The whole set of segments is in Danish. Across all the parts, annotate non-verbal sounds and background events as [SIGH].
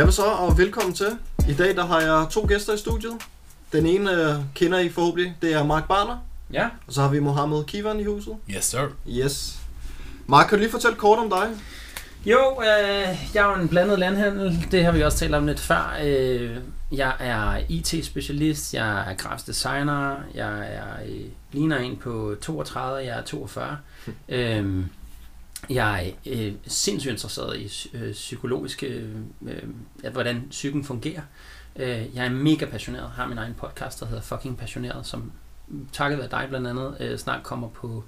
Jamen så, og velkommen til. I dag der har jeg to gæster i studiet. Den ene øh, kender I forhåbentlig, det er Mark Barner. Ja. Og så har vi Mohammed Kivan i huset. Yes, sir. Yes. Mark, kan du lige fortælle kort om dig? Jo, øh, jeg er jo en blandet landhandel. Det har vi også talt om lidt før. Øh, jeg er IT-specialist, jeg er grafisk designer, jeg er øh, ligner en på 32, jeg er 42. [LAUGHS] øh, jeg er øh, sindssygt interesseret i øh, psykologiske, øh, øh, hvordan psyken fungerer. Øh, jeg er mega passioneret, har min egen podcast, der hedder Fucking Passioneret, som takket være dig blandt andet øh, snart kommer på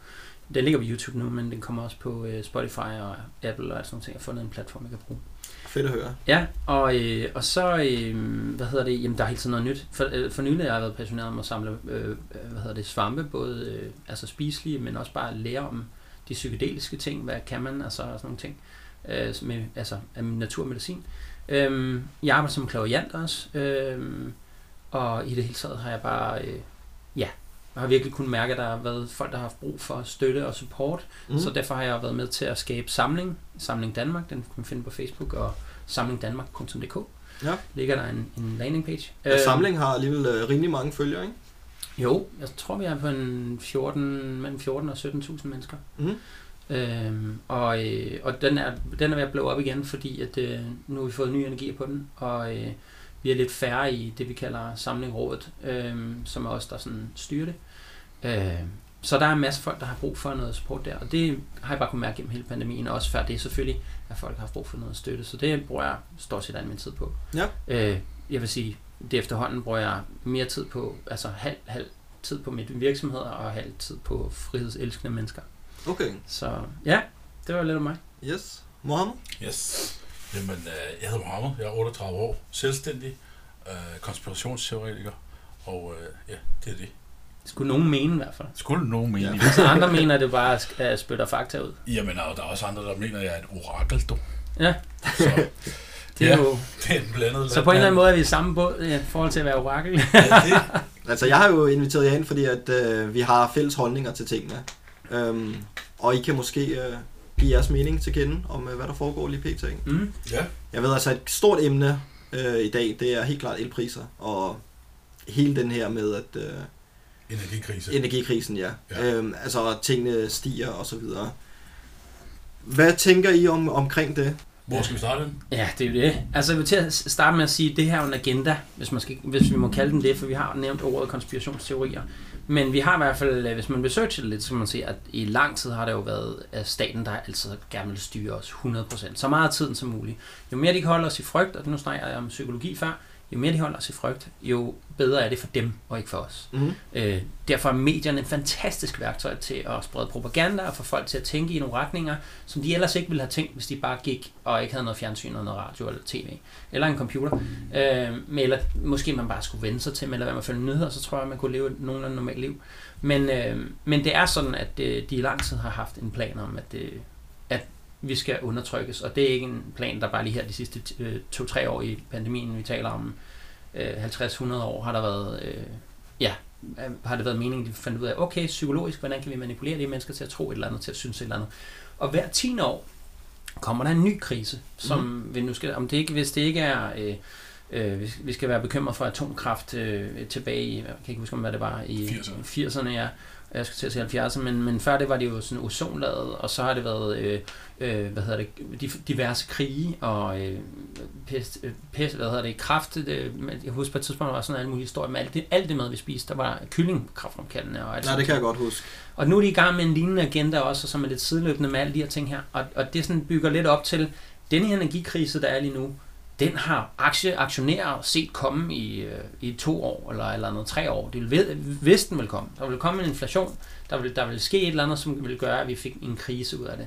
den ligger på YouTube nu, men den kommer også på øh, Spotify og Apple og sådan noget. Jeg har fundet en platform, jeg kan bruge. Fedt at høre. Ja, og, øh, og så, øh, hvad hedder det, jamen der er hele tiden noget nyt. For, øh, for nylig har jeg været passioneret om at samle, øh, hvad hedder det, svampe, både øh, altså spiselige, men også bare lære om de psykedeliske ting, hvad kan man, altså sådan nogle ting, øh, med, altså af naturmedicin. Øh, jeg arbejder som klaviant også, øh, og i det hele taget har jeg bare, øh, ja, jeg har virkelig kunnet mærke, at der har været folk, der har haft brug for støtte og support. Mm. Så derfor har jeg været med til at skabe Samling, Samling Danmark, den kan man finde på Facebook, og samlingdanmark.dk. Ja. Ligger der en, en landing page. Ja, Samling har alligevel øh, rimelig mange følgere, ikke? Jo, jeg tror, vi er på en 14, mellem 14 og 17.000 mennesker. Mm. Øhm, og øh, og den, er, den er ved at blive op igen, fordi at, øh, nu har vi fået ny energi på den, og øh, vi er lidt færre i det, vi kalder samlingrådet, øh, som er os, der sådan styrer det. Øh, så der er en masse folk, der har brug for noget support der, og det har jeg bare kunnet mærke gennem hele pandemien, og også før det selvfølgelig, at folk har brug for noget støtte, så det bruger jeg stort set al min tid på. Ja. Øh, jeg vil sige, det efterhånden bruger jeg mere tid på, altså halv, halv tid på mit virksomheder, og halv tid på frihedselskende mennesker. Okay. Så ja, det var lidt om mig. Yes. Mohammed? Yes. Jamen, øh, jeg hedder Mohammed, jeg er 38 år, selvstændig, øh, konspirationsteoretiker, og øh, ja, det er det. Skulle nogen mene i hvert fald. Skulle nogen mene Ja. ja. Så andre mener, at det bare at spytter fakta ud. Jamen, og der er også andre, der mener, at jeg er et orakel, du. Ja. Så Det er Ja. jo... det er blandet Så på en eller anden måde er vi i samme båd i forhold til at være orakel. Ja, det, [LAUGHS] Altså, jeg har jo inviteret jer ind, fordi at øh, vi har fælles holdninger til tingene. Øhm, og I kan måske øh, give jeres mening til kende om, øh, hvad der foregår lige pt. Mm. ja. Jeg ved altså, et stort emne øh, i dag, det er helt klart elpriser. Og hele den her med, at øh, Energikrise. energikrisen, ja. Ja. ja. Øhm, altså, tingene stiger og så videre. Hvad tænker I om, omkring det? Hvor skal vi starte den? Ja, det er jo det. Altså, jeg vil til at starte med at sige, at det her er en agenda, hvis, man skal, hvis vi må kalde den det, for vi har nævnt ordet konspirationsteorier. Men vi har i hvert fald, øh, hvis man researcher det lidt, så kan man se, at i lang tid har det jo været at staten, der altid gerne vil styre os 100%. Så meget af tiden som muligt. Jo mere de holder os i frygt, og nu snakker jeg om psykologi før, jo mere de holder os i frygt, jo bedre er det for dem, og ikke for os. Mm-hmm. Øh, derfor er medierne et fantastisk værktøj til at sprede propaganda og få folk til at tænke i nogle retninger, som de ellers ikke ville have tænkt, hvis de bare gik og ikke havde noget fjernsyn, eller noget radio eller tv, eller en computer. Øh, men eller måske man bare skulle vende sig til, eller hvad man følge nyheder, så tror jeg, man kunne leve et nogenlunde normalt liv. Men, øh, men det er sådan, at øh, de i lang tid har haft en plan om, at, øh, at vi skal undertrykkes, og det er ikke en plan, der bare lige her de sidste øh, to-tre år i pandemien, vi taler om øh, 50-100 år, har der været, øh, ja, øh, har det været meningen, de fandt ud af, okay, psykologisk, hvordan kan vi manipulere de mennesker til at tro et eller andet, til at synes et eller andet. Og hver 10 år kommer der en ny krise, som mm. vi nu skal, om det ikke, hvis det ikke er, øh, øh, vi- vi skal være bekymret for atomkraft øh, tilbage i, jeg kan ikke huske, hvad det var, i 80'erne. 80'erne, ja. Jeg skulle til at sige 70'erne, men, men før det var det jo sådan ozonlaget, og så har det været, øh, øh, hvad hedder det, di- diverse krige, og øh, pest, øh, pest, hvad hedder det, kraft, øh, jeg husker på et tidspunkt, der var sådan alle mulige historier med alt det, alt det mad, vi spiste, der var kylling kraftfremkaldende og alt Nej, det kan jeg godt huske. og nu er de i gang med en lignende agenda også, som er lidt sideløbende med alle de her ting her. Og, og det sådan bygger lidt op til, den her energikrise, der er lige nu, den har aktie, aktionærer set komme i, øh, i to år, eller, eller noget, tre år. Det vil, ved- hvis den vil komme. Der vil komme en inflation, der vil, der vil ske et eller andet, som vil gøre, at vi fik en krise ud af det.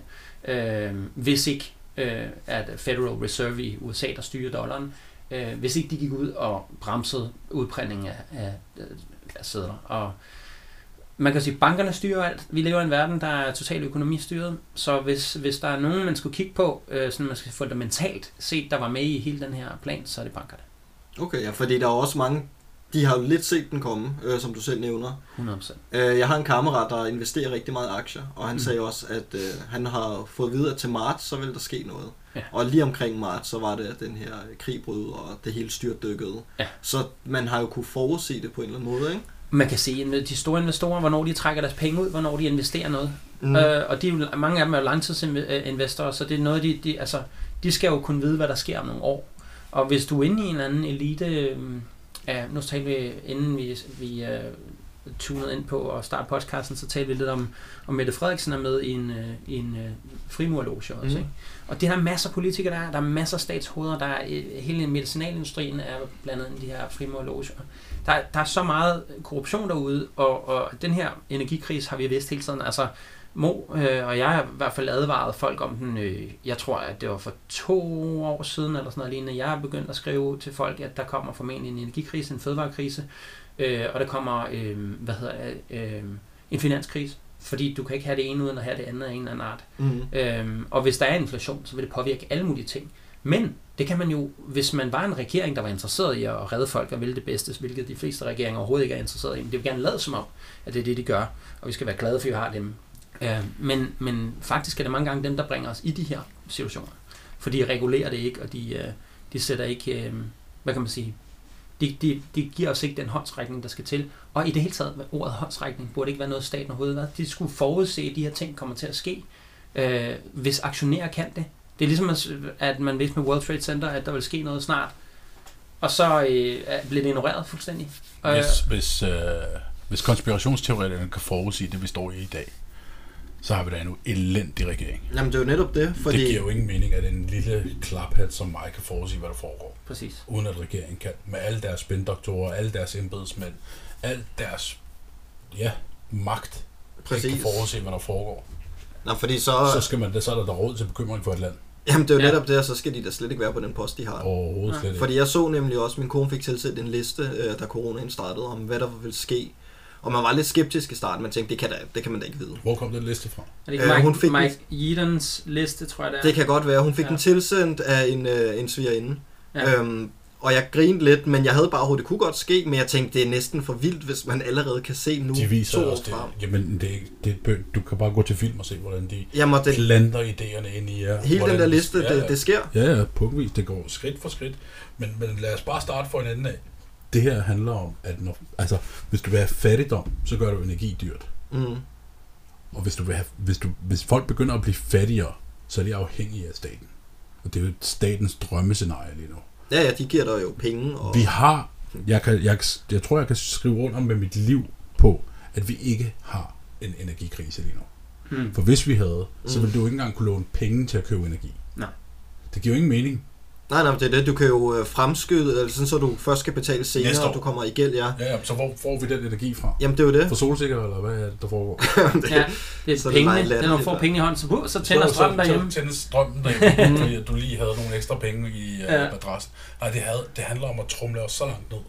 Øh, hvis ikke øh, at Federal Reserve i USA, der styrer dollaren, øh, hvis ikke de gik ud og bremsede udprændingen af, af, af sædler. Og man kan sige, at bankerne styrer alt. Vi lever i en verden, der er totalt økonomistyret. Så hvis, hvis der er nogen, man skulle kigge på, øh, sådan man skal fundamentalt set, der var med i hele den her plan, så er det bankerne. Okay, ja, fordi der er også mange de har jo lidt set den komme, øh, som du selv nævner. 100%. Øh, jeg har en kammerat, der investerer rigtig meget i aktier, og han Mm. sagde også, at øh, han har fået videre, at til marts, så vil der ske noget. Ja. Og lige omkring marts, så var det, den her krig brød, og det hele styrtdykkede. Ja. Så man har jo kunne forudse det på en eller anden måde, ikke? Man kan se de store investorer, hvornår de trækker deres penge ud, hvornår de investerer noget. Mm. Øh, og de er jo, mange af dem er jo langtidsinvestorer, så det er noget, de, de, altså, de skal jo kunne vide, hvad der sker om nogle år. Og hvis du er inde i en eller anden elite, øh, ja, nu talte vi, inden vi, vi uh, tunede ind på at starte podcasten, så talte vi lidt om, om Mette Frederiksen er med i en, i en uh, frimurloge også. Mm. Ikke? Og det er der masser af politikere, der er. Der er masser af statshoveder, der er, øh, hele medicinalindustrien er blandet ind i de her frimurloger. Der, er- der er så meget korruption derude, og, og den her energikrise har vi vidst hele tiden. Altså, Mo øh, og jeg har i hvert fald advaret folk om den, øh, jeg tror, at det var for to år siden, eller sådan noget lignende, jeg har begyndt at skrive til folk, at der kommer formentlig en energikrise, en fødevarekrise, øh, og der kommer, øh, hvad hedder øh, en finanskrise, fordi du kan ikke have det ene uden at have det andet af en eller anden art. Mm. Øhm, og hvis der er inflation, så vil det påvirke alle mulige ting. Men det kan man jo, hvis man var en regering, der var interesseret i at redde folk og ville det bedste, hvilket de fleste regeringer overhovedet ikke er interesseret i, men det vil gerne lade som om, at det er det, de gør, og vi skal være glade for, at vi har dem. Øh, men, men faktisk er det mange gange dem, der bringer os i de her situationer. For de regulerer det ikke, og de, øh, de sætter ikke, øh, hvad kan man sige, de, de, de giver os ikke den håndsrækning, der skal til. Og i det hele taget, ordet håndsrækning burde ikke være noget, staten overhovedet hvad. De skulle forudse, at de her ting kommer til at ske, øh, hvis aktionærer kan det. Det er ligesom, at- at man vidste med World Trade Center, at der vil ske noget snart. Og så øh, er- bliver det ignoreret fuldstændig. Øh, Hvis, hvis, øh, hvis konspirationsteoretikerne kan forudsige det, vi står i i dag, så har vi da en elendig regering. Jamen, det er jo netop det, Fordi... Det giver jo ingen mening, at en lille klaphat som mig kan forudsige, hvad der foregår. præcis. Uden at regeringen kan. Med alle deres spindoktorer, alle deres embedsmænd, al deres ja, magt Præcis. kan forudse, hvad der foregår. Nå, fordi så... Så, skal man, så er der da råd til bekymring for et land. Jamen, det er jo Ja. netop det, og så skal de da slet ikke være på den post, de har. Overhovedet Ja. slet ikke. Fordi jeg så nemlig også, at min kone fik tilsendt en liste, øh, da coronaen startede, om hvad der ville ske. Og man var lidt skeptisk i starten, man tænkte, det kan, da, det kan man da ikke vide. Hvor kom den liste fra? Er det ikke Øh, Mike, hun fik den- Mike Yeadons liste, tror jeg det er? Det kan godt være. Hun fik Ja. den tilsendt af en, øh, en svigerinde. Ja. Øhm, og jeg grinede lidt, men jeg havde bare hovedet, det kunne godt ske, men jeg tænkte, det er næsten for vildt, hvis man allerede kan se nu De viser to år også det. frem. Jamen, det, det, du kan bare gå til film og se, hvordan de Jamen, den, planter idéerne ind i jer. hele hvordan den der de- liste, ja, det, det sker. Ja, ja, punktvis. Det går skridt for skridt. Men, men lad os bare starte for en ende af. Det her handler om, at når, altså, hvis du vil have fattigdom, så gør du energi dyrt. Mm. Og hvis, du vil have, hvis, du, hvis folk begynder at blive fattigere, så er de afhængige af staten. Og det er jo statens drømmescenarie lige nu. Ja, ja, de giver dig jo penge. Og, Vi har, jeg, kan, jeg, jeg tror, jeg kan skrive under med mit liv på, at vi ikke har en energikrise lige nu. Hmm. For hvis vi havde, så Mm. ville du jo ikke engang kunne låne penge til at købe energi. Nej. Det giver jo ingen mening. Nej, nej, det er det. Du kan jo øh, fremskyde, eller sådan, så du først skal betale Næste år. senere, og du kommer i gæld, ja. Ja, ja, så hvor får vi den energi fra? Jamen, det er jo det. Fra solsikker, eller hvad er det, der foregår? [LAUGHS] det Ja, det er Så det pengene. Det er, når du får penge i hånden, så, uh, så tænder så, strømmen så, derhjemme. Så tænder strømmen derhjemme, [LAUGHS] fordi at du lige havde nogle ekstra penge i uh, Ja. madrassen. Nej, det, havde, det handler om at trumle os så langt ned,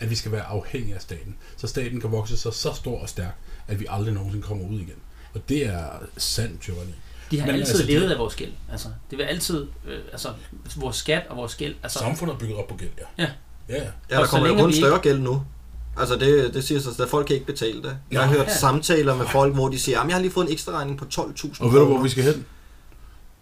at vi skal være afhængige af staten. Så staten kan vokse sig så stor og stærk, at vi aldrig nogensinde kommer ud igen. Og det er sandt tyranni. De har Men altid altså, levet det- af vores gæld. Altså, det vil altid, øh, altså, vores skat og vores gæld. Altså, Samfundet er bygget op på gæld, ja. Ja. Ja, ja. Ja, Og der så kommer jo kun større gæld nu. Altså det, det siger sig, at folk kan ikke betale det. Jeg har Nej. hørt Ja. samtaler med folk, hvor de siger, at jeg har lige fået en ekstra regning på 12.000 Og ved du, hvor vi skal hen?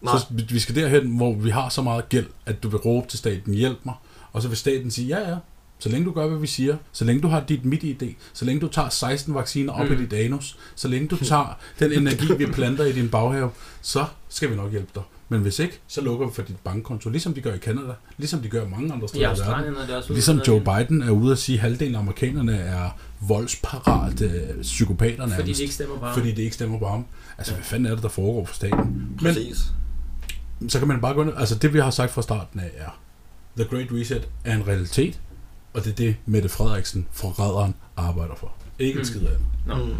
Nej. Så vi vi skal derhen, hvor vi har så meget gæld, at du vil råbe til staten, hjælp mig. Og så vil staten sige, ja ja, så længe du gør, hvad vi siger, så længe du har dit MIT-ID, så længe du tager 16 vacciner op Mm. i dit anus, så længe du tager den energi, vi planter i din baghave, så skal vi nok hjælpe dig. Men hvis ikke, så lukker vi for dit bankkonto, ligesom de gør i Canada, ligesom de gør mange andre steder i verden. Australien er det også Ligesom Joe Biden er ude at sige, at halvdelen af amerikanerne er voldsparate psykopater Fordi nærmest, de ikke stemmer på ham. fordi de ikke stemmer på ham. Altså, hvad fanden er det, der foregår for staten? Men Præcis. så kan man bare gå ind, altså det vi har sagt fra starten af er, The Great Reset er en realitet, og det er det, Mette Frederiksen, forræderen, arbejder for. Ikke en Mm. skid af. Mm.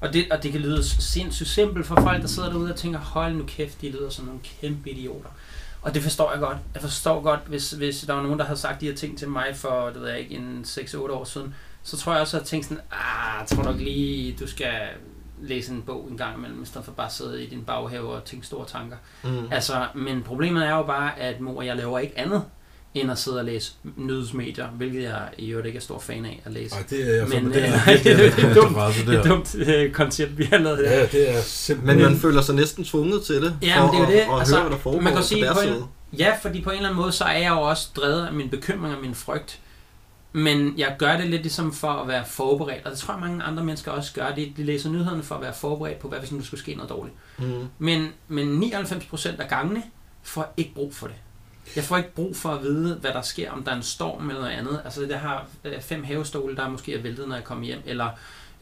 Og det, og det kan lyde sindssygt simpelt for folk, der sidder derude og tænker, hold nu kæft, de lyder som nogle kæmpe idioter. Og det forstår jeg godt. Jeg forstår godt, hvis, hvis der var nogen, der havde sagt de her ting til mig for, det ved jeg ikke, en 6-8 år siden, så tror jeg også, at jeg tænkte sådan, ah, tror nok lige, du skal læse en bog en gang imellem, i stedet for bare at sidde i din baghave og tænke store tanker. Mm. Altså, men problemet er jo bare, at mor og jeg laver ikke andet end at sidde og læse nyhedsmedier, hvilket jeg i øvrigt ikke er stor fan af at læse. Ej, det er jeg Men, det er, øh, det er, det er, det det dumt. Det er et dumt øh, koncept, vi har lavet her. Ja, det er simpelthen... Men man føler sig næsten tvunget til det, Ja, for men det er jo at, det. at Altså, høre, hvad der foregår man kan på sige på en- side. Ja, fordi på en eller anden måde, så er jeg jo også drevet af min bekymring og min frygt. Men jeg gør det lidt ligesom for at være forberedt, og det tror jeg mange andre mennesker også gør. De, de læser nyhederne for at være forberedt på, hvad hvis nu skulle ske noget dårligt. Mm. Men, men 99% af gangene får ikke brug for det. Jeg får ikke brug for at vide, hvad der sker, om der er en storm eller noget andet. Altså, jeg har øh, fem havestole, der måske er væltet, når jeg kommer hjem, eller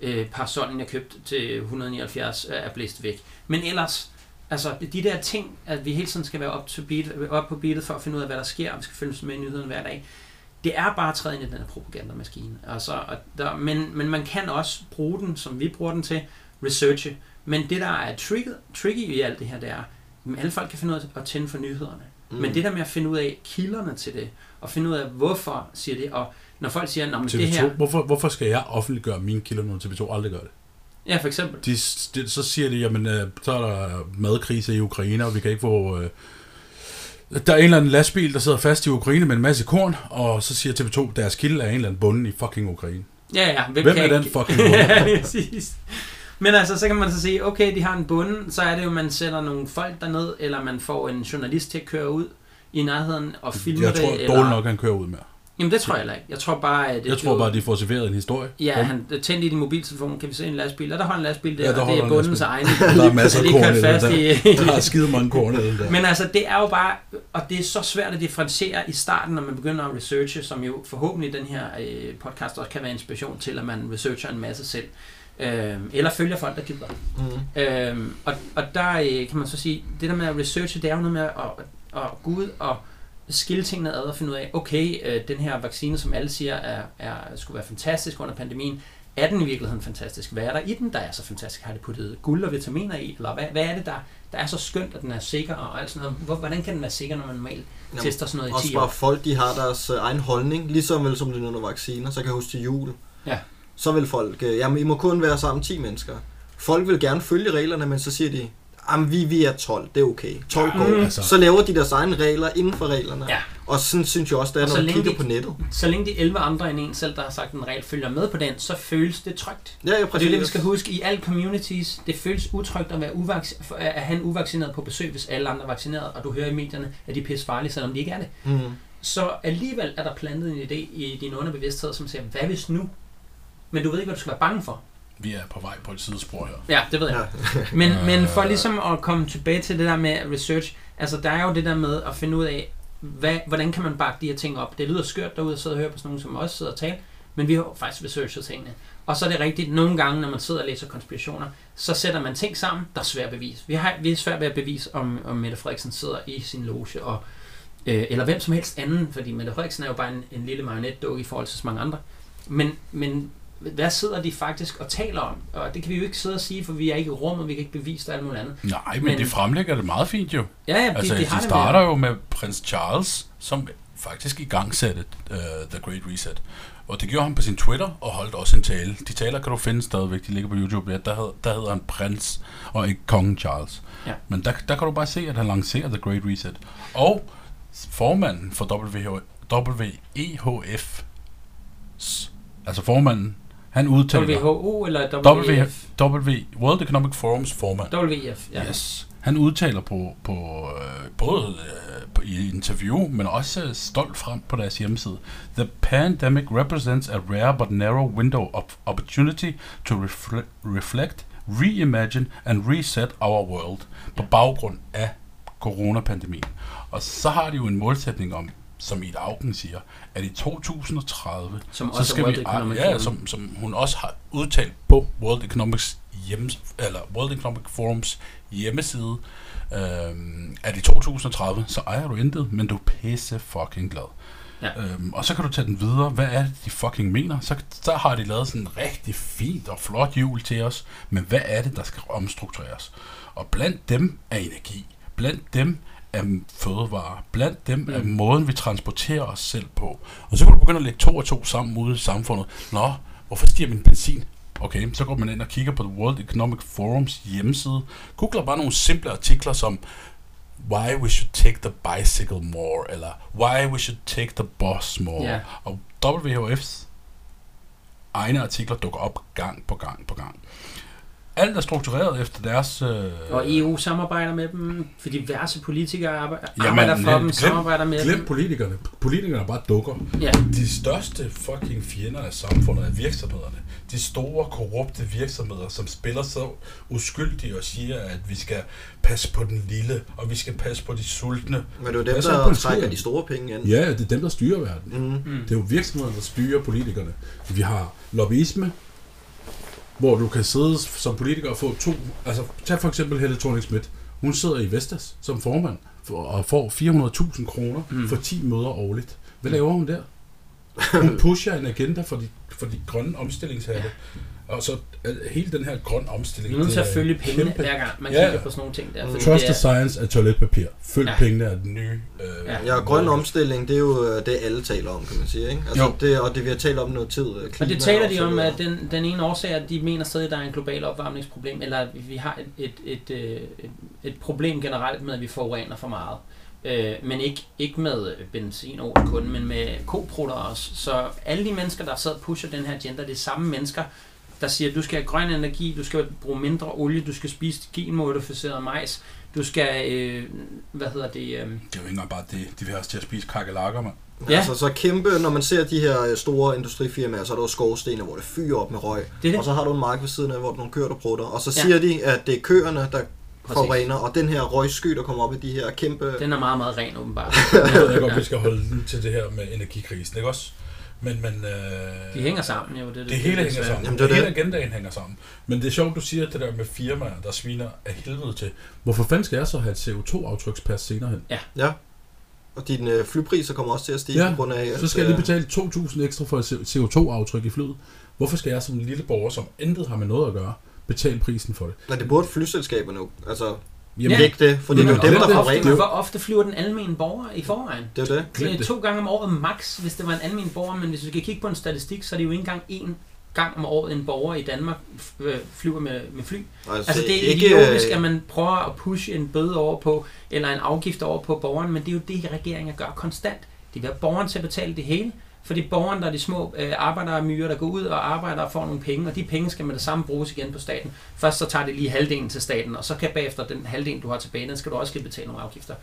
øh, parasollen, jeg købte til 179, er er blæst væk. Men ellers, altså, de der ting, at vi hele tiden skal være op, to beat, op på beatet for at finde ud af, hvad der sker, og vi skal følge med i nyhederne hver dag, det er bare at træde ind i den her propagandamaskine. Altså, og der, men, men man kan også bruge den, som vi bruger den til, researche. Men det, der er tricky, tricky i alt det her, det er, at alle folk kan finde ud af at tænde for nyhederne. Mm. Men det der med at finde ud af kilderne til det, og finde ud af, hvorfor siger det, og når folk siger, at det TV2, her... hvorfor, hvorfor skal jeg offentliggøre mine kilder, når TV2 aldrig gør det? Ja, for eksempel. De, de, så siger de, jamen, øh, så er der madkrise i Ukraine, og vi kan ikke få... Øh, der er en eller anden lastbil, der sidder fast i Ukraine med en masse korn, og så siger TV2, deres kilde er en eller anden bunde i fucking Ukraine. Ja, ja. Hvem kan er den ikke- fucking bonde? [LAUGHS] ja, præcis. Men altså, så kan man så sige, okay, de har en bunde, så er det jo, man sætter nogle folk derned, eller man får en journalist til at køre ud i nærheden og filme Jeg tror det. dårligt nok, han kører ud med. Jamen, det tror jeg heller ikke. Jeg tror bare, at... Jeg tror bare, de får serveret en historie. Ja, han tændte i din mobiltelefon, kan vi se en lastbil? Og der holder en lastbil der, Ja, der og det er bundens egen. Der er masser af korn i fast den i... [LAUGHS] Der er skide mange korn i den der. Men altså, det er jo bare, og det er så svært at differentiere i starten, når man begynder at researche, som jo forhåbentlig den her øh, podcast også kan være inspiration til, at man researcher en masse selv. Øh, eller følger folk, der gider. Mm. Øh, og, og der øh, kan man så sige, det der med at researche, det er jo noget med at, at, at gå ud og skille tingene ad og finde ud af, okay, øh, den her vaccine, som alle siger er, er, skulle være fantastisk under pandemien, er den i virkeligheden fantastisk? Hvad er der i den, der er så fantastisk? Har de puttet guld og vitaminer i? Eller hvad, hvad er det, der, der er så skønt, at den er sikker og alt sådan noget? Hvor, hvordan kan den være sikker, når man normalt Jamen, tester sådan noget i Også 10 bare år? folk, de har deres øh, egen holdning, ligesom vel som det er under vacciner, så kan jeg huske til jul. Ja. Så vil folk, øh, jamen I må kun være sammen 10 mennesker. Folk vil gerne følge reglerne, men så siger de, jamen vi, vi er 12, det er okay. 12 Ja, går. Mm. altså. Så laver de deres egne regler inden for reglerne. Ja. Og sådan synes jeg også, det er, Og når længe kigger de- på nettet. Så længe de 11 andre end en selv, der har sagt en regel, følger med på den, så føles det trygt. Ja, ja, Og det præcis. er det, vi skal huske i alle communities. Det føles utrygt at, være uvac- for- at have en uvaccineret på besøg, hvis alle andre er vaccineret, og du hører i medierne, at de er pisse farlige, selvom de ikke er det. Mm. Så alligevel er der plantet en idé i din underbevidsthed, som siger, hvad hvis nu? Men du ved ikke, hvad du skal være bange for. Vi er på vej på et sidespor her. Ja, det ved jeg. Ja. Men, Øh. men for ligesom at komme tilbage til det der med research, altså der er jo det der med at finde ud af, hvad, hvordan kan man bakke de her ting op. Det lyder skørt derude at sidde og høre på sådan nogen, som os sidder og taler, men vi har jo faktisk researchet tingene. Og så er det rigtigt, nogle gange, når man sidder og læser konspirationer, så sætter man ting sammen, der er svært at bevise. Vi, har, vi er svært ved at bevise, om, om Mette Frederiksen sidder i sin loge, og, øh, eller hvem som helst anden, fordi Mette Frederiksen er jo bare en, en lille marionetdukke i forhold til så mange andre. Men, men hvad sidder de faktisk og taler om? Og det kan vi jo ikke sidde og sige, for vi er ikke i rummet, vi kan ikke bevise det og alt muligt andet. Nej, men, Men- de fremlægger det meget fint jo. Ja, ja, de, Altså, de, de, det starter jo med prins Charles, som faktisk i gang satte uh, The Great Reset. Og det gjorde han på sin Twitter, og holdt også en tale. De taler kan du finde stadigvæk, de ligger på YouTube. Ja, der, hed, der hedder han prins, og ikke kongen Charles. Ja. Men der, der kan du bare se, at han lancerer The Great Reset. Og formanden for WHO, WEHF, altså formanden, han udtaler... WHO eller WEF? w, World Economic Forums formand. WEF, ja. Yes. Han udtaler på, på øh, både øh, på, i interview, men også øh, stolt frem på deres hjemmeside. The pandemic represents a rare but narrow window of opportunity to refle- reflect, reimagine and reset our world på baggrund af coronapandemien. Og så har de jo en målsætning om, som Ida Augen siger, at i 2030 Som så skal World vi, Economic ja, som, som hun også har udtalt på World Economics hjems, eller World Economic Forums hjemmeside, øhm, at i 2030, så ejer du intet, men du er pisse fucking glad. Ja. Øhm, og så kan du tage den videre. Hvad er det, de fucking mener? Så, så har de lavet sådan en rigtig fint og flot jul til os. Men hvad er det, der skal omstruktureres? Og blandt dem er energi. Blandt dem er fødevarer. Blandt dem mm. er måden, vi transporterer os selv på. Og så kan du begynde at lægge to og to sammen ude i samfundet. Nå, hvorfor stiger min benzin? Okay, så går man ind og kigger på The World Economic Forums hjemmeside. Googler bare nogle simple artikler som why we should take the bicycle more, eller why we should take the bus more. Ja. Og WHF's egne artikler dukker op gang på gang på gang. Alt er struktureret efter deres... Øh, Og EU samarbejder med dem, for diverse politikere arbejder, Jamen, arbejder for glem- dem, samarbejder med Glem dem. politikerne. Politikerne bare dukker. Ja, De største fucking fjender af samfundet er virksomhederne. De store, korrupte virksomheder, som spiller så uskyldige og siger, at vi skal passe på den lille, og vi skal passe på de sultne. Men det er jo dem, der trækker de store penge ind. Ja, det er dem, der styrer verden. Mm. mm. Det er jo virksomhederne, der styrer politikerne. Vi har lobbyisme, hvor du kan sidde som politiker og få to... Altså, tag for eksempel Helle thorning Schmidt. Hun sidder i Vestas som formand for, og får 400.000 kroner Mm. for 10 møder årligt. Hvad laver hun der? Hun pusher en agenda for de, for de grønne omstillingshatte. Og så øh, hele den her grønne omstilling. Vi er nødt til det at følge pengene kæmpe- hver gang, man Ja. kigger på sådan nogle ting der. Mm. Trust det the science af toiletpapir. Følg Ja. pengene af den nye... Øh, Ja. Ja, grøn omstilling, det er jo øh, det, alle taler om, kan man sige. Ikke? Altså, Jo. det, og det vi har talt om noget tid. øh, Og klima det taler de om, at den, den ene årsag er, at de mener stadig, at der er en global opvarmningsproblem, eller at vi har et, et, et, et, et problem generelt med, at vi forurener for meget. Øh, men ikke, ikke med benzin og kun, men med koprutter også. Så alle de mennesker, der sad og pusher den her agenda, det er samme mennesker, der siger, at du skal have grøn energi, du skal bruge mindre olie, du skal spise genmodificeret majs, du skal, øh, hvad hedder det, øh, Det er jo ikke engang bare det. De vil have os til at spise kakelakker, mand. Ja. Altså, så kæmpe, når man ser de her øh, store industrifirmaer, så er der jo skovstener, hvor det fyrer op med røg. det er det. Og så har du en mark ved siden af, hvor der er nogle køer, der prutter. Og så Ja. siger de, at det er køerne, der forurener, og den her røgsky, der kommer op i de her kæmpe... Den er meget, meget ren åbenbart. [LAUGHS] Jeg ved godt, Ja. vi skal holde til det her med energikrisen, ikke også? Men, men øh, De hænger sammen jo. Det, er det hele hænger svært. sammen. Jamen, det det hele det. agendaen hænger sammen. Men det er sjovt, du siger det der med firmaer, der sviner af helvede til. Hvorfor fanden skal jeg så have et CO2-aftrykspas senere hen? Ja. Og dine øh, flypriser kommer også til at stige Ja, på grund af... at, Så skal jeg lige øh, betale 2.000 ekstra for et CO2-aftryk i flyet. Hvorfor skal jeg som en lille borger, som intet har med noget at gøre, betale prisen for det? Nej, det burde flyselskaberne jo. Altså, Jamen, Ja. ikke det, Men det er jo dem, er der det. forurener. Det er jo- Hvor ofte flyver den almindelige borger i forvejen? Det er det. Det er to gange om året max, hvis det var en almindelig borger, men hvis vi skal kigge på en statistik, så er det jo ikke engang én gang om året, en borger i Danmark øh, flyver med, med fly. Altså, Altså det er ikke, øh, at man prøver at pushe en bøde over på, eller en afgift over på borgeren, men det er jo det, regeringen gør konstant. De vil have borgeren til at betale det hele, fordi borgeren, der er de små øh, arbejdermyrer, der går ud og arbejder og får nogle penge, og de penge skal med det samme bruges igen på staten. Først så tager det lige halvdelen til staten, og så kan bagefter den halvdel, du har tilbage, den skal du også skal betale nogle afgifter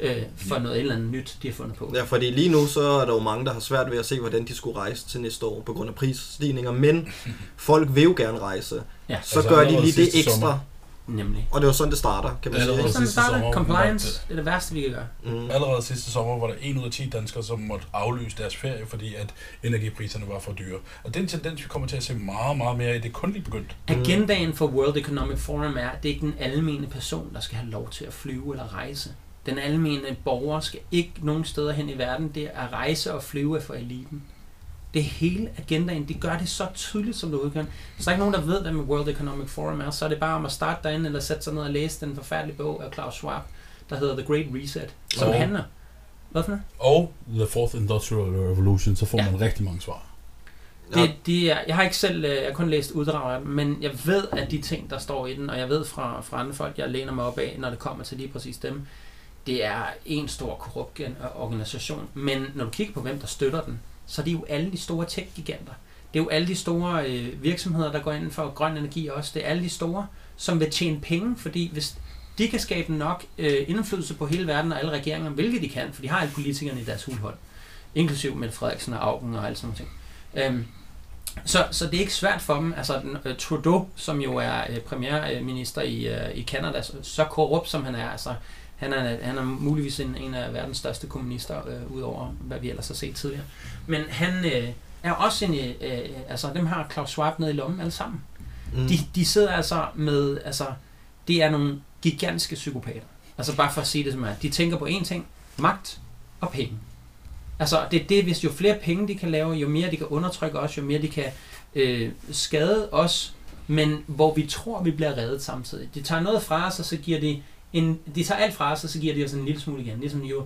øh, for noget eller andet nyt, de har fundet på. Ja, fordi lige nu så er der jo mange, der har svært ved at se, hvordan de skulle rejse til næste år på grund af prisstigninger, men folk vil jo gerne rejse. Ja. Så Altså, gør de lige det ekstra, sommer. Nemlig. og det er jo sådan, det starter, kan man sige. Allerede sidste starter sommer, compliance. Det er det værste, vi kan gøre. Mm. Allerede sidste sommer var der 1 ud af 10 danskere, som måtte aflyse deres ferie, fordi at energipriserne var for dyre. Og det er en tendens, vi kommer til at se meget, meget mere i. Det er kun lige begyndt. Mm. Agendaen for World Economic Forum er, at det er ikke den almene person, der skal have lov til at flyve eller rejse. Den almene borger skal ikke nogen steder hen i verden. Det er at rejse og flyve for eliten. Det er hele agendaen. De gør det så tydeligt, som du kan. Hvis der er ikke nogen, der ved, hvad med World Economic Forum er, så er det bare om at starte derinde, eller sætte sig ned og læse den forfærdelige bog af Klaus Schwab, der hedder The Great Reset, som Og- handler... Hvad for noget? Og The Fourth Industrial Revolution, så får Ja. man rigtig mange svar. Det, det er, jeg har ikke selv, øh, jeg har kun læst uddrag af den, men jeg ved, at de ting, der står i den, og jeg ved fra, fra andre folk, jeg læner mig op af, når det kommer til lige præcis dem, det er en stor korrupt organisation. Men når du kigger på, hvem der støtter den, så er det jo alle de store tech-giganter. Det er jo alle de store øh, virksomheder, der går ind for grøn energi også. Det er alle de store, som vil tjene penge, fordi hvis de kan skabe nok øh, indflydelse på hele verden og alle regeringer, hvilket de kan, for de har alle politikerne i deres hulhold, inklusiv Mette Frederiksen og Augen og alt sådan noget. Øhm, så, så det er ikke svært for dem. Altså den, øh, Trudeau, som jo er øh, premierminister i, øh, i Canada, så, så korrupt som han er, altså han er, han er muligvis en, en af verdens største kommunister, uh, udover hvad vi ellers har set tidligere. Men han uh, er også en, uh, altså dem har Klaus Schwab nede i lommen alle sammen. mm. De, de sidder altså med, altså det er nogle gigantiske psykopater. Altså bare for at sige det som er, de tænker på én ting, magt og penge. Altså det er det, hvis jo flere penge de kan lave, jo mere de kan undertrykke os, jo mere de kan øh, skade os, men hvor vi tror, vi bliver reddet samtidig. De tager noget fra os, og så giver de en, de tager alt fra os, og så giver de os en lille smule igen. Ligesom you,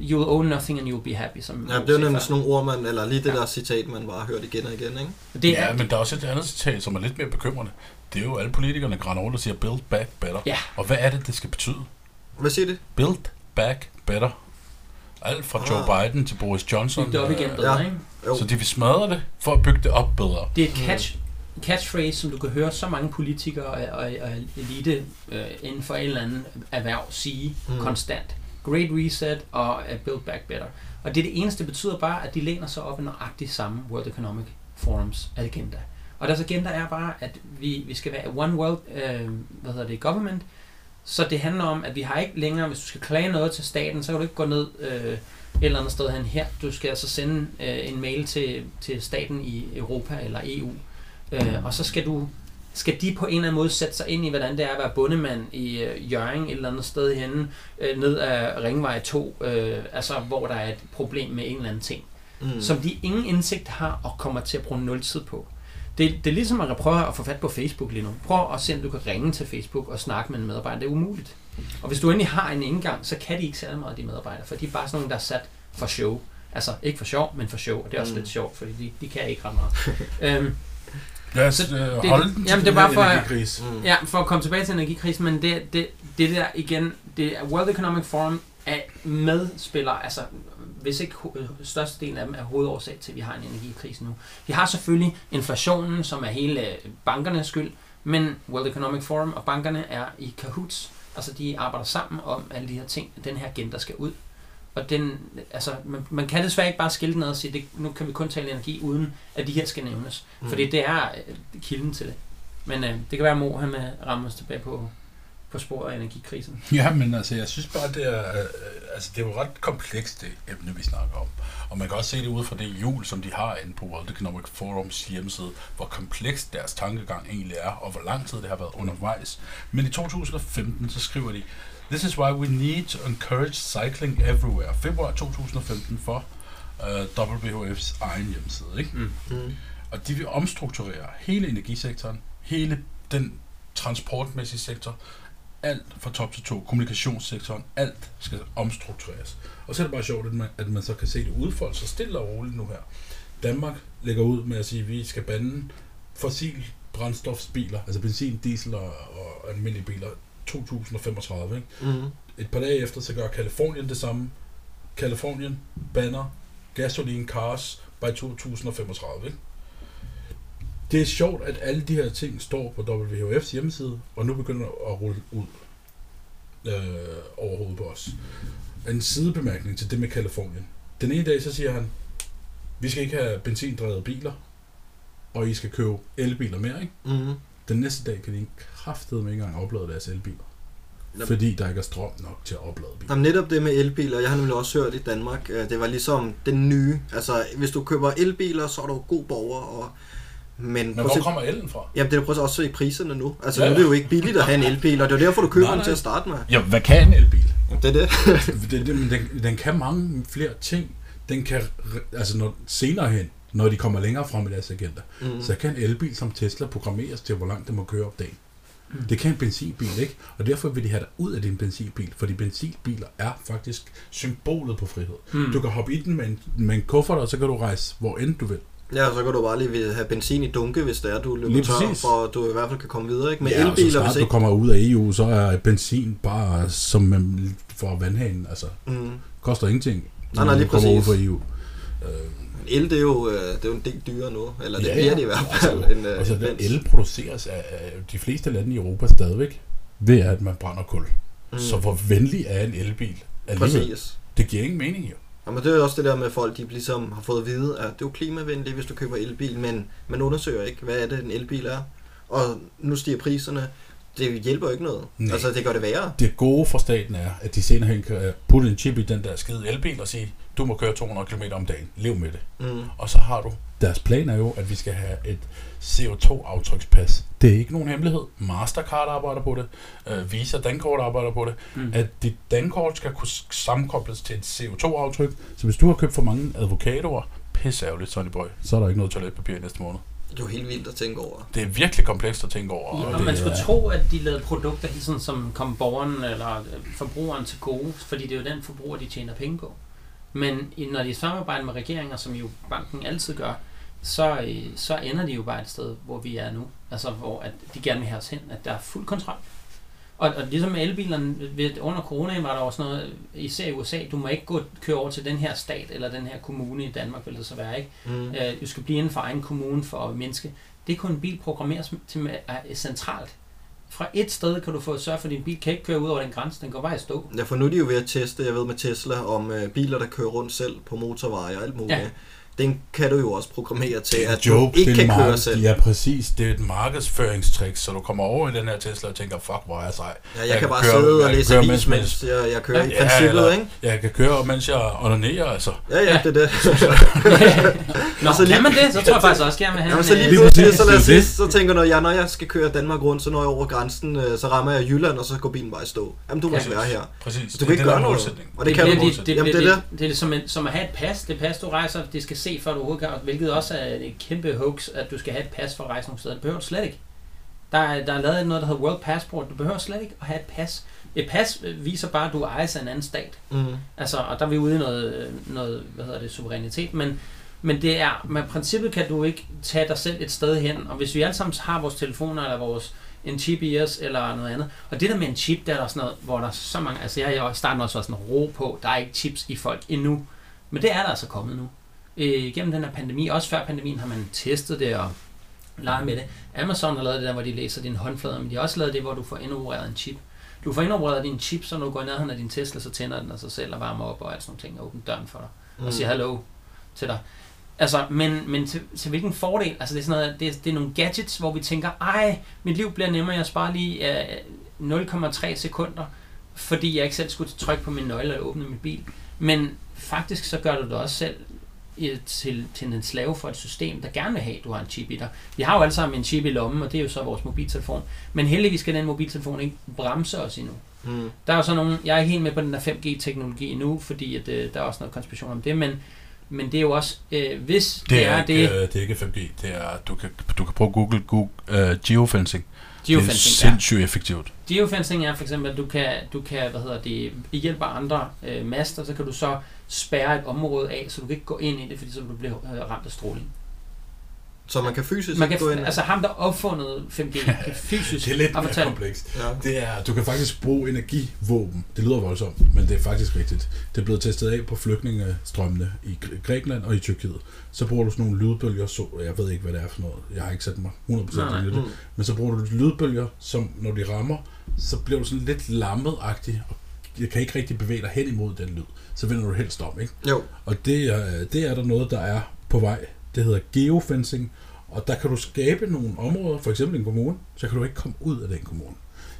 you will own nothing and you will be happy. Som Ja, det er jo nemlig sådan nogle ord, man, eller lige det der citat, man bare har hørt igen og igen, ikke? Det er, ja, men der er også et andet citat, som er lidt mere bekymrende. Det er jo alle politikerne, der grænder rundt og siger, build back better. Ja. Og hvad er det, det skal betyde? Hvad siger det? Build back better. Alt fra Joe Ah. Biden til Boris Johnson. Bygge det op igen bedre, ja. ikke? Jo. Så de vil smadre det, for at bygge det op bedre. Det er et catch, catchphrase, som du kan høre så mange politikere og, og, og elite øh, inden for en eller anden erhverv sige Mm. konstant. Great Reset og uh, Build Back Better. Og det er det eneste, betyder bare, at de læner sig op i nøjagtigt samme World Economic Forums agenda. Og deres agenda er bare, at vi, vi skal være one world øh, hvad hedder det, government, så det handler om, at vi har ikke længere, hvis du skal klage noget til staten, så kan du ikke gå ned øh, et eller andet sted hen her. Du skal altså sende øh, en mail til, til staten i Europa eller EU. Øh, og så skal du skal de på en eller anden måde sætte sig ind i, hvordan det er at være bundemand i øh, Jørgen et eller andet sted henne, øh, ned ad Ringvej 2, øh, altså hvor der er et problem med en eller anden ting, Mm. som de ingen indsigt har og kommer til at bruge nul tid på. Det, det er ligesom at prøve at få fat på Facebook lige nu. Prøv at se, om du kan ringe til Facebook og snakke med en medarbejder. Det er umuligt. Og hvis du endelig har en indgang, så kan de ikke særlig meget, de medarbejdere, for de er bare sådan nogle, der er sat for show. Altså ikke for sjov, men for show, og det er også mm. lidt sjovt, fordi de, de kan ikke ret meget. [LAUGHS] øhm, Lad os øh, det- holde den til jamen, det bare for- energikrise. Mm. Ja, for at komme tilbage til energikrisen, men det, det, det der igen, det er World Economic Forum er medspiller, altså hvis ikke størstedelen af dem er hovedårsag til, at vi har en energikrise nu. Vi har selvfølgelig inflationen, som er hele øh, bankernes skyld, men World Economic Forum og bankerne er i cahoots. Altså de arbejder sammen om alle de her ting. Den her agenda skal ud. Og den, altså, man, man kan desværre ikke bare skille den ad og sige, det, nu kan vi kun tale energi, uden at de her skal nævnes. Mm. Fordi det er øh, kilden til det. Men øh, det kan være, at Mo han vil ramme os tilbage på, på sporet af energikrisen. [LAUGHS] Ja, men altså, jeg synes bare, det er, øh, altså, det er jo ret komplekst, det emne, vi snakker om. Og man kan også se det ud fra det hjul, som de har inde på World Economic Forums hjemmeside, hvor komplekst deres tankegang egentlig er, og hvor lang tid det har været undervejs. Men i 2015, så skriver de, This is why we need to encourage cycling everywhere. Februar 2015 for uh, WHF's egen hjemmeside. Ikke? Mm. Mm. Og de vil omstrukturere hele energisektoren, hele den transportmæssige sektor, alt fra top til to, kommunikationssektoren, alt skal omstruktureres. Og så er det bare sjovt, at man, at man så kan se det udfolde sig stille og roligt nu her. Danmark lægger ud med at sige, at vi skal bande fossil brændstofsbiler, altså benzin, diesel og, og almindelige biler, 2035. Ikke? Mm. Et par dage efter, så gør Kalifornien det samme. Kalifornien banner gasoline cars by 2035. Ikke? Det er sjovt, at alle de her ting står på WHF's hjemmeside, og nu begynder at rulle ud øh, over hovedet på os. En sidebemærkning til det med Kalifornien. Den ene dag, så siger han, vi skal ikke have benzindrevede biler, og I skal købe elbiler mere, ikke? Mm. Den næste dag kan de kraftedeme ikke engang oplade deres elbiler. Nå. Fordi der ikke er strøm nok til at oplade biler. Jamen netop det med elbiler, jeg har nemlig også hørt i Danmark, øh, det var ligesom den nye. Altså, hvis du køber elbiler, så er du god borger, og... Men, Men hvor se- kommer elen fra? Jamen, det er prøv også se priserne nu. Altså, Ja, nu er ja. det jo ikke billigt at have en elbil, og det er jo derfor, du køber Nej, den nej. til at starte med. Ja, hvad kan en elbil? Det er det. [LAUGHS] det, det men den, den kan mange flere ting. Den kan, altså når, senere hen, når de kommer længere frem i deres agenda, mm. så kan en elbil som Tesla programmeres til, hvor langt den må køre op dagen. Mm. Det kan en benzinbil ikke, og derfor vil de have dig ud af din benzinbil, fordi benzinbiler er faktisk symbolet på frihed. Mm. Du kan hoppe i den med en, med en kuffert, og så kan du rejse hvor end du vil. Ja, så kan du bare lige have benzin i dunke, hvis det er, du løber Lige tør, præcis. for du i hvert fald kan komme videre. Ikke? Med ja, og så elbiler, snart hvis du ikke... kommer ud af EU, så er benzin bare som man får vandhanen. Altså, Mm. koster ingenting, Nej, nej, når lige du kommer ud præcis. fra EU. Øh, El, det er, jo, øh, det er jo en del dyrere nu. Eller det Ja, bliver det i hvert fald. end, øh, Altså, end den benzin. el produceres af, af de fleste lande i Europa stadigvæk ved, at man brænder kul. Mm. Så hvor venlig er en elbil alligevel? Præcis. Det giver ingen mening jo. Jamen, det er jo også det der med, folk de ligesom har fået at vide, at det er jo klimavenligt, hvis du køber elbil, men man undersøger ikke, hvad er det, en elbil er. Og nu stiger priserne. Det hjælper jo ikke noget. Nej. Altså, det gør det værre. Det gode for staten er, at de senere hen kan putte en chip i den der skide elbil og sige, du må køre 200 km om dagen. Lev med det. Mm. Og så har du. Deres plan er jo, at vi skal have et CO2-aftrykspas. Det er ikke nogen hemmelighed. Mastercard arbejder på det. Øh, Visa Dankort arbejder på det. Mm. At dit dankort skal kunne sammenkobles til et CO2-aftryk. Så hvis du har købt for mange avocadoer, pisse ærgerligt, Sonny Boy, så er der ikke noget toiletpapir i næste måned. Det er jo helt vildt at tænke over. Det er virkelig komplekst at tænke over. Ja, og man skulle er- tro, at de lavede produkter, hele tiden, som kom borgeren eller øh, forbrugeren til gode, fordi det er jo den forbruger, de tjener penge på. Men når de samarbejder med regeringer, som jo banken altid gør, så, øh, så ender de jo bare et sted, hvor vi er nu. Altså hvor at de gerne vil have os hen, at der er fuld kontrol. Og, og ligesom med elbilerne, ved, under corona var der også noget, især i USA, du må ikke gå køre over til den her stat eller den her kommune i Danmark, vil det så være, ikke? Mm. Øh, du skal blive inden for egen kommune for at mindske. Det kunne en bil programmeres til med, er centralt. Fra et sted kan du få sørge for, at din bil kan ikke køre ud over den grænse, den går bare i stå. Ja, for nu er de jo ved at teste, jeg ved med Tesla, om øh, biler, der kører rundt selv på motorveje og alt muligt. Ja. Den kan du jo også programmere til, at joke, du ikke det er kan en køre mark- selv. Ja, præcis. Det er et markedsføringstrick, så du kommer over i den her Tesla og tænker, fuck, hvor er jeg sej. Ja, jeg, Jeg kan kan bare køre- sidde og læse avis, mens- mens jeg, jeg kører Ja, i ja, princippet, eller- ikke? Jeg kan køre, mens jeg onanerer, altså. Ja, ja, det er det. [LAUGHS] Nå, så lige- kan man det? Så tror jeg faktisk også gerne vil have Jamen, en, så lige øh, Lige pludselig, så, lad os det sige, så tænker når jeg, når jeg skal køre Danmark rundt, så når jeg over grænsen, øh, så rammer jeg Jylland, og så går bilen bare i stå. Jamen, du må Ja. være her. Præcis. Så du kan ikke gøre noget. Og det, kan du. det, det, det, det er det, er som, en, som at have et pas. Det pas, du rejser, det skal se, før du overhovedet kan, hvilket også er et kæmpe hoax, at du skal have et pas for at rejse nogle steder. Det behøver du slet ikke. Der er, der er lavet noget, der hedder World Passport. Du behøver slet ikke at have et pas. Et pas viser bare, at du ejer af en anden stat. Mm. Altså, og der er vi ude i noget, noget hvad hedder det, suverænitet, men, men det er, med princippet kan du ikke tage dig selv et sted hen, og hvis vi alle sammen har vores telefoner, eller vores en chip i os, eller noget andet, og det der med en chip, der er der sådan noget, hvor der er så mange, altså jeg har i starten også været sådan ro på, der er ikke chips i folk endnu, men det er der altså kommet nu. Øh, gennem den her pandemi, også før pandemien har man testet det og leget med det. Amazon har lavet det der, hvor de læser dine håndflader, men de har også lavet det, hvor du får indopereret en chip. Du får indopereret din chip, så når du går nærheden af din Tesla, så tænder den af sig selv og varmer op og alt sådan nogle ting, og åbner døren for dig og siger hallo til dig. Altså, men, men til, til hvilken fordel? Altså, det er sådan noget, det, er, det er nogle gadgets, hvor vi tænker, ej, mit liv bliver nemmere, jeg sparer lige øh, 0,3 sekunder, fordi jeg ikke selv skulle trykke på min nøgle og åbne min bil. Men faktisk så gør du det også selv til, til en slave for et system, der gerne vil have, at du har en chip i dig. Vi har jo alle sammen en chip i lommen, og det er jo så vores mobiltelefon. Men heldigvis skal den mobiltelefon ikke bremse os endnu. Mm. Der er jo så nogle, jeg er ikke helt med på den der 5G-teknologi endnu, fordi at, øh, der er også noget konspiration om det, men, men det er jo også, øh, hvis Det er, det, ikke, øh, det er ikke 5G. Det er, du kan, du kan prøve Google, Google uh, geofencing. Det er geofencing, ja. sindssygt effektivt. Geofencing er for eksempel, at du kan, du kan hvad hedder det, i hjælp af andre øh, master, så kan du så spærre et område af, så du kan ikke gå ind i det, fordi så du blive øh, ramt af stråling. Så man kan fysisk Man ikke gå ind. kan, altså ham, der opfundet 5G, [LAUGHS] kan fysisk Det er lidt mere fortalt- komplekst. Ja. Det er, du kan faktisk bruge energivåben. Det lyder voldsomt, men det er faktisk rigtigt. Det er blevet testet af på flygtningestrømmene i Gr- Grækenland og i Tyrkiet. Så bruger du sådan nogle lydbølger, så jeg ved ikke, hvad det er for noget. Jeg har ikke sat mig 100% Nej, nej. i det. Mm. Men så bruger du lydbølger, som når de rammer, så bliver du sådan lidt lammet-agtig, og jeg kan ikke rigtig bevæge dig hen imod den lyd. Så vender du helst om, ikke? Jo, Og det er, det er der noget, der er på vej. Det hedder geofencing, og der kan du skabe nogle områder, for eksempel en kommune, så kan du ikke komme ud af den kommune.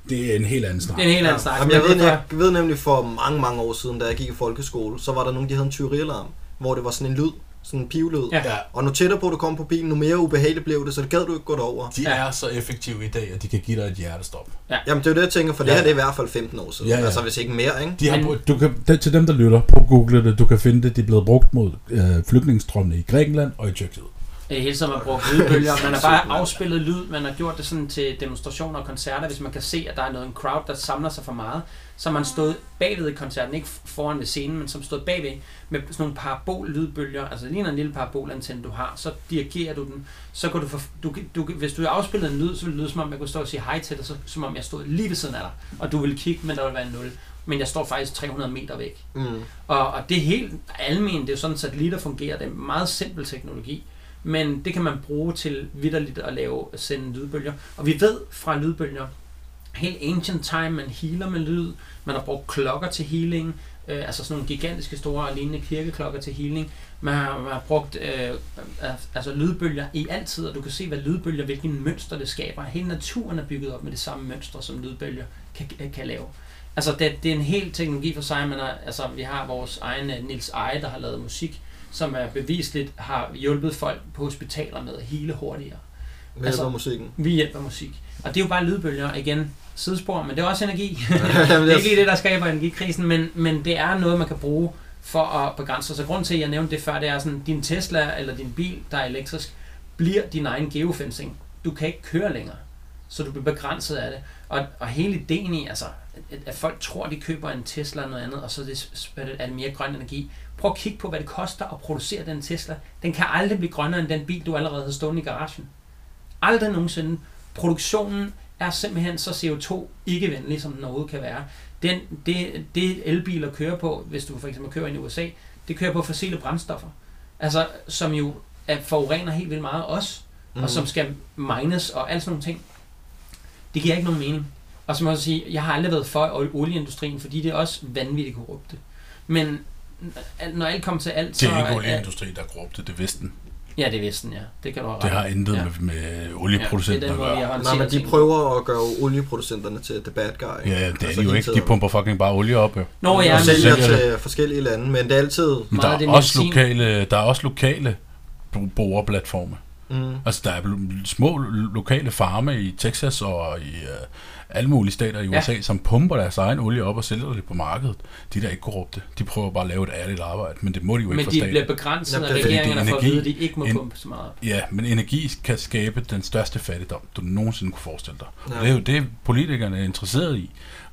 Det er en helt anden snak. Det er en helt anden Ja. snak. Jamen, men jeg, ved, jeg ved nemlig for mange, mange år siden, da jeg gik i folkeskole, så var der nogen, der havde en tyverialarm, hvor det var sådan en lyd, sådan en pivlyd. Ja. Ja, Og nu tættere på, du kom på bilen, nu mere ubehageligt blev det, så det gad du ikke gå derover. de Ja. er så effektive i dag, at de kan give dig et hjertestop. Jamen, det er jo det, jeg tænker, for det Ja. her det er i hvert fald 15 år siden. Ja, ja. Altså, hvis ikke mere, ikke? De har, Men, du kan, det, til dem, der lytter på Google det, du kan finde det, de er blevet brugt mod øh, flygtningestrømmene i Grækenland og i Tyrkiet. Det er hele tiden, man bruger lydbølger. [LAUGHS] Man har bare afspillet lyd. Man har gjort det sådan til demonstrationer og koncerter. Hvis man kan se, at der er noget en crowd, der samler sig for meget, så har man stået bagved i koncerten, ikke foran ved scenen, men som stået bagved med sådan nogle parabol-lydbølger, altså lige en lille parabolantenne, du har, så dirigerer du den, så kan du, få, du, du, hvis du har afspillet en lyd, så vil det lyde som om, jeg kunne stå og sige hej til dig, så, som om jeg stod lige ved siden af dig, og du vil kigge, men der vil være en 0. Men jeg står faktisk 300 meter væk. Mm. Og, og det er helt almen, det er sådan, satellitter fungerer. Det er meget simpel teknologi. Men det kan man bruge til vidderligt at lave, sende lydbølger. Og vi ved fra lydbølger, helt ancient time, man healer med lyd. Man har brugt klokker til healing. Øh, altså sådan nogle gigantiske store og lignende kirkeklokker til healing. Man har, man har brugt øh, altså lydbølger i altid, og du kan se, hvad lydbølger, hvilken mønster det skaber. Hele naturen er bygget op med det samme mønster, som lydbølger kan, øh, kan lave. Altså, det, det er en helt teknologi for sig, men altså, vi har vores egen øh, Nils Eje, der har lavet musik, som er bevisligt har hjulpet folk på hospitaler med at hele hurtigere. Med Altså- musikken. Vi hjælper musik. Og det er jo bare lydbølger, igen, sidespor, men det er også energi. [LAUGHS] Det er ikke det, der skaber energikrisen, men, men det er noget, man kan bruge for at begrænse sig. Så grund til, at jeg nævnte det før, det er sådan, din Tesla eller din bil, der er elektrisk, bliver din egen geofencing. Du kan ikke køre længere, så du bliver begrænset af det. Og, og hele ideen i, altså, at, at folk tror, de køber en Tesla eller noget andet, og så er det, er det mere grøn energi. Prøv at kigge på, hvad det koster at producere den Tesla. Den kan aldrig blive grønnere end den bil, du allerede har stående i garagen. Aldrig nogensinde. Produktionen er simpelthen så CO2-ikke-venlig, som den overhovedet kan være. Den, det, det elbiler kører på, hvis du for eksempel kører ind i USA, det kører på fossile brændstoffer. Altså, som jo er, forurener helt vildt meget også, mm. og som skal mines og alt sådan nogle ting. Det giver ikke nogen mening. Og så må jeg sige, jeg har aldrig været for olieindustrien, fordi det er også vanvittigt korrupte. Men når alt kommer til alt, Det er ikke olieindustri, der er korrupte, det er Vesten. Ja, det er Vesten, ja. Det kan du have Det har i. intet ja. med, med olieproducenter ja, at det er den gøre. Nej, men de prøver at gøre olieproducenterne til the bad guy. Ja, det er Altså, de jo ikke. De pumper fucking bare olie op, jo. Nå ja, og men, sælger sælger til forskellige lande, men det er altid... Men Meget der det er, også lokale, der er også lokale boreplatforme. Mm. Altså, der er små lo- lokale farme i Texas og i uh, alle mulige stater i. USA, ja. som pumper deres egen olie op og sælger det på markedet. De er da ikke korrupte. De prøver bare at lave et ærligt arbejde, men det må de jo ikke men for de staten. bliver begrænset af er er regeringerne for at energi. vide, at de ikke må En- pumpe så meget. Ja, men energi kan skabe den største fattigdom, du nogensinde kunne forestille dig. Ja. Ja. Det er jo det, politikerne er interesseret i.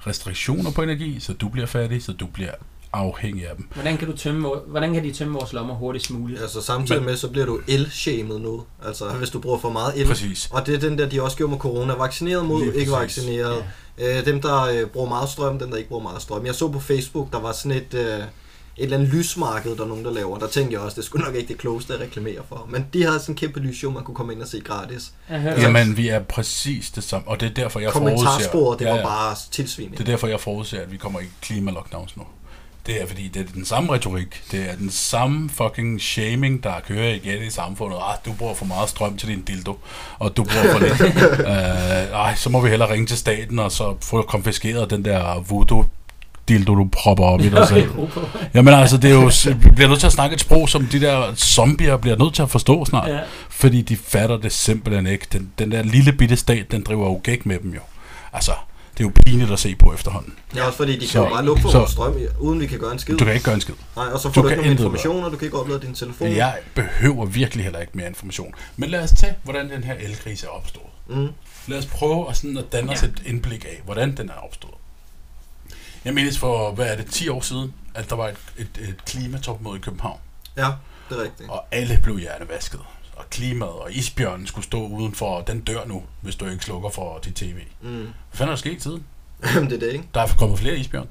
Restriktioner på energi, så du bliver fattig, så du bliver afhængig af dem. Hvordan kan, du tømme, vor- hvordan kan de tømme vores lommer hurtigst muligt? Altså samtidig Men- med, så bliver du el-shamed nu. Altså hvis du bruger for meget el. Præcis. Og det er den der, de også gjorde med corona. Vaccineret mod, Lige ikke præcis. vaccineret. Ja. Øh, dem, der øh, bruger meget strøm, dem, der ikke bruger meget strøm. Jeg så på Facebook, der var sådan et, øh, et eller andet lysmarked, der er nogen, der laver. Der tænkte jeg også, det skulle nok ikke det klogeste at reklamere for. Men de havde sådan en kæmpe lysshow, man kunne komme ind og se gratis. Jamen, vi er præcis det samme, og det er derfor, jeg forudser... Kommentarsporet, det Ja, var ja. bare tilsvining. Det er derfor, jeg forudser, at vi kommer i klimalockdowns nu. Det er fordi, det er den samme retorik. Det er den samme fucking shaming, der kører igen i samfundet. Ah, du bruger for meget strøm til din dildo, og du bruger for lidt. uh, [LAUGHS] ej, så må vi hellere ringe til staten, og så få konfiskeret den der voodoo dildo, du propper op i dig selv. [LAUGHS] Jamen altså, det er jo, vi bliver nødt til at snakke et sprog, som de der zombier bliver nødt til at forstå snart. Ja. Fordi de fatter det simpelthen ikke. Den, den der lille bitte stat, den driver jo gæk med dem jo. Altså, det er jo pinligt at se på efterhånden. Det er også fordi, de kan Så- jo bare lukke for så- vores strøm, uden vi kan gøre en skid. Du kan ikke gøre en skid. Nej, og så du får du, kan ikke nogen informationer, du kan ikke oplade din telefon. Jeg behøver virkelig heller ikke mere information. Men lad os tage, hvordan den her elkrise er opstået. Mm. Lad os prøve at, sådan at danne os Ja. et indblik af, hvordan den er opstået. Jeg mindes for, hvad er det, 10 år siden, at der var et, et, et klimatopmøde i København. Ja, det er rigtigt. Og alle blev hjernevasket. Og klimaet og isbjørnen skulle stå udenfor, og den dør nu, hvis du ikke slukker for dit tv. Mm. Hvad fanden er der sket siden? Jamen, det er det, ikke? Der er kommet flere isbjørn.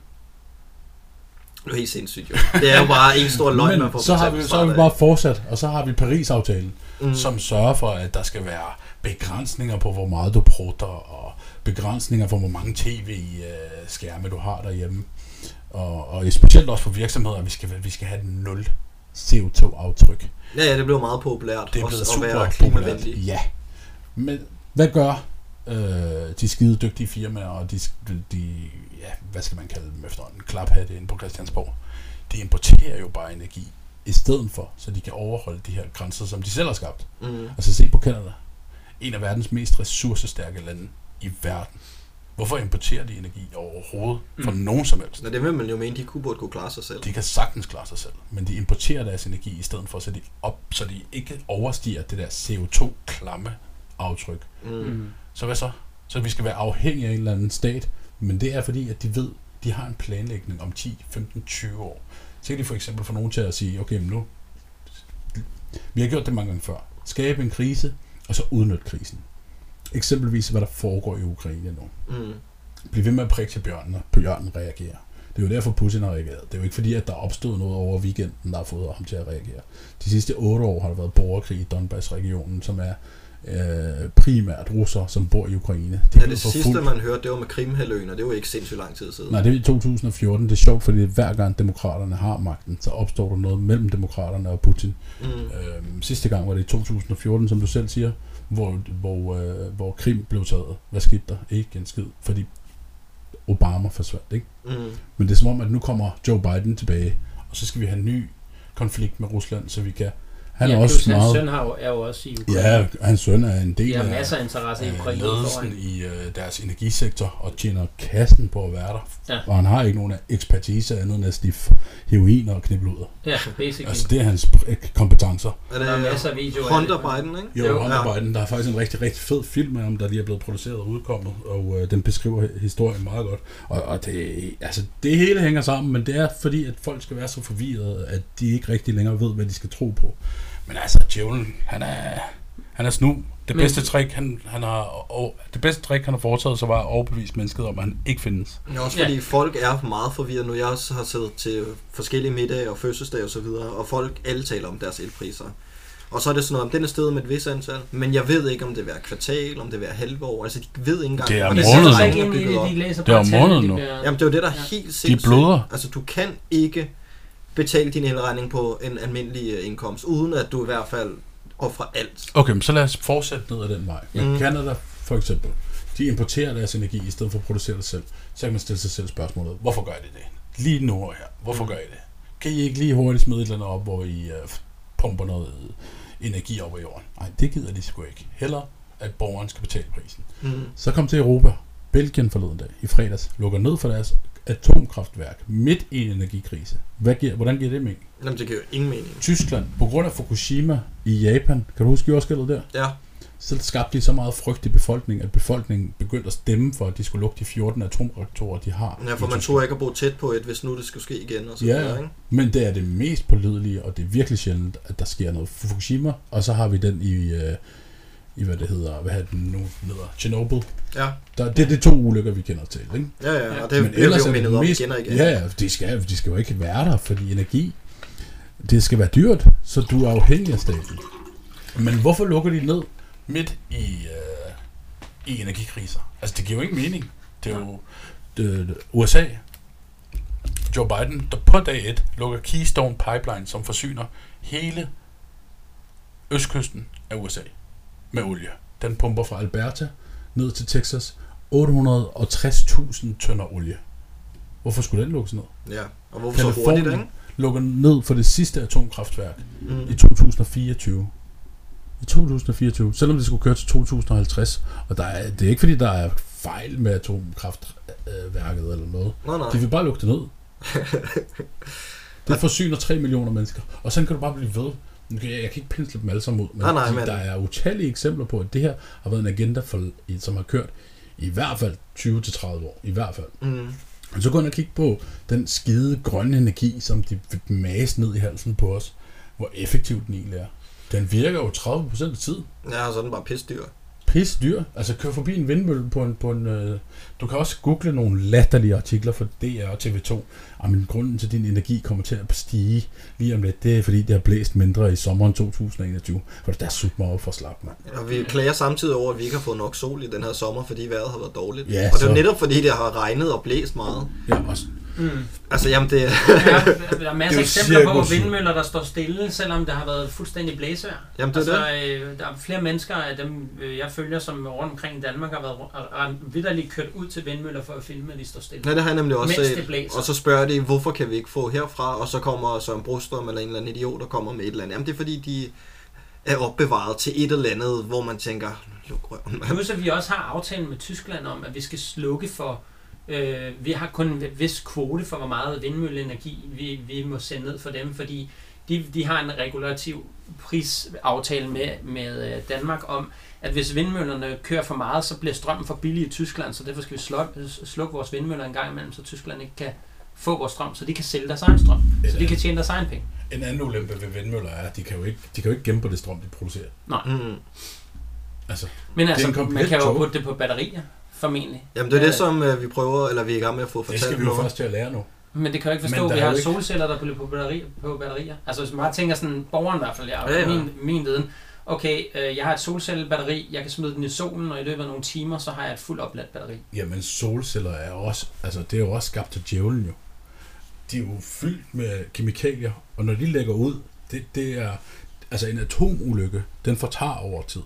Det er helt sindssygt, jo. Det er jo bare en stor løgn, man får så har, vi, så har vi bare fortsat, og så har vi Paris-aftalen, af. mm. som sørger for, at der skal være begrænsninger på, hvor meget du prutter, og begrænsninger for, hvor mange tv-skærme du har derhjemme. Og, og specielt også for virksomheder, at vi skal, vi skal have nul CO2-aftryk. Ja, ja, det blev meget populært. Det er også blevet at super være populært. Ja. Men hvad gør øh, de skide dygtige firmaer, og de, de, ja, hvad skal man kalde dem efterhånden, klaphatte inde på Christiansborg? De importerer jo bare energi i stedet for, så de kan overholde de her grænser, som de selv har skabt. Mm. Altså se på Canada. En af verdens mest ressourcestærke lande i verden. Hvorfor importerer de energi overhovedet Mm. nogen som helst? Nå, det vil man jo mene, de kunne burde kunne klare sig selv. De kan sagtens klare sig selv, men de importerer deres energi i stedet for, så de, op, så de ikke overstiger det der CO2-klamme aftryk. Mm. Mm. Så hvad så? Så vi skal være afhængige af en eller anden stat, men det er fordi, at de ved, de har en planlægning om 10, 15, 20 år. Så kan de for eksempel få nogen til at sige, okay, men nu, vi har gjort det mange gange før. Skabe en krise, og så udnytte krisen. Eksempelvis, hvad der foregår i Ukraine nu. Mm. Bliv ved med at prikke til bjørnen, og bjørnen reagerer. Det er jo derfor, Putin har reageret. Det er jo ikke fordi, at der er opstået noget over weekenden, der har fået ham til at reagere. De sidste otte år har der været borgerkrig i Donbass-regionen, som er øh, primært russere, som bor i Ukraine. De Ja, det sidste, forfulgt. man hørte, det var med Krimhaløen, og det var ikke sindssygt lang tid siden. Nej, det er i 2014. Det er sjovt, fordi hver gang demokraterne har magten, så opstår der noget mellem demokraterne og Putin. Mm. Øhm, sidste gang var det i 2014, som du selv siger, hvor, hvor, øh, hvor Krim blev taget. Hvad skete der? Ikke en skid, fordi Obama forsvandt, ikke? Mm. Men det er som om, at nu kommer Joe Biden tilbage, og så skal vi have en ny konflikt med Rusland, så vi kan... Han ja, er også hans meget... søn har jo, er jo også i Ukraine. Ja, hans søn er en del De har af, masser af interesse i af Ukraine. ledelsen i øh, deres energisektor og tjener kassen på at være der. Ja. Og han har ikke nogen ekspertise andet end at sniffe heroin og knibluder. Ja, basically. Altså, det er hans kompetencer. Er der er det masser af videoer. af Hunter det. Biden, ikke? Jo, Jo. Hunter Biden, der er faktisk en rigtig, rigtig fed film af ham, der lige er blevet produceret og udkommet, og øh, den beskriver historien meget godt. Og, og det, altså, det hele hænger sammen, men det er fordi, at folk skal være så forvirrede, at de ikke rigtig længere ved, hvad de skal tro på. Men altså, djævlen, han er, han er snu. Det Men- bedste trick, han, han har, og, det bedste trick, han har foretaget, så var at overbevise mennesket om, at han ikke findes. Ja, også Ja. fordi folk er meget forvirret nu. Jeg også har siddet til forskellige middage og fødselsdage og så videre, og folk alle taler om deres elpriser. Og så er det sådan noget, om den er stedet med et vis antal, men jeg ved ikke, om det er hver kvartal, om det er hver halve år. Altså, de ved ikke engang, Det er Det måneden sætter nu. sig det, de er om måneden de nu. Jamen, det er jo det, der er Ja. helt sindssygt. bløder. Altså, du kan ikke betale din elregning på en almindelig øh, indkomst, uden at du i hvert fald offrer alt. Okay, men så lad os fortsætte ned ad den vej. Men mm. Canada for eksempel, de importerer deres energi i stedet for at producere det selv. Så kan man stille sig selv spørgsmålet, hvorfor gør I det? Lige nu her, hvorfor Mm. gør I det? Kan I ikke lige hurtigt smide et eller andet op, hvor I uh, pumper noget energi op i jorden? Nej, det gider de sgu ikke. Heller at borgeren skal betale prisen. Mm. Så kom til Europa. Belgien forleden dag, i fredags, lukker ned for deres atomkraftværk midt i en energikrise. Hvad giver, hvordan giver det mening? Jamen, det giver ingen mening. Tyskland, på grund af Fukushima i Japan, kan du huske jordskælvet der? Ja, så skabte de så meget frygt i befolkningen, at befolkningen begyndte at stemme for, at de skulle lukke de 14 atomreaktorer, de har. ja for man tror ikke at bo tæt på et, hvis nu det skulle ske igen. Og så Ja, videre, ja. ikke? Men det er det mest pålidelige, og det er virkelig sjældent, at der sker noget. Fukushima, og så har vi den i, øh, i hvad det hedder, hvad er den nu hedder, Chernobyl. Ja, Der, det er de to ulykker, vi kender til, ikke? ja, ja. Og det Men ellers jo er det mindet om mest- igen og igen. Ja, ja, de skal, de skal jo ikke være der, fordi energi, det skal være dyrt, så du er afhængig af staten. Men hvorfor lukker de ned midt i, øh, i energikriser? Altså, det giver jo ikke mening. Det er jo det, det, USA, Joe Biden, der på dag 1 lukker Keystone Pipeline, som forsyner hele østkysten af USA med olie. Den pumper fra Alberta ned til Texas 860.000 tønder olie. Hvorfor skulle den lukkes ned? Ja, og hvorfor så hurtigt, ikke? lukker ned for det sidste atomkraftværk Mm. i 2024. I 2024, selvom det skulle køre til 2050. Og der er, det er ikke fordi, der er fejl med atomkraftværket eller noget. Nej, nej. De vil bare lukke det ned. [LAUGHS] det forsyner 3 millioner mennesker. Og sådan kan du bare blive ved. Nu kan Jeg, jeg kan ikke pensle dem alle sammen ud, men, Nej, nej, de, men- der er utallige eksempler på, at det her har været en agenda, for, som har kørt i hvert fald 20-30 år. I hvert fald. Mm. Og så gå ind og kigge på den skide grønne energi, som de vil mase ned i halsen på os. Hvor effektiv den egentlig er. Den virker jo 30% af tiden. Ja, og så er den bare pisdyr. Pis dyr. Altså kør forbi en vindmølle på en... På en øh, du kan også google nogle latterlige artikler for DR og TV2. Jamen, grunden til, at din energi kommer til at stige lige om lidt, det er, fordi det har blæst mindre i sommeren 2021. For der er super meget for slap, mand. Og vi klager samtidig over, at vi ikke har fået nok sol i den her sommer, fordi vejret har været dårligt. Ja, og det er så- netop fordi, det har regnet og blæst meget. Ja, også, Mm. Altså, jamen det... Ja, der [LAUGHS] er masser Det er af eksempler på vindmøller, der står stille, selvom der har været fuldstændig blæsevejr. Jamen, det altså, øh, der er flere mennesker af dem, øh, jeg følger, som rundt omkring i Danmark har været vidderligt kørt ud til vindmøller for at filme, at de står stille. Nej, det har jeg nemlig også set. det. Og så spørger de, hvorfor kan vi ikke få herfra? Og så kommer Søren Brostrøm eller en eller anden idiot, der kommer med et eller andet. Jamen det er fordi, de er opbevaret til et eller andet, hvor man tænker, luk røven. Plus at vi også har aftalen med Tyskland om, at vi skal slukke for... Øh, vi har kun en vis kvote for, hvor meget vindmølleenergi vi, vi må sende ned for dem, fordi de, de har en regulativ prisaftale med, med øh, Danmark om, at hvis vindmøllerne kører for meget, så bliver strømmen for billig i Tyskland, så derfor skal vi slukke, slukke vores vindmøller en gang imellem, så Tyskland ikke kan få vores strøm, så de kan sælge deres egen strøm, så de kan tjene deres egen penge. en anden ulempe ved vindmøller er, at de kan jo ikke, de kan jo ikke gemme på det strøm, de producerer. Mm. Altså, Men er altså, man kan jo putte det på batterier, formentlig. Jamen det er det, Ja. som øh, vi prøver, eller vi er i gang med at få det skal fortalt vi jo først til at lære nu. Men det kan jeg ikke forstå, vi har ikke- solceller, der bliver på batterier, på batterier. Altså hvis man bare tænker sådan, borgeren i hvert fald, jeg, Ja, ja. Min, min viden. Okay, øh, jeg har et solcellebatteri, jeg kan smide den i solen, og i løbet af nogle timer, så har jeg et fuldt opladt batteri. Jamen, solceller er også, altså det er jo også skabt af djævlen jo. De er jo fyldt med kemikalier, og når de lægger ud, det, det er, altså en atomulykke, den fortager over tid.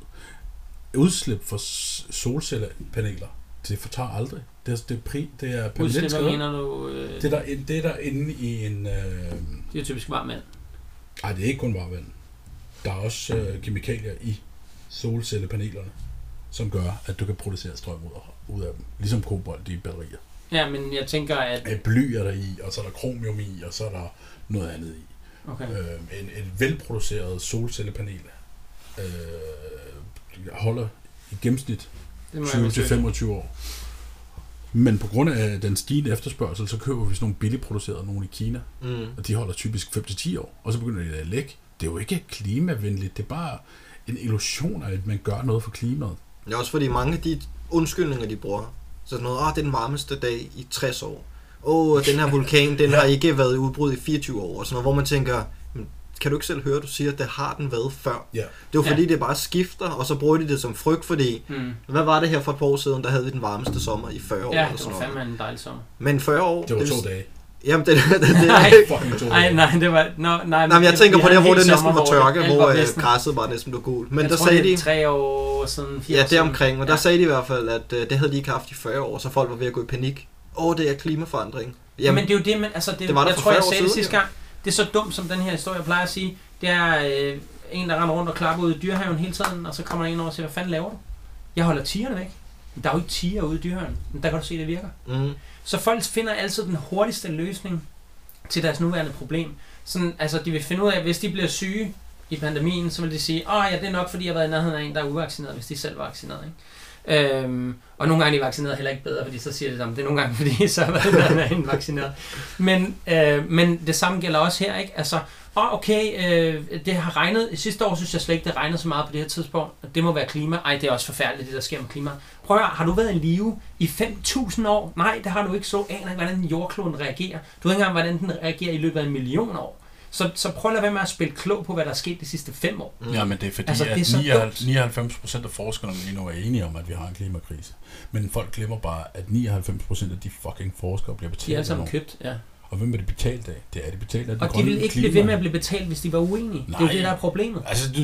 Udslip for s- solcellepaneler, det fortager aldrig. Det er, det pri, det er permanent Udslipper skadet. mener du, øh, Det er, der, det er der inde i en... Øh, det er typisk varmt vand. ej, det er ikke kun bare vand. Der er også øh, kemikalier i solcellepanelerne, som gør, at du kan producere strøm ud af, ud af dem. Ligesom kobolt i batterier. Ja, men jeg tænker, at... Øh, bly er der i, og så er der kromium i, og så er der noget andet i. Okay. Øh, en, en velproduceret solcellepanel øh, holder i gennemsnit Det må jeg undersøge. 20-25 år. Men på grund af den stigende efterspørgsel, så køber vi sådan nogle billigt producerede nogle i Kina, Mm. og de holder typisk 5-10 år, og så begynder de at lægge. Det er jo ikke klimavenligt, det er bare en illusion af, at man gør noget for klimaet. Det er også fordi mange af de undskyldninger, de bruger, så sådan noget, åh, det er den varmeste dag i 60 år. Åh, den her vulkan, den [LAUGHS] har ikke været i udbrud i 24 år, og sådan noget, hvor man tænker, "Men kan du ikke selv høre, du siger, at det har den været før? Ja. Det er jo Ja. fordi, det bare skifter, og så bruger de det som frygt, fordi, Mm. hvad var det her for et par år siden, der havde vi den varmeste sommer i 40 år? Ja, det sådan var noget. fandme en dejlig sommer. Men 40 år? Det var vil- to dage. Jamen, det, [LAUGHS] det, det, det, Nej. Fucking to Nej, dage. nej, det var... No, nej, Nej, men jeg tænker på det, en hvor det næsten var tørke, hvor var øh, bedsten. græsset bare næsten blev gult. Men jeg der tror, sagde det de, er tre år siden, fire ja, det omkring, og der Ja. sagde de i hvert fald, at øh, det havde de ikke haft i 40 år, så folk var ved at gå i panik. Åh, det er klimaforandring. Jamen, men det er jo det, men altså, det, det det var der jeg tror, jeg 40 år sagde det sidste gang. Det er så dumt, som den her historie plejer at sige. Det er øh, en, der render rundt og klapper ud i dyrehaven hele tiden, og så kommer der en over og siger, hvad fanden laver du? Jeg holder tigerne væk. Men der er jo ikke tiger ude i dyrehaven. Men der kan du se, det virker. Mm. Så folk finder altid den hurtigste løsning til deres nuværende problem. Sådan, altså, de vil finde ud af, at hvis de bliver syge i pandemien, så vil de sige, åh ja, det er nok, fordi jeg har været i nærheden af en, der er uvaccineret, hvis de selv er vaccineret. Ikke? Øhm, og nogle gange er de vaccineret heller ikke bedre, fordi så siger de, at det er nogle gange, [LAUGHS] fordi så er været en vaccineret. Men, øh, men det samme gælder også her, ikke? Altså, åh, okay, øh, det har regnet. Sidste år synes jeg slet ikke, det regnede så meget på det her tidspunkt. Og Det må være klima. Ej, det er også forfærdeligt, det der sker med klima. Prøv at høre, har du været i live i 5.000 år? Nej, det har du ikke. Så aner ikke, hvordan jordkloden reagerer. Du ved ikke engang, hvordan den reagerer i løbet af en million år. Så, så prøv at lade være med at spille klog på, hvad der er sket de sidste fem år. Mm. Ja, men det er fordi, Altså, altså, det er så at 99, 99% af forskerne lige nu er enige om, at vi har en klimakrise. Men folk glemmer bare, at 99% af de fucking forskere bliver De er betalt alle sammen købt, ja. Og hvem er det betalt af? Det er det betalt af Og de vil ikke blive ved med at blive betalt, hvis de var uenige. Det er jo Nej. det, der er problemet. Altså, du...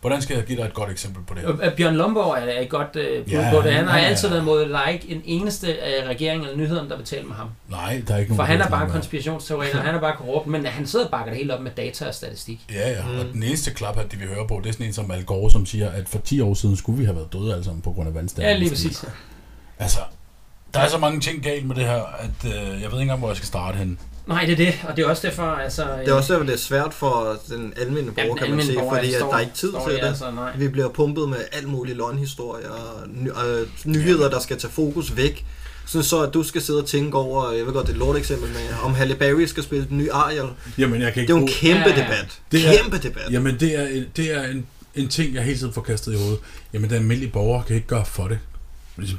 Hvordan skal jeg give dig et godt eksempel på det her? Og Bjørn Lomborg er et godt øh, bud Ja, på det. Han har han er- altid været mod, der er ikke en eneste øh, regering eller nyhederne, der betaler med ham. Nej, der er ikke nogen... For han er bare om. konspirationsteoretiker, han er bare korrupt, men han sidder og bakker det hele op med data og statistik. Ja, ja. Mm. Og den eneste klaphat, de vil høre på, det er sådan en som Al Gore, som siger, at for 10 år siden skulle vi have været døde alle sammen på grund af vandstanden. Ja, lige præcis. Altså, der er så mange ting galt med det her, at øh, jeg ved ikke engang, hvor jeg skal starte hen. Nej, det er det, og det er også derfor, altså... Det er også derfor, det er svært for den almindelige borger, kan man sige, fordi at der er ikke tid til det. Altså, nej. Vi bliver pumpet med alt muligt løgnhistorier og ny, øh, nyheder, der skal tage fokus væk. Sådan så, at du skal sidde og tænke over, jeg ved godt, det er et lort eksempel med, om Halle Berry skal spille den nye Ariel. Jamen, jeg kan Det er jo en kæmpe Ja, ja. debat. Det er- Kæmpe debat. Jamen, det er, en- det er en, en ting, jeg hele tiden får kastet i hovedet. Jamen, den almindelige borger kan ikke gøre for det.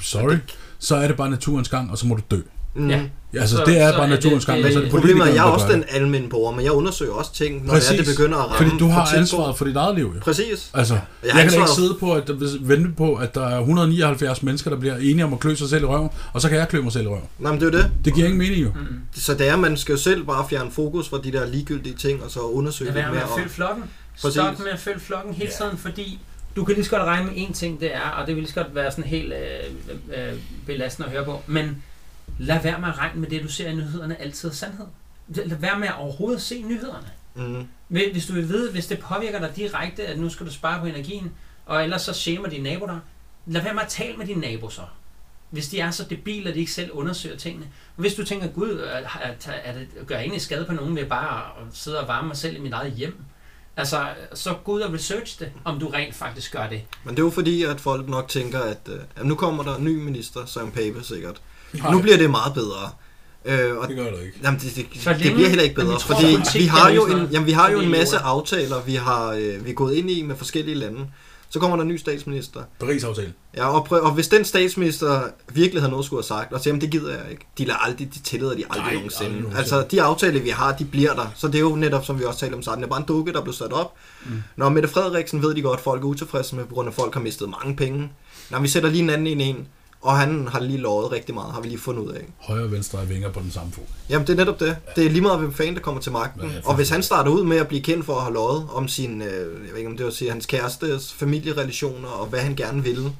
Sorry. Så er det bare naturens gang, og så må du dø. Mm. Ja. Altså, Så- det er så bare er naturens det- gang, det- er Problemet er, at jeg er også den almindelige borger, men jeg undersøger også ting, når det, er, Præcis. det begynder at ramme. Fordi du har for ansvaret for dit eget liv, jo. Præcis. Altså, Jeg jeg, kan ikke sidde på at vente på, at der er 179 mennesker, der bliver enige om at klø sig selv i røven, og så kan jeg klø mig selv i røven. Nej, men det er jo det. Det giver ingen mening jo. Mm. Så det er, man skal jo selv bare fjerne fokus fra de der ligegyldige ting, og så undersøge Lad lidt være med mere. at Og, følge flokken. Præcis. Stop med at følge flokken hele Ja. tiden, fordi du kan lige så godt regne med én ting, det er, og det vil lige så godt være sådan helt øh, øh, belastende at høre på, men lad være med at regne med det, du ser i nyhederne, altid er sandhed. Lad være med at overhovedet se nyhederne. mm, Hvis du vil vide, hvis det påvirker dig direkte, at nu skal du spare på energien, og ellers så shamer din nabo dig, lad være med at tale med din nabo så. Hvis de er så debile, at de ikke selv undersøger tingene. Hvis du tænker, gud, at, at, at det gør jeg egentlig skade på nogen ved bare at sidde og varme mig selv i mit eget hjem, altså, så gå ud og research det, om du rent faktisk gør det. men det er jo fordi, at folk nok tænker, at, øh, nu kommer der en ny minister, Søren Pape sikkert. Nej, Nu bliver det meget bedre. Øh, og det gør det ikke. Jamen, det, det, det længe- bliver heller ikke bedre, vi tror, fordi vi har jo en, jamen, vi har jo det en masse aftaler, vi har øh, vi er gået ind i med forskellige lande. Så kommer der en ny statsminister. Paris-aftale. Ja, og, prøv, og hvis den statsminister virkelig havde noget skulle have sagt, og siger, jamen det gider jeg ikke. De lader aldrig, de tillader de aldrig Nej, nogensinde. aldrig nogensinde. Altså, de aftaler, vi har, de bliver der. Så det er jo netop, som vi også talte om starten, det er bare en dukke, der blev sat op. Mm. Når Mette Frederiksen ved de godt, at folk er utilfredse med, på grund af, at folk har mistet mange penge. Når vi sætter lige en anden ind en, og han har lige lovet rigtig meget, har vi lige fundet ud af. Højre og venstre er vinger på den samme fod. Jamen, det er netop det. Det er lige meget, hvem fanden der kommer til magten. Ja, og hvis han starter ud med at blive kendt for at have løjet om sin, øh, jeg ved ikke om det vil sige, hans kærestes familierelationer og hvad han gerne ville,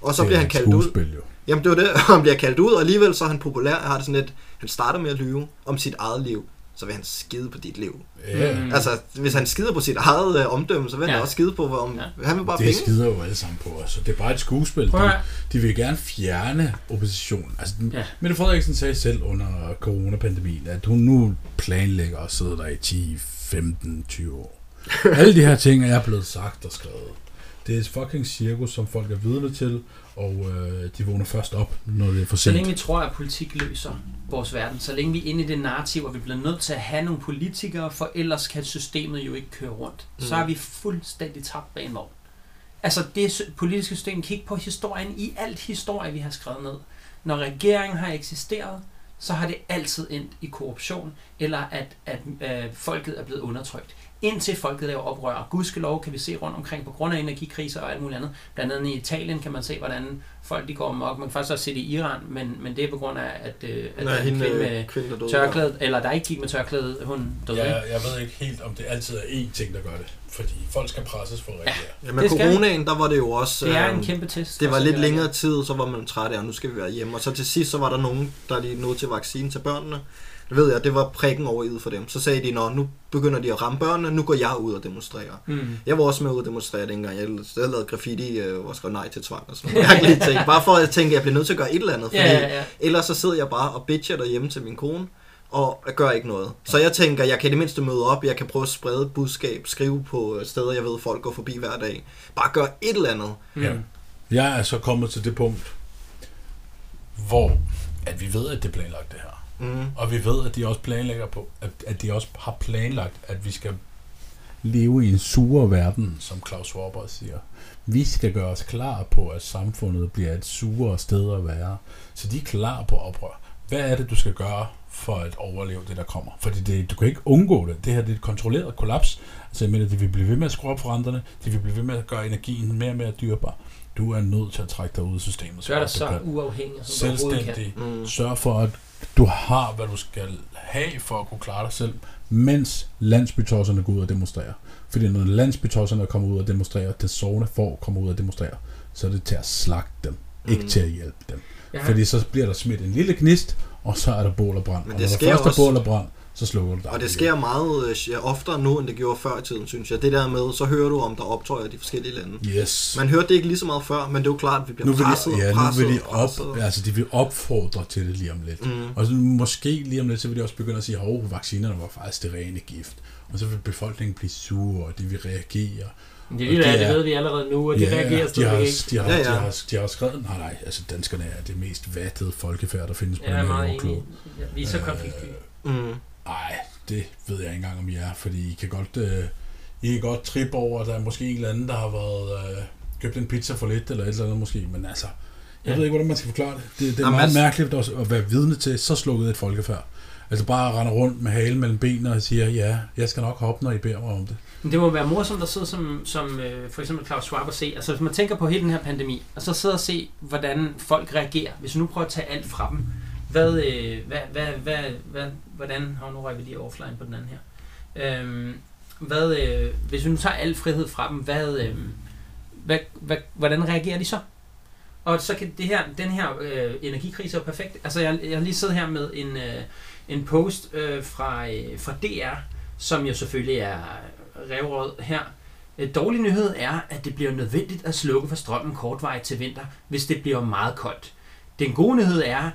og så Det bliver er han kaldt ud. skuespil, jo. Jamen, det var det. [LAUGHS] Han bliver kaldt ud, og alligevel så er han populær. Jeg har det sådan lidt, han starter med at lyve om sit eget liv, så vil han skide på dit liv. Ja, Mm. Altså, hvis han skider på sit eget øh, omdømme, så vil han Ja. også skide på, om Ja. han vil bare det penge. skider jo alle sammen på os. og Det er bare et skuespil. De, de vil gerne fjerne oppositionen. Altså, ja. Mette Frederiksen sagde selv under coronapandemien, at hun nu planlægger at sidde der i 10, 15, 20 år. [LAUGHS] Alle de her ting er blevet sagt og skrevet. Det er et fucking cirkus, som folk er vidne til, og øh, de vågner først op, når det er for Så sent. længe vi tror, at politik løser vores verden, så længe vi er inde i det narrativ, og vi bliver nødt til at have nogle politikere, for ellers kan systemet jo ikke køre rundt, mm. så er vi fuldstændig tabt bag en vogn. Altså det politiske system, kig på historien, i alt historie, vi har skrevet ned. Når regeringen har eksisteret, så har det altid endt i korruption, eller at, at øh, folket er blevet undertrykt. Indtil folket laver oprør. Og gudskelov kan vi se rundt omkring på grund af energikriser og alt muligt andet. Blandt andet i Italien kan man se, hvordan folk de går amok. Man kan faktisk også se det i Iran, men, men det er på grund af, at, øh, at der Nej, er en hende kvinde med kvinde, tørklæde, eller der ikke gik med tørklæde, hun døde. Ja, jeg ved ikke helt, om det altid er én ting, der gør det. Fordi folk skal presses for at reagere. Ja, med skal- coronaen, der var det jo også... Det er en øhm, kæmpe test. Det var for lidt længere tid, så var man træt af, og nu skal vi være hjemme. Og så til sidst, så var der nogen, der lige nåede til vaccine til børnene. Det ved jeg, det var prikken over i for dem. Så sagde de, nå, nu begynder de at ramme børnene, nu går jeg ud og demonstrerer. Mm. Jeg var også med ud og demonstrere dengang. Jeg havde lavet graffiti øh, og skrev nej til tvang og sådan noget. Mærkelige ting. [LAUGHS] Bare for at tænke, at jeg bliver nødt til at gøre et eller andet. Fordi Ja, ja, ja. ellers så sidder jeg bare og bitcher derhjemme til min kone, og gør ikke noget. Så jeg tænker, jeg kan i det mindste møde op, jeg kan prøve at sprede et budskab, skrive på øh, steder, jeg ved, folk går forbi hver dag. Bare gør et eller andet. Mm. Ja. Jeg er så kommet til det punkt, hvor at vi ved, at det er planlagt det her. Mm. Og vi ved, at de også planlægger på, at, at de også har planlagt, at vi skal leve i en surere verden, som Claus Schwab også siger. Vi skal gøre os klar på, at samfundet bliver et surere sted at være. Så de er klar på oprør. Hvad er det, du skal gøre for at overleve det, der kommer? Fordi det, du kan ikke undgå det. Det her det er et kontrolleret kollaps. Altså, jeg mener, de vil blive ved med at skrue op for renterne. De vil blive ved med at gøre energien mere og mere dyrbar. Du er nødt til at trække dig ud af systemet. Gør dig godt du så uafhængig, som du overhovedet kan. Selvstændig. Mm. Sørg for, at du har, hvad du skal have for at kunne klare dig selv, mens landsbytosserne går ud og demonstrerer. Fordi når landsbytosserne kommer ud og demonstrerer, det sovende får kommer ud og demonstrerer, så er det til at slagte dem, ikke Mm. til at hjælpe dem. Ja. Fordi så bliver der smidt en lille gnist, og så er der bål og brand. Men og det når sker der først er bål og brand, så slukker du dig. Og det sker meget øh, ja, oftere nu, end det gjorde før i tiden, synes jeg. Det der med, så hører du om, der optøjer i de forskellige lande. Yes. Man hørte det ikke lige så meget før, men det er jo klart, at vi bliver nu vil presset de, ja, og nu presset vil de op, presset. altså de vil opfordre til det lige om lidt. Mm. Og så måske lige om lidt, så vil de også begynde at sige, at vaccinerne var faktisk det rene gift. Og så vil befolkningen blive sur, og de vil reagere. Det er, det det er- ved vi allerede nu, og det reagerer de har, ikke. de, har, Ja, de, ja. har, de har skrevet, nej nej, altså danskerne er det mest vattede folkefærd, der findes på er den her jordklode. Ja, Vi er så Øh, konfliktsky. Mm. Nej, det ved jeg ikke engang, om I er, fordi I kan godt, øh, I kan godt trippe over, at der er måske en eller anden, der har været øh, købt en pizza for lidt, eller et eller andet måske, men altså, jeg Ja. ved ikke, hvordan man skal forklare det. Det, det er Jamen, meget altså- mærkeligt at være vidne til så slukket et folkefærd. Altså bare rende rundt med halen mellem benene og siger, ja, jeg skal nok hoppe, når I beder mig om det. Men det må være morsomt at sidde som, som øh, for eksempel Claus Schwab og se, altså hvis man tænker på hele den her pandemi, og så sidde og se, hvordan folk reagerer, hvis vi nu prøver at tage alt fra dem, hvad, øh, hvad, hvad, hvad, hvad, hvordan, har nu røg vi lige offline på den anden her, øhm, hvad, øh, hvis vi nu tager al frihed fra dem, hvad, øh, hvad, hvad, hvordan reagerer de så? Og så kan det her, den her øh, energikrise er perfekt. Altså jeg, jeg har lige siddet her med en, øh, en post øh, fra, øh, fra DR, som jo selvfølgelig er revrød her. Øh, Dårlig nyhed er, at det bliver nødvendigt at slukke for strømmen kortvarigt til vinter, hvis det bliver meget koldt. Den gode nyhed er,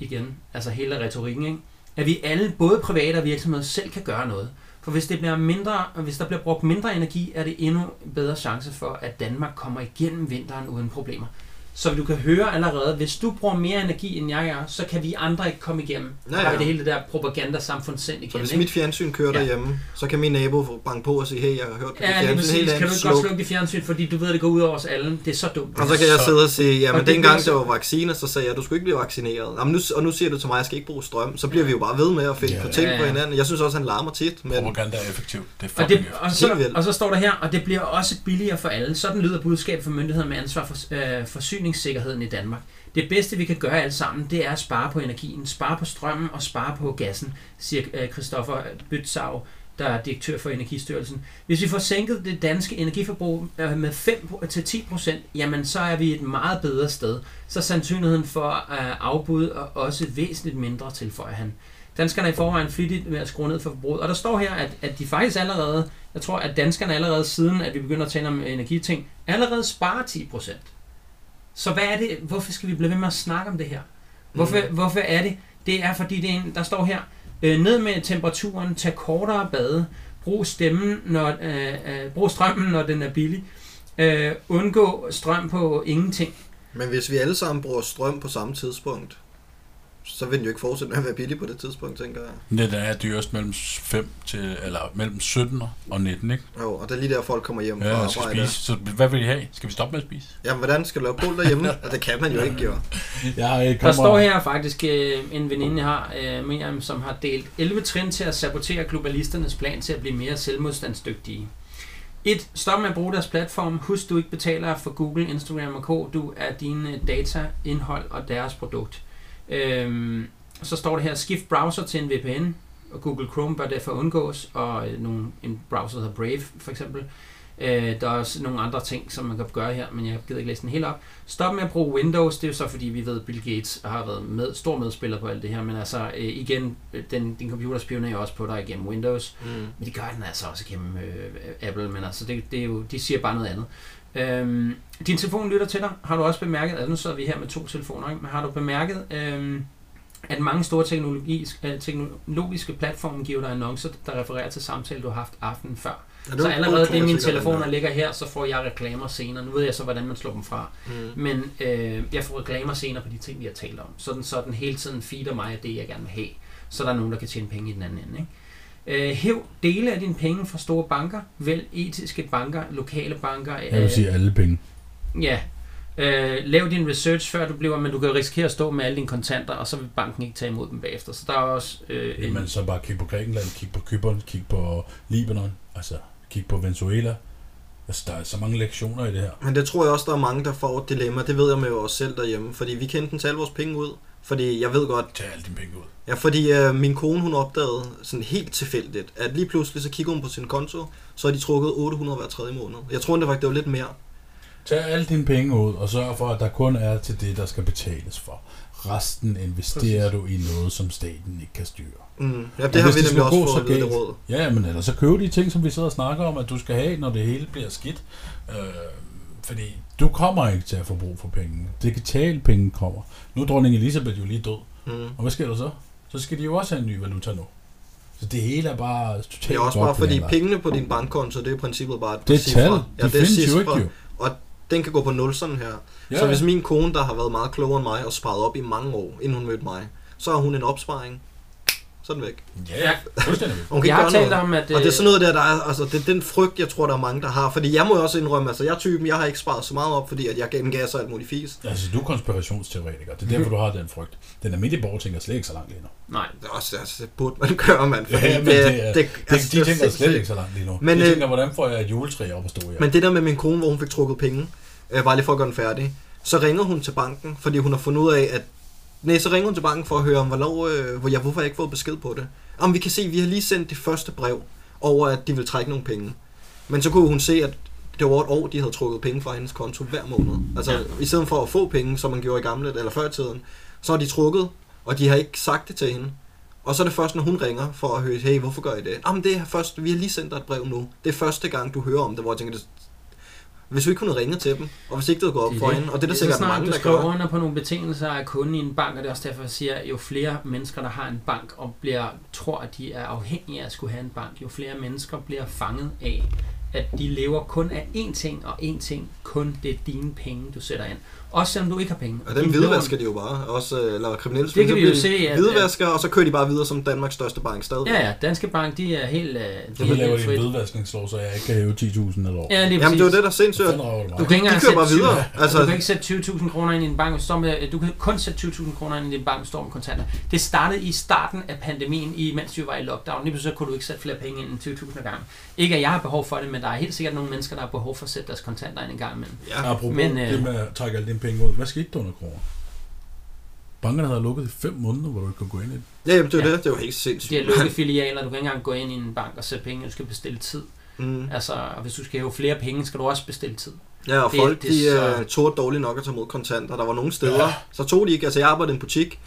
igen, altså hele retorikken, ikke? at vi alle, både private og virksomheder, selv kan gøre noget. For hvis, det bliver mindre, og hvis der bliver brugt mindre energi, er det endnu bedre chance for, at Danmark kommer igennem vinteren uden problemer. Så du kan høre allerede, hvis du bruger mere energi, end jeg gør, så kan vi andre ikke komme igennem. Ja, Ja, ja. Har ja. vi det hele det der propagandasamfund sendt Så igen. hvis ikke? mit fjernsyn kører Ja. derhjemme, så kan min nabo få banke på og sige, hey, jeg har hørt på Ja, dit fjernsyn helt Kan du ikke godt sluk. slukke dit fjernsyn, fordi du ved, at det går ud over os alle. Det er så dumt. Og så kan jeg Så- sidde og sige, Og jamen det dengang så- der var vacciner, så sagde jeg, du skulle ikke blive vaccineret. Jamen, nu, og nu siger du til mig, at jeg skal ikke bruge strøm. Så bliver vi jo bare ved med at finde Ja. på ting Ja, på ja. hinanden. Jeg synes også, han larmer tit, men Propaganda er effektivt. Det er Og, det, effektivt. og, så, og så står der her, og det bliver også billigere for alle. Sådan lyder budskabet fra myndigheder med ansvar for øh, forsyningssikkerheden i Danmark. Det bedste, vi kan gøre alle sammen, det er at spare på energien, spare på strømmen og spare på gassen, siger øh, Christoffer Bytsav, der er direktør for Energistyrelsen. Hvis vi får sænket det danske energiforbrug øh, med 5-10%, jamen så er vi et meget bedre sted. Så sandsynligheden for øh, afbud er også væsentligt mindre, tilføjer han. Danskerne er i forvejen flittigt med at skrue ned for forbruget. Og der står her, at, at de faktisk allerede, jeg tror, at danskerne allerede siden, at vi begynder at tale om energiting, allerede sparer 10 procent. Så hvad er det, hvorfor skal vi blive ved med at snakke om det her? Hvorfor, mm. hvorfor er det? Det er fordi, det er en, der står her, øh, ned med temperaturen, tag kortere bade, brug stemmen, når, øh, øh, brug strømmen, når den er billig. Øh, undgå strøm på ingenting. Men hvis vi alle sammen bruger strøm på samme tidspunkt, så vil den jo ikke fortsætte med at være billig på det tidspunkt, tænker jeg. Det der er dyrest mellem 5 til, eller mellem 17 og 19, ikke? Jo, og det er lige der, folk kommer hjem fra Ja, og skal arbejde. spise. Så hvad vil I have? Skal vi stoppe med at spise? Jamen, hvordan skal du lave bål derhjemme? og det kan man jo ikke, jo. [LAUGHS] Jeg Der står her faktisk øh, en veninde, jeg har, øh, Miriam, som har delt 11 trin til at sabotere globalisternes plan til at blive mere selvmodstandsdygtige. 1. Stop med at bruge deres platform. Husk, du ikke betaler for Google, Instagram og K. Du er dine data, indhold og deres produkt. Øhm, så står det her, skift browser til en VPN, og Google Chrome bør derfor undgås, og øh, nogle, en browser, der hedder Brave for eksempel. Øh, der er også nogle andre ting, som man kan gøre her, men jeg gider ikke læse den helt op. Stop med at bruge Windows, det er jo så fordi, vi ved, at Bill Gates har været med, stor medspiller på alt det her, men altså øh, igen, øh, den, din computer spionerer også på dig igennem Windows, Mm. men det gør den altså også igennem øh, Apple, men altså det, det er jo, de siger bare noget andet. Øhm, din telefon lytter til dig. Har du også bemærket, at nu sidder vi her med to telefoner, ikke? men har du bemærket, øhm, at mange store teknologisk, øh, teknologiske platforme giver dig annoncer, der refererer til samtale, du har haft aftenen før. Ja, Så allerede det, mine den telefoner ligger her, så får jeg reklamer senere. Nu ved jeg så, hvordan man slår dem fra. Mm. Men øh, jeg får reklamer senere på de ting, vi har talt om. Så den, så den hele tiden feeder mig af det, jeg gerne vil have. Så der er nogen, der kan tjene penge i den anden ende. Ikke? Øh, hæv dele af dine penge fra store banker. Vælg etiske banker, lokale banker. Jeg vil sige alle penge. Ja. Øh, lav din research før du bliver, men du kan risikere at stå med alle dine kontanter, og så vil banken ikke tage imod dem bagefter. Så der er også øh, en, Jamen, så bare kig på Grækenland, kig på Kypern, kig på Libanon, altså kig på Venezuela. Altså, der er så mange lektioner i det her. Men det tror jeg også, der er mange, der får et dilemma. Det ved jeg med os selv derhjemme. Fordi vi kan enten tage alle vores penge ud. Fordi jeg ved godt, Tag alle dine penge ud. ja, fordi øh, min kone hun opdagede sådan helt tilfældigt, at lige pludselig så kigger hun på sin konto, så er de trukket 800 hver tredje måned. Jeg tror det var, det var lidt mere. Tag alle dine penge ud, og sørg for, at der kun er til det, der skal betales for. Resten investerer Præcis. du i noget, som staten ikke kan styre. Mm. Ja, Og det har vi nemlig også fået lidt råd. Ja, men ellers så køb de ting, som vi sidder og snakker om, at du skal have, når det hele bliver skidt. Øh, fordi du kommer ikke til at få brug for penge. Digital penge kommer. Nu er dronning Elisabeth jo lige død. Mm. Og hvad sker der så? Så skal de jo også have en ny valuta nu. Så det hele er bare totalt Det er også bare fordi pengene på din bankkonto, det er i princippet bare et Det er cifre. tal. Ja, det er findes jo ikke jo. Den kan gå på nul sådan her. Ja, Så hvis min kone, der har været meget klogere end mig og sparet op i mange år, inden hun mødte mig, så har hun en opsparing. Så den væk. ja, fuldstændig. [LAUGHS] Hun kan jeg ikke har gøre talt noget. om, at... Og det er sådan øh, noget der, der er, altså det er den frygt, jeg tror, der er mange, der har. Fordi jeg må jo også indrømme, altså jeg er typen, jeg har ikke sparet så meget op, fordi at jeg gengav så alt muligt fis. Altså, du er konspirationsteoretiker. Det er derfor, du har den frygt. Den almindelige borger tænker slet ikke så langt lige nu. Nej, Det, er også, altså, det burde man gøre, mand. Fordi Ja, men det er- det, Det, altså, de det er tænker slet ikke så langt lige nu. Men, de øh, tænker, hvordan får jeg et juletræ op at stå her? Men det der med min kone, hvor hun fik trukket penge, øh, bare lige for at gøre den færdig, så ringer hun til banken, fordi hun har fundet ud af, at... Nej, så ringer hun til banken for at høre, om hvornår, øh, hvor jeg, hvorfor jeg ikke fået besked på det. Om vi kan se, vi har lige sendt det første brev over, at de vil trække nogle penge. Men så kunne hun se, at det var over et år, de havde trukket penge fra hendes konto hver måned. Altså, Ja. i stedet for at få penge, som man gjorde i gamle, eller før i tiden, så har de trukket, og de har ikke sagt det til hende. Og så er det først, når hun ringer for at høre, hey, hvorfor gør I det? Jamen, det er først, vi har lige sendt dig et brev nu. Det er første gang, du hører om det, hvor jeg tænker, det, hvis vi ikke kunne ringe til dem, og hvis ikke det havde gået op for hende, og det er der så sikkert snart mange, der skriver gør. under på nogle betingelser af kunden i en bank, og det er også derfor, jeg siger, jo flere mennesker, der har en bank og bliver, tror, at de er afhængige af at skulle have en bank, jo flere mennesker bliver fanget af, at de lever kun af én ting, og én ting, kun det er dine penge, du sætter ind. Også selvom du ikke har penge. Og den hvidvasker de jo bare, også, øh, eller kriminelle Det kan vi jo så se, at- Hvidvasker, og så kører de bare videre som Danmarks største bank stadigvæk. Ja, ja, Danske Bank, de er helt... øh, De Så er laver de en frit. vedvaskningslov, så jeg ikke kan hæve 10.000 eller år. Ja, lige Jamen, det er det, der er sindssygt. Du kan ikke kører bare sætte videre. 20 Altså, du kan ikke sætte 20.000 kroner ind i en bank, med, du kan kun sætte 20.000 kroner ind i din bank, og stå med kontanter. Det startede i starten af pandemien, i, mens vi var i lockdown. Lige pludselig kunne du ikke sætte flere penge ind end 20.000 gange. Ikke at jeg har behov for det, men der er helt sikkert nogle mennesker, der har behov for at sætte deres kontanter ind en gang imellem. ja. Apropos Men, men, øh, det med at trække alle dine penge ud. Hvad skete der under corona? Bankerne havde lukket i fem måneder, hvor du ikke kunne gå ind i det. ja, jamen, det er jo Ja. det. Det er jo helt sindssygt. De har lukket [LAUGHS] filialer, du kan ikke engang gå ind i en bank og sætte penge, du skal bestille tid. Mm. Altså, og hvis du skal have flere penge, skal du også bestille tid. Ja, og Det- folk, det de er så- uh, tog dårligt nok at tage mod kontanter. Der var nogle steder, ja. så tog de ikke. Altså, jeg arbejdede i en butik.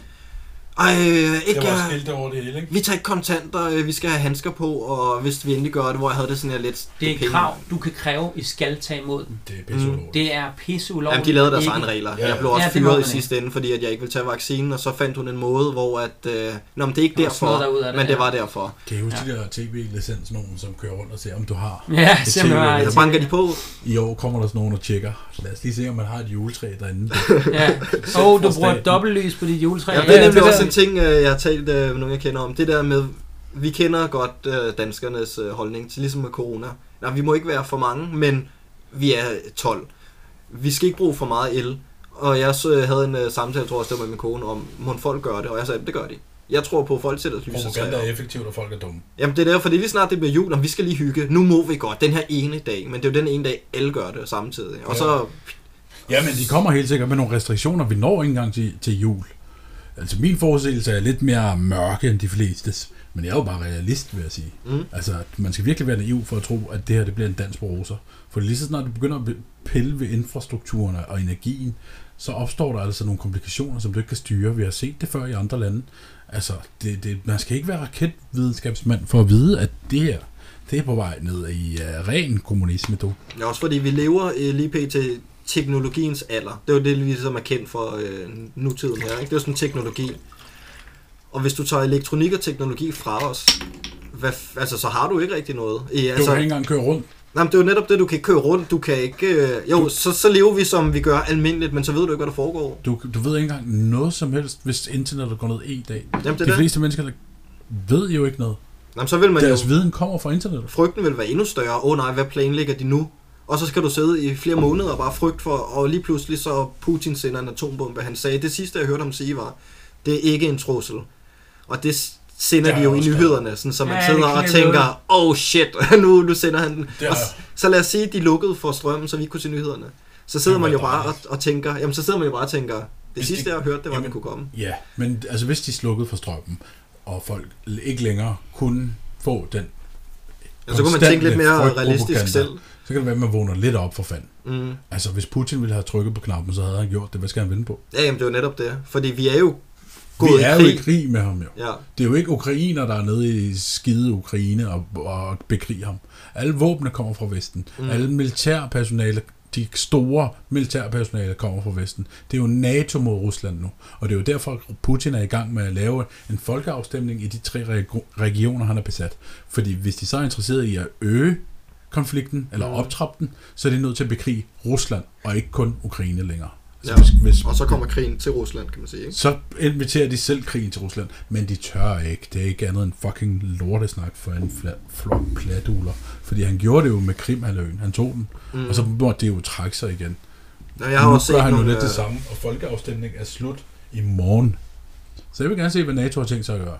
Ej, øh, Det ikke... var jeg- skilt over det hele, ikke? Vi tager ikke kontanter, øh, vi skal have handsker på, og hvis vi endelig gør det, hvor jeg havde det sådan her lidt... Det er et penge. krav, du kan kræve, I skal tage imod den. Det er pisse Mm. Det er pisse ulovligt. Jamen, de lavede deres egne regler. Ja, Jeg blev ja. også Ja, det fyret i sidste ende, fordi at jeg ikke ville tage vaccinen, og så fandt hun en måde, hvor at... Øh, nå, men det er ikke var derfor, det, men det ja. var derfor. Kan I huske de der tv-licensnogen, som kører rundt og ser, om du har? [LAUGHS] Ja, Det simpelthen. Så banker de på. I år kommer der sådan nogen og tjekker. Lad os lige se, om man har et juletræ derinde. Ja. [LAUGHS] Åh, oh, du bruger dobbeltlys på dit juletræ. Ja, det er Ja, nemlig det også der- en ting, øh, jeg har talt øh, med nogen, jeg kender om. Det der med, vi kender godt øh, danskernes øh, holdning til ligesom med corona. Nej, vi må ikke være for mange, men vi er 12. Vi skal ikke bruge for meget el. Og jeg så, havde en øh, samtale, tror jeg, også, med min kone, om, må folk gøre det? Og jeg sagde, det gør de. Jeg tror på, at folk sætter lyset Propaganda er effektivt, og folk er dumme. Jamen det er derfor, det er lige snart det bliver jul, og vi skal lige hygge. Nu må vi godt, den her ene dag. Men det er jo den ene dag, alle gør det samtidig. Og så, Ja, men de kommer helt sikkert med nogle restriktioner. Vi når ikke engang til, til jul. Altså min forudsigelse er lidt mere mørke end de flestes. Men jeg er jo bare realist, vil jeg sige. Mm. Altså, man skal virkelig være naiv for at tro, at det her det bliver en dans på roser. For lige så snart du begynder at pille ved infrastrukturen og energien, så opstår der altså nogle komplikationer, som du ikke kan styre. Vi har set det før i andre lande. Altså, det, det, man skal ikke være raketvidenskabsmand for at vide, at det her, det er på vej ned i uh, ren kommunisme, du. ja, også fordi vi lever øh, lige pt. Teknologiens alder. Det er jo det, vi ligesom er kendt for øh, nutiden her. Ikke? Det er jo sådan teknologi. Og hvis du tager elektronik og teknologi fra os, hvad, altså, så har du ikke rigtig noget. I, Du altså, kan ikke engang køre rundt. nej, men det er jo netop det, du kan ikke køre rundt. Du kan ikke... Øh, jo, så, så lever vi, som vi gør almindeligt, men så ved du ikke, hvad der foregår. Du, du ved ikke engang noget som helst, hvis internettet går ned i dag. Jamen, det De det. fleste mennesker, der ved jo ikke noget. Jamen, så vil man jo... Deres viden kommer fra internettet. frygten vil være endnu større. Åh oh, nej, hvad planlægger de nu? Og så skal du sidde i flere måneder og bare frygte for, og lige pludselig så Putin sender en atombombe. Han sagde, det sidste jeg hørte ham sige var, det er ikke en trussel. Og det sender de jo i nyhederne, sådan, så man Ja, sidder og tænker, oh shit, [LAUGHS] nu, nu sender han den. Og så lad os sige, at de lukkede for strømmen, så vi kunne se nyhederne. Så sidder man jo bare og, og tænker, jamen så sidder man jo bare og tænker, det Hvis sidste de- jeg hørte, det var, at jamen- den kunne komme. Ja, men altså hvis de slukkede for strømmen, og folk ikke længere kunne få den, Ja, så kunne man tænke lidt mere realistisk selv. Så kan det være, at man vågner lidt op for fanden. Mm. Altså hvis Putin ville have trykket på knappen, så havde han gjort det. Hvad skal han vinde på? Ja, jamen det er jo netop det. Fordi vi er jo Vi gået er i jo krig. i krig med ham jo. Ja, Det er jo ikke ukrainer, der er nede i skide Ukraine og, og bekriger ham. Alle våbne kommer fra Vesten. Mm. Alle militærpersonale, de store militærpersonale kommer fra Vesten. Det er jo NATO mod Rusland nu. Og det er jo derfor, at Putin er i gang med at lave en folkeafstemning i de tre reg- regioner, han har besat. Fordi hvis de så er interesseret i at øge konflikten, eller Mm. optrappe den, så er de nødt til at bekrige Rusland, og ikke kun Ukraine længere. Så Ja. hvis, hvis, og så kommer krigen til Rusland, kan man sige. Ikke? så inviterer de selv krigen til Rusland, men de tør ikke. Det er ikke andet end fucking lortesnak for en flok platuler. Fordi han gjorde det jo med Krimhaløen. Han tog den, mm. og så måtte det jo trække sig igen. Ja, jeg har nu også gør set han jo nogle, lidt det øh, samme, og folkeafstemning er slut i morgen. Så jeg vil gerne se, hvad NATO har tænkt sig at gøre.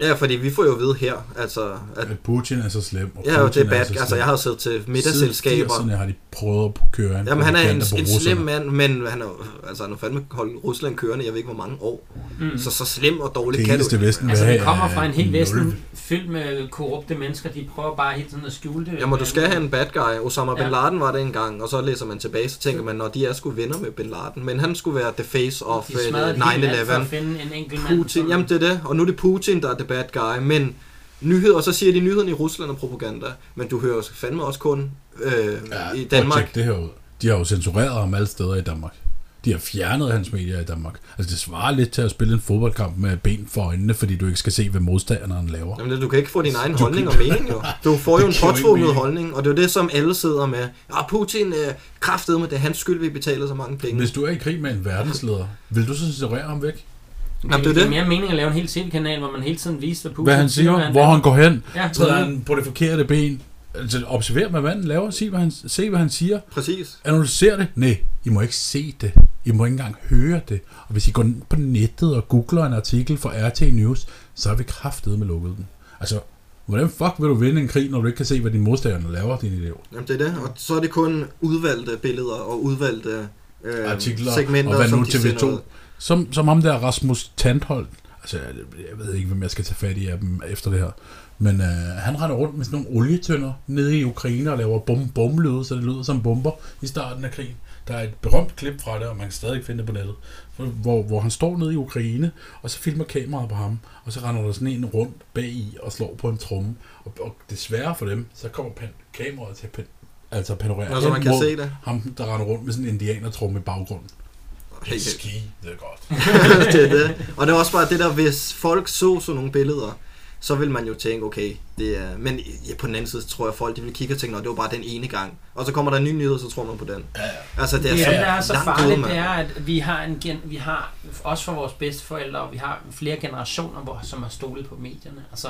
Ja, fordi vi får jo at vide her, altså, at At Putin er så slem. Og ja, jo, det Putin er bad. så Altså, jeg har jo siddet til Siden middagsselskaber. 80'erne har de prøvet at køre en Jamen, han er en, en slem mand, men han er, altså, han har fandme holdt Rusland kørende, jeg ved ikke, hvor mange år. Mm. Så så slem og dårlig Det kan du ikke Vesten. Altså, det kommer er fra en helt vesten fyldt med korrupte mennesker. De prøver bare hele tiden at skjule det. Jamen, du skal have en bad guy. Osama Bin Ja. Laden var det engang, og så læser man tilbage, så tænker man, når de er sgu venner med Bin Laden. Men han skulle være the face of De øh, smadrede helt alt for at 9-11. finde en enkelt mand. Putin, jamen det er det, og nu er det Putin, der er the bad guy, men nyheder, og så siger de nyheden i Rusland er propaganda, men du hører fandme også kun øh, Ja, i Danmark. det her ud. De har jo censureret ham alle steder i Danmark. De har fjernet hans medier i Danmark. Altså det svarer lidt til at spille en fodboldkamp med ben for øjnene, fordi du ikke skal se, hvad modstanderen laver. Jamen, du kan ikke få din egen Du holdning kan- og mening, jo. Du får jo [LAUGHS] en påtvunget holdning, og det er jo det, som alle sidder med. Ja, Putin øh, kraftede med det hans skyld, vi betaler så mange penge. Hvis du er i krig med en verdensleder, vil du så censurere ham væk? Jamen, det er det er det. mere mening at lave en hel tv-kanal, hvor man hele tiden viser, hvad Putin Hvad han siger, hvad hvor han går hen, Ja, træder han på det forkerte ben. Altså, observer, hvad manden laver, se hvad han, se, hvad han siger. Præcis. Analyser det. Nej, I må ikke se det. I må ikke engang høre det. Og hvis I går på nettet og googler en artikel fra RT News, så er vi kraftet med lukket den. Altså, hvordan fuck vil du vinde en krig, når du ikke kan se, hvad dine modstandere laver, din elev? Jamen, det er det. Og så er det kun udvalgte billeder og udvalgte øh, Artikler, segmenter, og hvad som nu de TV2? Som, som ham der Rasmus Tandholt. Altså, jeg, ved ikke, hvem jeg skal tage fat i af dem efter det her. Men øh, han render rundt med sådan nogle olietønder nede i Ukraine og laver bum bum lyde så det lyder som bomber i starten af krigen. Der er et berømt klip fra det, og man kan stadig finde det på nettet, hvor, hvor han står nede i Ukraine, og så filmer kameraet på ham, og så render der sådan en rundt bag i og slår på en tromme. Og, og desværre for dem, så kommer pan, kameraet til at pen, altså panorere Nå, så man kan mod se det. ham, der render rundt med sådan en indianertromme i baggrunden. Helt Ski, det er godt. [LAUGHS] det er det. Og det er også bare det der, hvis folk så sådan nogle billeder, så vil man jo tænke, okay, det er... Men ja, på den anden side, tror jeg, folk de vil kigge og tænke, at det var bare den ene gang. Og så kommer der en ny nyhed, så tror man på den. Ja, ja. Altså, det er, Det, så det, der er så farligt, det er, at vi har, en gen, vi har også for vores bedsteforældre, og vi har flere generationer, hvor, som har stolet på medierne. Altså,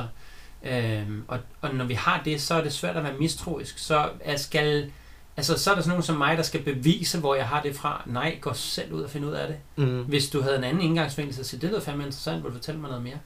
øhm, og, og når vi har det, så er det svært at være mistroisk. Så er, skal, altså, så er der sådan nogen som mig, der skal bevise, hvor jeg har det fra. Nej, gå selv ud og finde ud af det. Mm. Hvis du havde en anden indgangsvinkel, så siger, det lyder fandme interessant, vil du fortælle mig noget mere?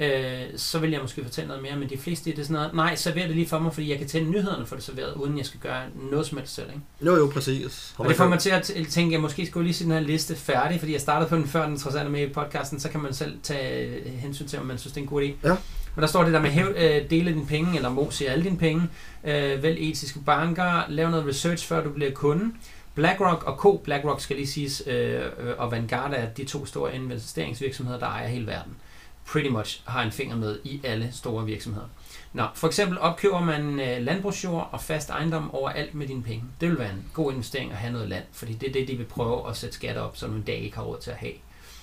Øh, så vil jeg måske fortælle noget mere, men de fleste det er sådan noget, nej, server det lige for mig, fordi jeg kan tænde nyhederne for det serveret, uden jeg skal gøre noget som helst selv. Ikke? Jo, jo, præcis. Og det får mig til at tænke, at jeg måske skulle lige se den her liste færdig, fordi jeg startede på den før den trods alt med i podcasten, så kan man selv tage øh, hensyn til, om man synes, det er en god idé. Ja. Men der står det der med, hæv, øh, dele dine penge, eller mose alle dine penge, øh, vælg etiske banker, lav noget research, før du bliver kunde. BlackRock og Co. BlackRock skal lige siges, øh, og Vanguard er de to store investeringsvirksomheder, der ejer hele verden. Pretty much har en finger med i alle store virksomheder. Nå, for eksempel opkøber man øh, landbrugsjord og fast ejendom overalt med dine penge. Det vil være en god investering at have noget land, fordi det er det, de vil prøve at sætte skatter op, som du en dag ikke har råd til at have.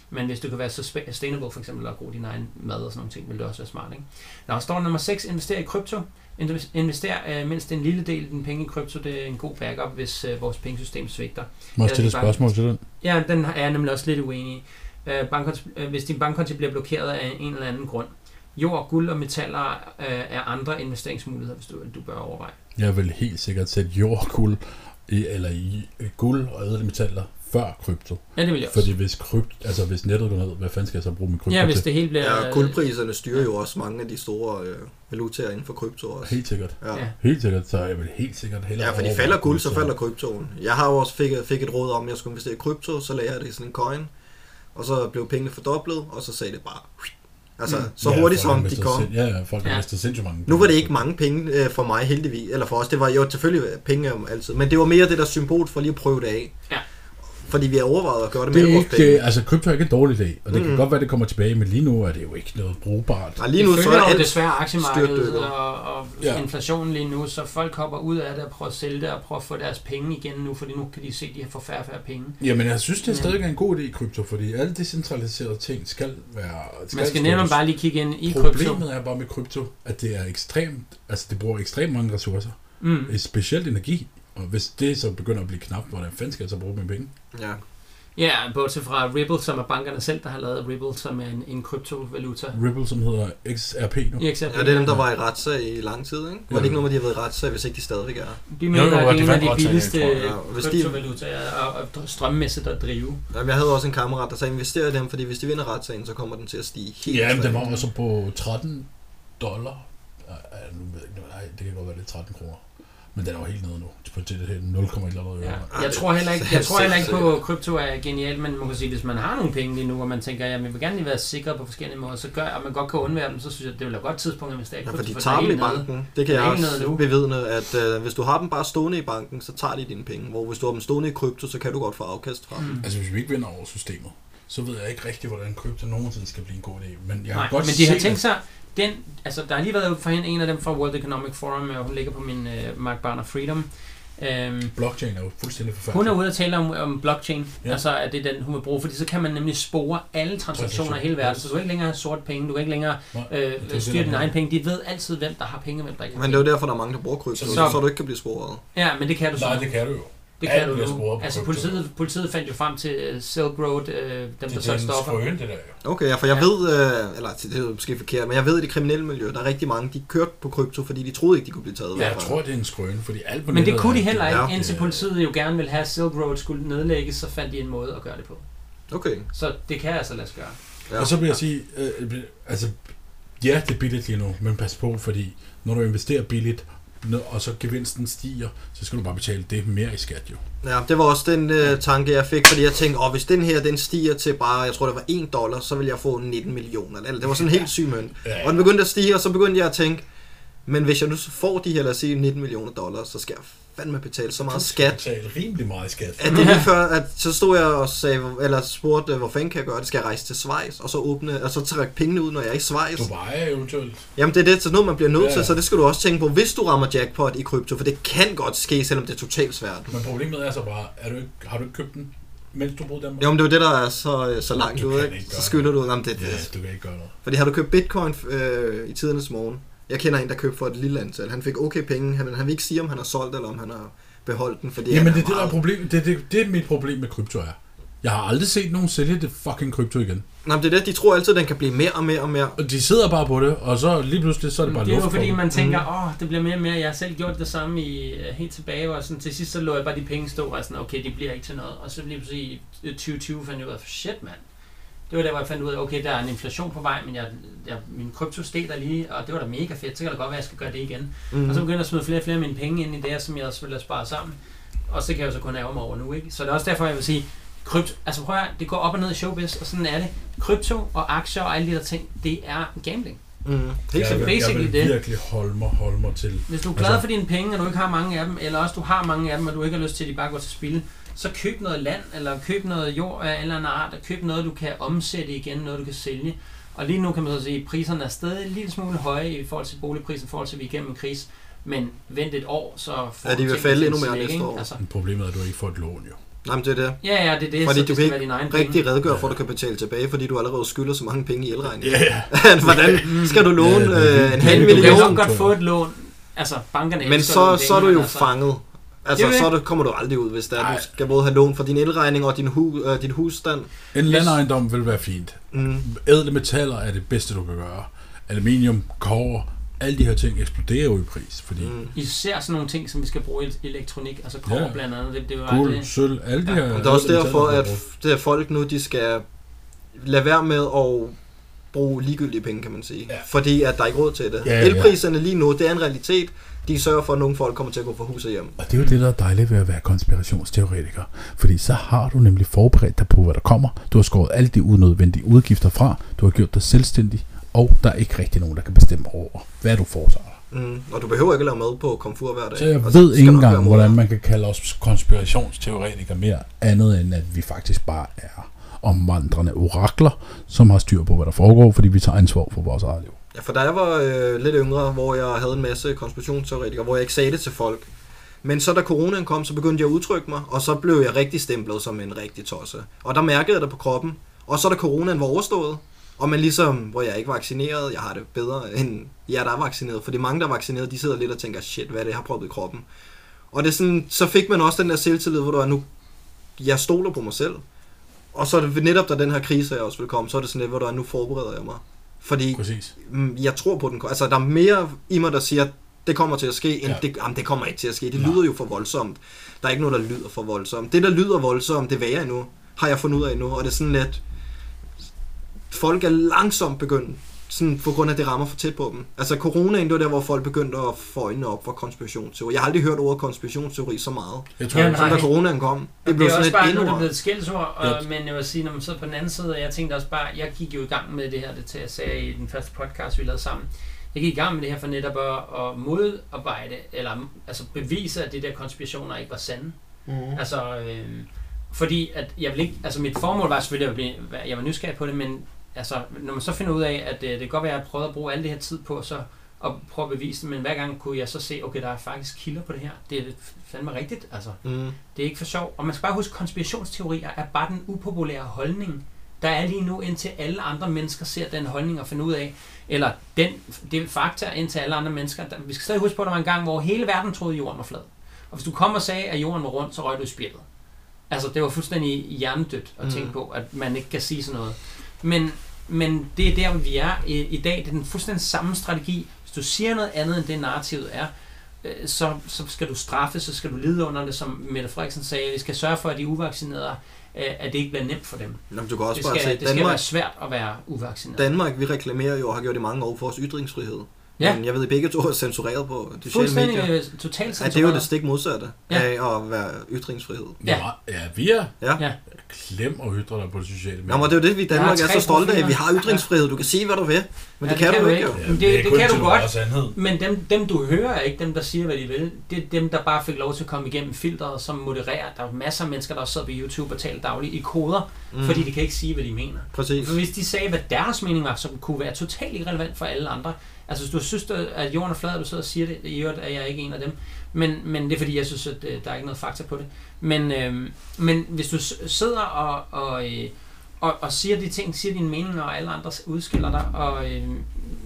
Men hvis du kan være sustainable for eksempel og bruge din egen mad og sådan nogle ting, vil det også være smart. Ikke? Nå, står nummer 6, invester i krypto. Inves- Invester øh, mindst en lille del af din penge i krypto. Det er en god backup, hvis øh, vores pengesystem svigter. Må jeg stille et spørgsmål til den? Ja, den er jeg nemlig også lidt uenig i. Øh, bankkonti, øh, hvis din bankkonti bliver blokeret af en eller anden grund. Jord, guld og metaller øh, er andre investeringsmuligheder, hvis du, du bør overveje. Jeg vil helt sikkert sætte jord, guld, i, eller i guld og ædelmetaller før krypto. Ja, det vil jeg også. Fordi hvis, krypt, altså hvis nettet går ned, hvad fanden skal jeg så bruge min krypto ja, hvis det hele bliver... Ja, guldpriserne styrer jo også mange af de store øh, valutaer inden for krypto også. Helt sikkert. Ja. Ja. Helt sikkert, så jeg vil helt sikkert hellere Ja, for de falder guld, så falder kryptoen. Jeg har jo også fik, fik et råd om, at jeg skulle investere i krypto, så lagde jeg det i sådan en coin, og så blev pengene fordoblet, og så sagde det bare... Altså, Mm. så Ja, hurtigt som de kom. sind- Ja, ja, folk har Ja. mistet sindssygt mange. Nu var det ikke mange penge øh, for mig heldigvis, eller for os. Det var jo selvfølgelig penge om altid, men det var mere det der symbol for lige at prøve det af. Ja. Fordi vi har overvejet at gøre det Det med vores penge. det, altså krypto er ikke en dårlig idé, og det Mm. kan godt være, det kommer tilbage, men lige nu er det jo ikke noget brugbart. Nej, lige nu det så er alt desværre aktiemarkedet og, og Ja. ja. inflationen lige nu, så folk hopper ud af det og prøver at sælge det og prøver at få deres penge igen nu, fordi nu kan de se, at de har fået færre færre penge. Jamen, jeg synes, det er Ja. stadig en god idé i krypto, fordi alle decentraliserede ting skal være... Man skal nemlig bare lige kigge ind i krypto. Problemet er bare med krypto, at det er ekstremt, altså det bruger ekstremt mange ressourcer, Mm. specielt energi, og hvis det så begynder at blive knap, hvordan fanden skal jeg så bruge mine penge? Ja. Ja, bortset fra Ripple, som er bankerne selv, der har lavet Ripple, som er en, en kryptovaluta. Ripple, som hedder XRP nu. XRP. ja, det er dem, der var i retssag i lang tid, ikke? Var det ikke nogen af de, har været i retssag, hvis ikke de stadigvæk er? De mener, Jo, jo, at det er de en af de billigste. Ja, hvis kryptovalutaer og, og strømmæssigt at drive. Jamen, jeg havde også en kammerat, der sagde, invester i dem, fordi hvis de vinder retssagen, så kommer den til at stige helt Ja, men den var også på 13 dollar. Ej, nu ved jeg ikke, nej, det kan godt være, det er 13 kroner. Men den er jo helt nede nu. På til det her 0, et eller andet Ja. øre. Jeg tror heller ikke, jeg tror heller ikke på, at krypto er genialt, men man kan sige, hvis man har nogle penge lige nu, og man tænker, at jeg vil gerne lige være sikker på forskellige måder, så gør, at man godt kan undvære dem, så synes jeg, det vil være et godt tidspunkt at investere i Ja, krypto. for de for tager dem i helt nede. banken. Det kan jeg også bevidne, at øh, hvis du har dem bare stående i banken, så tager de dine penge. Hvor hvis du har dem stående i krypto, så kan du godt få afkast fra. Mm. Altså, hvis vi ikke vinder over systemet, så ved jeg ikke rigtig, hvordan krypto nogensinde skal blive en god idé. Men jeg har Nej, godt men de har tænkt sig, den, altså der har lige været for hende en af dem fra World Economic Forum, og hun ligger på min uh, Mark Barner Freedom. At blockchain er jo fuldstændig hun forfærdelig. er ude at tale om, om blockchain, Ja. altså at det er den, hun vil bruge, fordi så kan man nemlig spore alle transaktioner i hele verden, så du kan ikke længere have sort penge, du kan ikke længere Nej, øh, det, styre dine egne penge. De ved altid, hvem der har penge og hvem der ikke har Men det er jo derfor, der er mange, der bruger krypto, Så- så, så du ikke kan blive sporet. Ja, men det kan du så. Nej, det kan du jo. Det kan du på Altså politiet, politiet fandt jo frem til uh, Silk Road, uh, dem der Det er solgte en stoffer. skrøn, det der jo. Okay, ja, for jeg Ja. ved, øh, eller det er jo måske forkert, men jeg ved i det kriminelle miljø, der er rigtig mange, de kørte på krypto, fordi de troede ikke, de kunne blive taget. Ja, jeg tror, det er en skrøn, fordi alt på Men det kunne de er- heller ikke, Ja. indtil politiet jo gerne ville have at Silk Road skulle nedlægges, så fandt de en måde at gøre det på. Okay. Så det kan altså lade sig gøre. Ja. Og så vil jeg sige, øh, altså, ja, det er billigt lige nu, men pas på, fordi når du investerer billigt, og så gevinsten stiger, så skal du bare betale det mere i skat jo. Ja, det var også den øh, tanke, jeg fik, fordi jeg tænkte, åh, hvis den her, den stiger til bare, jeg tror det var 1 dollar, så vil jeg få 19 millioner. Eller, det var sådan en helt syg mønt. Ja, Og den begyndte at stige, og så begyndte jeg at tænke, men hvis jeg nu får de her, lad os sige, 19 millioner dollars, så skal jeg fandme betale så meget skat. betale rimelig meget skat. At det lige før, at så stod jeg og sagde, eller spurgte, hvor fanden kan jeg gøre det? Skal jeg rejse til Schweiz? Og så åbne, og så trække pengene ud, når jeg er i Schweiz? Dubai eventuelt. Jamen det er det, så noget man bliver nødt Ja, til, så det skal du også tænke på, hvis du rammer jackpot i krypto, for det kan godt ske, selvom det er totalt svært. Men problemet er så bare, er du ikke, har du ikke købt den, mens du boede Danmark? Jo, men det er det, der er så, så langt Du ud, ikke? ikke Så skylder du, jamen det, Ja, det. du kan ikke gøre noget. Fordi har du købt bitcoin øh, i tidernes morgen? Jeg kender en, der købte for et lille antal. Han fik okay penge, han, han vil ikke sige, om han har solgt, eller om han har beholdt den, fordi Jamen det er det, der er problemet. Det, er det, det er mit problem med krypto er. Jeg har aldrig set nogen sælge det fucking krypto igen. Nej, men det er det, de tror altid, at den kan blive mere og mere og mere. Og de sidder bare på det, og så lige pludselig, så er det bare det er jo fordi, man tænker, åh, oh, det bliver mere og mere. Jeg har selv gjort det samme i, øh, helt tilbage, og sådan, til sidst så lå jeg bare de penge stå, og sådan, okay, de bliver ikke til noget. Og så lige pludselig i 2020 fandt jeg ud af, shit mand. Det var der, hvor jeg fandt ud af, okay, der er en inflation på vej, men jeg, jeg, min krypto steg der lige, og det var da mega fedt. Så kan det godt være, at jeg skal gøre det igen. Mm. Og så begyndte jeg at smide flere og flere af mine penge ind i det, som jeg selvfølgelig har sparet sammen. Og så kan jeg jo så kun ærge mig over nu, ikke? Så det er også derfor, jeg vil sige, krypto, altså prøv at høre, det går op og ned i showbiz, og sådan er det. Krypto og aktier og alle de der ting, det er gambling. Mm. Helt jeg, sikkert. vil, jeg vil det. virkelig holde mig, holde mig til. Hvis du er glad Altså- for dine penge, og du ikke har mange af dem, eller også du har mange af dem, og du ikke har lyst til, at de bare går til spil, så køb noget land, eller køb noget jord af en eller anden art, og køb noget, du kan omsætte igen, noget du kan sælge. Og lige nu kan man så sige, at priserne er stadig en lille smule høje i forhold til boligprisen, i forhold til, at vi er igennem en krise. Men vent et år, så får Ja, de vil falde endnu mere næste år. Altså, Men Problemet er, at du ikke får et lån, jo. Nej, men det er det. ja, ja, det er det, Fordi så du det kan skal ikke Rigtig penge. redegør for, at du kan betale tilbage, fordi du allerede skylder så mange penge i elregning. Ja, ja. [LAUGHS] Hvordan skal du låne Ja, det er øh, en halv er Du kan million? jo godt få et lån. Altså, bankerne Men så, så er du jo altså- fanget. Altså, er så det. er kommer du aldrig ud, hvis der du skal både have lån for din elregning og din, hu, øh, din husstand. En landejendom vil være fint. Mm. Ædle metaller er det bedste, du kan gøre. Aluminium, kover, alle de her ting eksploderer jo i pris, fordi mm. Især sådan nogle ting, som vi skal bruge i elektronik, altså kår Ja. blandt andet. Det, det er bare guld, det. sølv, alle de Ja, her... Og det er også derfor, at der er det er folk nu, de skal lade være med at bruge ligegyldige penge, kan man sige. Ja. Fordi at der er ikke råd til det. Ja, ja. Elpriserne lige nu, det er en realitet. De sørger for, at nogle folk kommer til at gå fra hus og hjem. Og det er jo det, der er dejligt ved at være konspirationsteoretiker. Fordi så har du nemlig forberedt dig på, hvad der kommer. Du har skåret alle de unødvendige udgifter fra. Du har gjort dig selvstændig. Og der er ikke rigtig nogen, der kan bestemme over, hvad du foretager dig. Mm. Og du behøver ikke at lave mad på komfur hver dag. Så jeg ved ikke engang, hvordan man kan kalde os konspirationsteoretikere mere andet, end at vi faktisk bare er omvandrende orakler, som har styr på, hvad der foregår, fordi vi tager ansvar for vores eget liv. Ja, for da jeg var øh, lidt yngre, hvor jeg havde en masse konspirationsteoretikere, hvor jeg ikke sagde det til folk. Men så da coronaen kom, så begyndte jeg at udtrykke mig, og så blev jeg rigtig stemplet som en rigtig tosse. Og der mærkede jeg det på kroppen. Og så da coronaen var overstået, og man ligesom, hvor jeg ikke er vaccineret, jeg har det bedre end jer, der er vaccineret. For de mange, der er vaccineret, de sidder lidt og tænker, shit, hvad er det, jeg har proppet i kroppen? Og det er sådan, så fik man også den der selvtillid, hvor du er nu, jeg stoler på mig selv. Og så er det netop, da den her krise her også vil komme, så er det sådan lidt, hvor du er, nu forbereder jeg mig. Fordi Præcis. Mm, jeg tror på den. Altså, der er mere i mig, der siger, at det kommer til at ske, end Ja. det, jamen, det kommer ikke til at ske. Det Nej. lyder jo for voldsomt. Der er ikke noget, der lyder for voldsomt. Det, der lyder voldsomt, det værer endnu. Har jeg fundet ud af nu. Og det er sådan lidt... Folk er langsomt begyndt, sådan på grund af, at det rammer for tæt på dem. Altså, coronaen, det var der, hvor folk begyndte at få øjnene op for konspirationsteori. Jeg har aldrig hørt ordet konspirationsteori så meget, Jeg tror, Ja, som da coronaen kom. Det Det, blev det er sådan også et bare, er det endnu blevet et skældsord, og, Ja. men jeg vil sige, når man sidder på den anden side, og jeg tænkte også bare, jeg gik jo i gang med det her, det til jeg sagde i den første podcast, vi lavede sammen. Jeg gik i gang med det her for netop at, at modarbejde, eller altså bevise, at de der konspirationer ikke var sande. mm. Altså, øh, fordi at jeg vil ikke, altså mit formål var selvfølgelig at blive, jeg var nysgerrig på det, men altså, når man så finder ud af, at øh, det kan godt være, at jeg prøvede at bruge al det her tid på så at prøve at bevise det, men hver gang kunne jeg så se, okay, der er faktisk kilder på det her. Det er fandme rigtigt, altså. Mm. Det er ikke for sjov. Og man skal bare huske, konspirationsteorier er bare den upopulære holdning, der er lige nu, indtil alle andre mennesker ser den holdning og finder ud af, eller den, det fakta, indtil alle andre mennesker. Der, vi skal stadig huske på, at der var en gang, hvor hele verden troede, at jorden var flad. Og hvis du kom og sagde, at jorden var rund, så røg du i spjældet. Altså, det var fuldstændig hjernedødt at Mm. tænke på, at man ikke kan sige sådan noget. Men, men det er der, hvor vi er i, i dag. Det er den fuldstændig samme strategi. Hvis du siger noget andet, end det narrativet er, øh, så, så skal du straffe, så skal du lide under det, som Mette Frederiksen sagde. Vi skal sørge for, at de uvaccinerede, øh, at det ikke bliver nemt for dem. Jamen, du kan også Det bare skal, se, det skal Danmark, være svært at være uvaccineret. Danmark, vi reklamerer jo og har gjort i mange år for vores ytringsfrihed. Ja. Men jeg ved, at begge to er censureret på sociale Fuldstændig medier. øh, totalt Ja, det er jo det censureret. stik modsatte Ja. af at være ytringsfrihed. Ja. Ja, ja vi er. Ja. Ja. Glem at ytre dig på de sociale medier. Jamen, det er jo det, vi i Danmark er så stolte af. Vi har ytringsfrihed. Du kan sige, hvad du vil. Men Ja, det kan du ikke, jo. Ja, Men det- det kun kan du godt. Men dem, dem du hører er ikke dem, der siger, hvad de vil. Det er dem, der bare fik lov til at komme igennem filteret, som modererer. Der er masser af mennesker, der også sidder på YouTube og taler dagligt i koder, mm. fordi de kan ikke sige, hvad de mener. Præcis. For hvis de sagde, hvad deres mening var, som kunne være totalt irrelevant for alle andre. Altså hvis du synes, at jorden er flad, og du sidder og siger det, i øvrigt er jeg ikke en af dem. Men, men det er fordi, jeg synes, at øh, der er ikke noget fakta på det. Men, øh, men hvis du sidder og, og, øh, og, og siger de ting, siger dine meninger, og alle andre udskiller dig, og øh,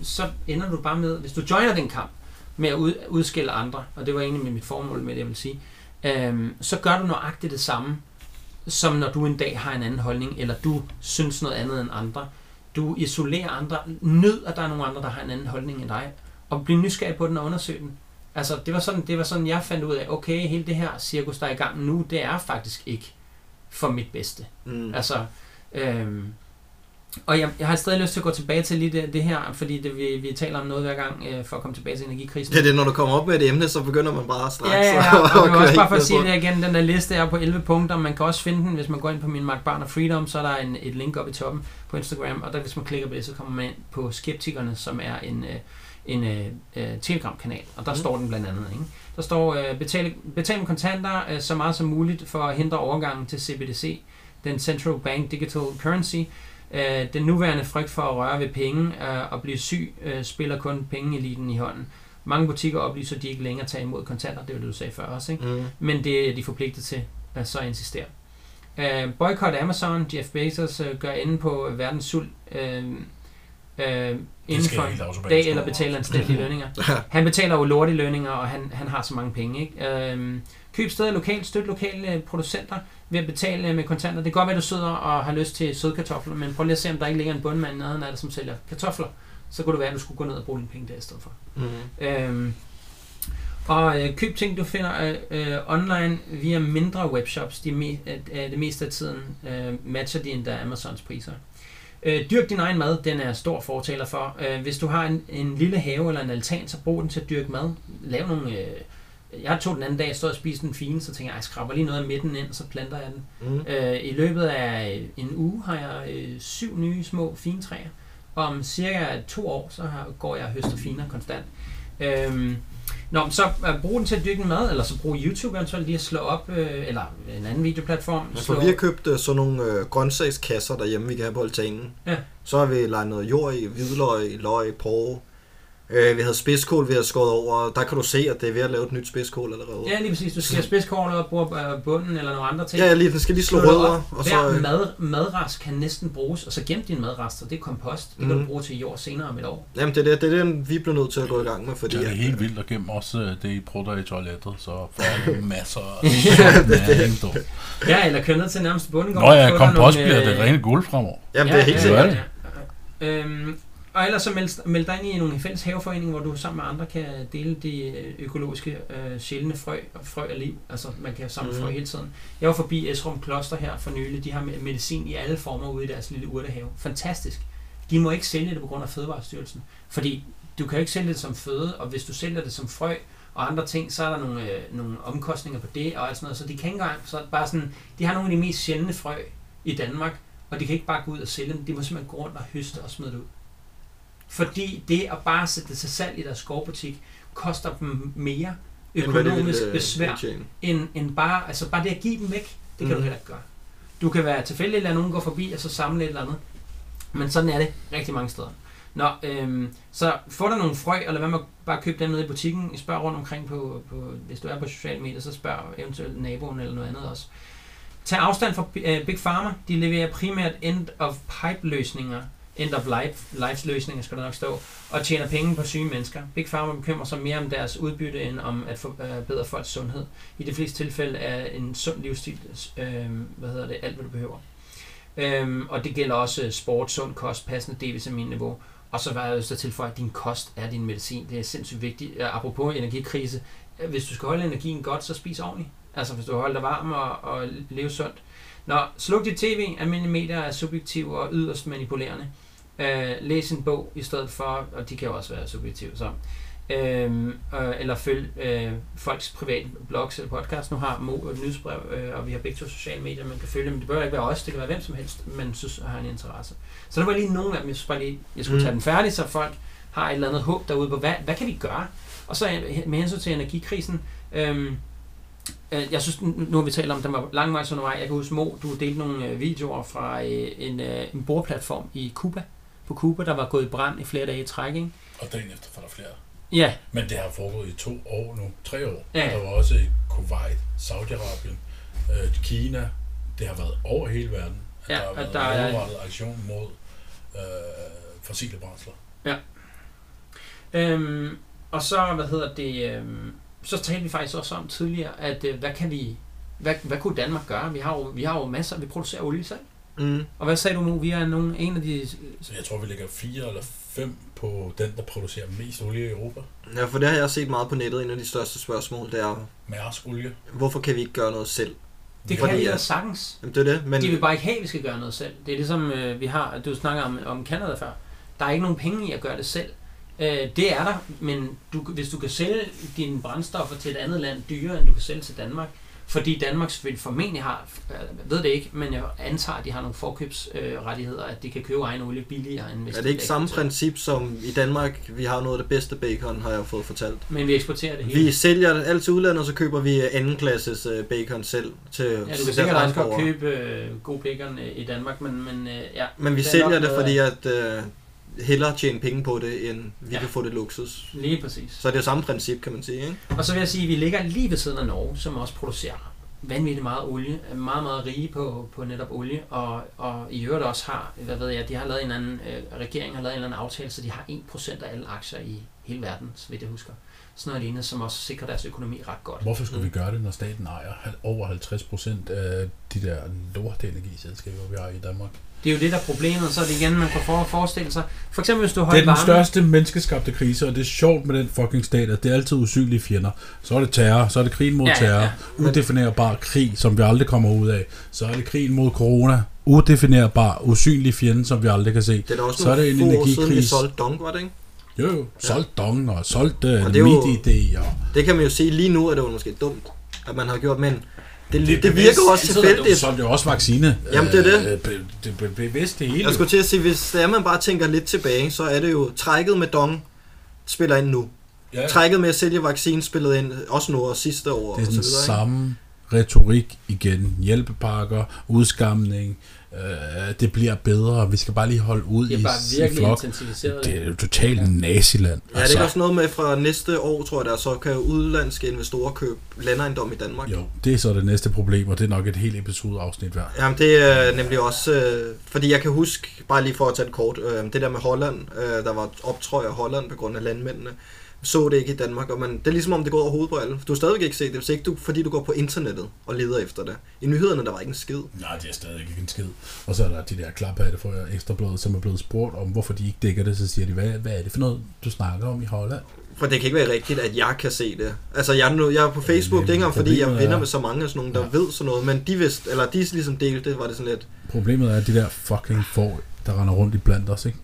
så ender du bare med, hvis du joiner den kamp med at ud, udskille andre, og det var egentlig med mit formål med det, jeg vil sige, øh, så gør du nøjagtigt det samme, som når du en dag har en anden holdning, eller du synes noget andet end andre. Du isolerer andre. Nød, at der er nogle andre, der har en anden holdning end dig. Og bliv nysgerrig på den og undersøge den. Altså, det var, sådan, det var sådan, jeg fandt ud af, okay, hele det her cirkus, der er i gang nu, det er faktisk ikke for mit bedste. Mm. Altså, øhm, og jeg, jeg har stadig lyst til at gå tilbage til lige det, det her, fordi det, vi, vi taler om noget hver gang, øh, for at komme tilbage til energikrisen. Det er det, når du kommer op med et emne, så begynder man bare straks Ja, ja, ja, og [LAUGHS] var køre også bare for at sige det igen, den der liste er på 11 punkter, man kan også finde den, hvis man går ind på min Mark Barner Freedom, så er der en, et link op i toppen på Instagram, og der hvis man klikker på det, så kommer man ind på Skeptikerne, som er en, øh, en øh, øh, Telegram-kanal, og der mm. står den blandt andet. Ikke? Der står, øh, betal, betal med kontanter øh, så meget som muligt for at hindre overgangen til CBDC, den Central Bank Digital Currency. Øh, den nuværende frygt for at røre ved penge øh, og blive syg øh, spiller kun pengeeliten i hånden. Mange butikker oplyser, at de ikke længere tager imod kontanter, det var det, du sagde før også, ikke? Mm. men det er de forpligtet til, at så insistere. Uh, boykot Amazon, Jeff Bezos uh, gør enden på verdens sult uh, uh, inden for en dag, eller betaler anstændige lønninger. [LAUGHS] Han betaler jo lortige lønninger, og han, han har så mange penge. Ikke? Uh, køb steder lokalt, støt lokale producenter ved at betale med kontanter. Det kan godt være, at du sidder og har lyst til sødkartofler, men prøv lige at se, om der ikke ligger en bundmand nede af dig, som sælger kartofler. Så kunne det være, at du skulle gå ned og bruge dine penge der i stedet for. Mm. Øhm, og øh, køb ting, du finder øh, øh, online via mindre webshops. De me, øh, det meste af tiden øh, matcher de endda Amazons priser. Øh, dyrk din egen mad, den er stor fortaler for. Øh, hvis du har en, en lille have eller en altan, så brug den til at dyrke mad. Lav nogle... Øh, jeg tog den anden dag, stod og spiste en fine, så tænkte jeg, jeg skraber lige noget af midten ind, så planter jeg den. Mm. Øh, I løbet af øh, en uge har jeg øh, syv nye små fine træer. Og om cirka to år, så har, går jeg og høster finer konstant. Øhm, Nå, så uh, brug den til at dyrke mad, eller så brug YouTube eventuelt lige at slå op, øh, eller en anden videoplatform. Ja, slå, for vi har købt øh, sådan nogle øh, grøntsagskasser derhjemme, vi kan have på altanen. Ja. Så har vi lagt noget jord i, hvidløg, løg, porre. Øh, vi havde spidskål, vi har skåret over. Der kan du se, at det er ved at lave et nyt spidskål allerede. Ja, lige præcis. Du skal spidskålet og bruge øh, bunden eller nogle andre ting. ja, ja lige, den skal lige slå det rødder. op. Og Hver så, øh, mad, madrest kan næsten bruges, og så gem din madrester, det er kompost. Det kan Mhm. du bruge til jord senere om et år. jamen, det er det, det er den, vi bliver nødt til at gå i gang med, fordi... Det er helt vildt at gemme også øh, det, I prutter i toilettet, så får [LAUGHS] masser af Ja, næring, dog. Ja, eller køre ned til nærmeste bundegård. Nå ja, kompost nogle, bliver det rene guld fremover. Jamen, det er helt ja, sikkert. ja. ja. Øhm, og ellers så meld, meld dig ind i nogle fælles haveforeninger, hvor du sammen med andre kan dele de øh, økologiske øh, sjældne frø og frø af liv. Altså man kan samle Mhm. frø hele tiden. Jeg var forbi Esrum Kloster her for nylig. De har me- medicin i alle former ude i deres lille urtehave. Fantastisk. De må ikke sælge det på grund af Fødevarestyrelsen. Fordi du kan jo ikke sælge det som føde, og hvis du sælger det som frø og andre ting, så er der nogle, øh, nogle omkostninger på det og alt sådan noget. Så de kan ikke engang, så bare sådan, de har nogle af de mest sjældne frø i Danmark, og de kan ikke bare gå ud og sælge dem. De må simpelthen gå rundt og høste og smide det ud. Fordi det at bare sætte til salg i deres skovbutik, koster dem mere End økonomisk ville, øh, besvær, indtjene. end, end bare, altså bare det at give dem væk, det kan Mhm. du heller ikke gøre. Du kan være tilfældig, eller nogen går forbi, og så samle et eller andet. Men sådan er det rigtig mange steder. Nå, øhm, så få dig nogle frø, eller hvad med at bare købe dem nede i butikken. Spørg rundt omkring på, på, hvis du er på sociale medier, så spørg eventuelt naboen eller noget andet også. Tag afstand fra øh, Big Pharma. De leverer primært end-of-pipe end-of-life life løsninger skal der nok stå, og tjener penge på syge mennesker. Big Pharma bekymrer sig mere om deres udbytte, end om at forbedre øh, folks sundhed. I de fleste tilfælde er en sund livsstil, øh, hvad hedder det, alt hvad du behøver. Øhm, og det gælder også sport, sund kost, passende D-vitamin-niveau. Og så var jeg lyst til at tilføje, at din kost er din medicin. Det er sindssygt vigtigt. Øh, apropos energikrise, øh, hvis du skal holde energien godt, så spis ordentligt. Altså hvis du holder dig varm og, og leve sundt. Nå, sluk dit tv. Almindelige medier er subjektive og yderst manipulerende. Øh, læs en bog i stedet for, og de kan jo også være subjektive så. Øhm, øh, eller følg øh, folks private blogs eller podcast. Nu har Mo et nyhedsbrev, øh, og vi har begge to sociale medier, man kan følge dem. Det behøver ikke være os, det kan være hvem som helst, man synes har en interesse. Så der var lige nogle af dem, jeg synes bare lige, jeg skulle Mm. tage den færdig, så folk har et eller andet håb derude på, hvad, hvad kan vi gøre? Og så med hensyn til energikrisen, øh, jeg synes, nu har vi talt om, at den var langvejs undervej. Jeg kan huske, Mo, du delte nogle øh, videoer fra øh, en, øh, en boreplatform i Cuba. På Cuba, der var gået i brand i flere dage i træk, ikke? Og dagen efter var der flere. Ja, Men det har foregået i to år nu, tre år. Ja. Der var også i Kuwait, Saudi-Arabien, øh, Kina. Det har været over hele verden, at Ja, der har været der er- målrettet aktion mod øh, fossile brændsler. Øhm, og så, hvad hedder det, øhm, så talte vi faktisk også om tidligere, at øh, hvad kan vi, hvad, hvad kunne Danmark gøre? Vi har jo, vi har jo masser, vi producerer olie selv. Mm. Og hvad sagde du nu? Vi er nogen, en af de... Så jeg tror, vi ligger fire eller fem på den, der producerer mest olie i Europa. Ja, for det har jeg set meget på nettet. En af de største spørgsmål, det er, Mærsk olie. hvorfor kan vi ikke gøre noget selv? Det Fordi kan vi da sagtens. Jamen, det er det, men De vil bare ikke have, at vi skal gøre noget selv. Det er ligesom, øh, vi har, du snakker om, om Canada før. Der er ikke nogen penge i at gøre det selv. Øh, det er der, men du, hvis du kan sælge dine brændstoffer til et andet land dyrere, end du kan sælge til Danmark, fordi Danmark vil formentlig har, øh, jeg ved det ikke, men jeg antager, at de har nogle forkøbsrettigheder, at de kan købe egen olie billigere, end hvis er de det ikke samme princip som i Danmark? Vi har noget af det bedste bacon, har jeg fået fortalt. Men vi eksporterer det hele. Vi sælger det alt til udlandet, og så køber vi anden klasses øh, bacon selv til ja, du kan sikkert også godt købe øh, god bacon øh, i Danmark, men, men øh, ja. Men vi er sælger det, noget fordi at øh, hellere tjene penge på det, end vi Ja. kan få det luksus. Lige præcis. Så det er jo samme princip, kan man sige, ikke? Og så vil jeg sige, at vi ligger lige ved siden af Norge, som også producerer vanvittigt meget olie, er meget, meget rige på, på netop olie, og, og i øvrigt også har, hvad ved jeg, de har lavet en anden, øh, regeringen har lavet en eller anden aftale, så de har 1% af alle aktier i hele verden, så vidt jeg husker. Sådan noget lignende, som også sikrer deres økonomi ret godt. Hvorfor skulle Mm. vi gøre det, når staten ejer over 50 procent af de der lorte energiselskaber, vi har i Danmark? Det er jo det, der er problemet, så er det igen, man kan for- forestille sig. For eksempel, hvis du har Det er den varme, største menneskeskabte krise, og det er sjovt med den fucking stat, at det er altid usynlige fjender. Så er det terror, så er det krigen mod Ja, ja, terror, ja. udefinerbar krig, som vi aldrig kommer ud af. Så er det krigen mod corona, udefinerbar, usynlig fjende, som vi aldrig kan se. Det er også Så er det en år siden, vi solgte Dong, var det ikke? Jo, jo, solgt dong og solgt uh, Og det jo- MidID og... Det kan man jo sige, lige nu er det jo måske dumt, at man har gjort, men det, det, Det er virker også du tilfældigt. Så er det jo også vaccine. Jamen, det er det. Øh, be- Det be- bevidst det hele. Jeg skulle til at sige, hvis det er, man bare tænker lidt tilbage, så er det jo trækket med Dong spiller ind nu. ja. Trækket med at sælge vaccinen spillede ind også nu og sidste år Det er og så den videre. samme retorik igen. Hjælpepakker, udskamning. Øh, det bliver bedre. Vi skal bare lige holde ud det i, er bare i virkelig flok. intensivificeret. Det er jo totalt naziland. Ja, det er også noget med fra næste år, tror jeg, der så kan udlandske investorer købe landejendom i Danmark. Jo, det er så det næste problem, og det er nok et helt episodeafsnit værd. Jamen det er nemlig også, øh, fordi jeg kan huske, bare lige for at tage det kort, øh, det der med Holland, øh, der var optrøj af Holland på grund af landmændene, så det ikke i Danmark, og man, det er ligesom om det går over hovedet på alle. Du har stadigvæk ikke set det, hvis ikke du, fordi du går på internettet og leder efter det. I nyhederne, der var ikke en skid. Nej, det er stadig ikke en skid. Og så er der de der klaphatte fra Ekstrabladet, som er blevet spurgt om, hvorfor de ikke dækker det. Så siger de, hvad, hvad er det for noget, du snakker om i Holland? For det kan ikke være rigtigt, at jeg kan se det. Altså, jeg er, nu, jeg er på Facebook, det er ikke engang fordi, jeg er- venner med så mange af sådan nogle, der Ja. ved sådan noget, men de vidste, eller de ligesom delte det, var det sådan lidt, Problemet er, at de der fucking får, der render rundt i blandt os, ikke?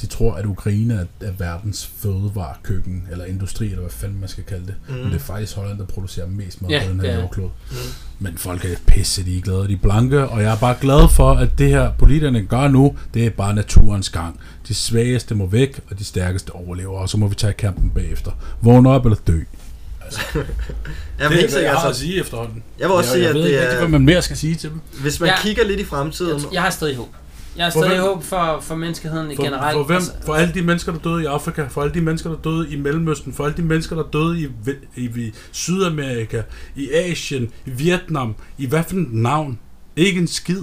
De tror, at Ukraine er, er verdens fødevarekøkken, eller industri, eller hvad fanden man skal kalde det. Mm. Men det er faktisk Holland, der producerer mest mad Ja, på den det her er. jordklode. mm. Men folk er pisse, de er glade, de er blanke, og jeg er bare glad for, at det her politikerne gør nu, det er bare naturens gang. De svageste må væk, og de stærkeste overlever, og så må vi tage kampen bagefter. Vågn op eller dø. Altså, [LAUGHS] Jeg vil ikke sige, altså, sige efterhånden. jeg vil også sige, jeg at ved det ikke rigtig, hvad er, man mere skal sige til dem. hvis man Ja. kigger lidt i fremtiden, Jeg, jeg har stadig håb. Jeg har stadig hvem? håb for, for menneskeheden i For, generelt. for hvem? Altså, For alle de mennesker, der døde i Afrika, for alle de mennesker, der døde i Mellemøsten, for alle de mennesker, der døde i, i, i Sydamerika, i Asien, i Vietnam, i hvad for et navn? Ikke en skid.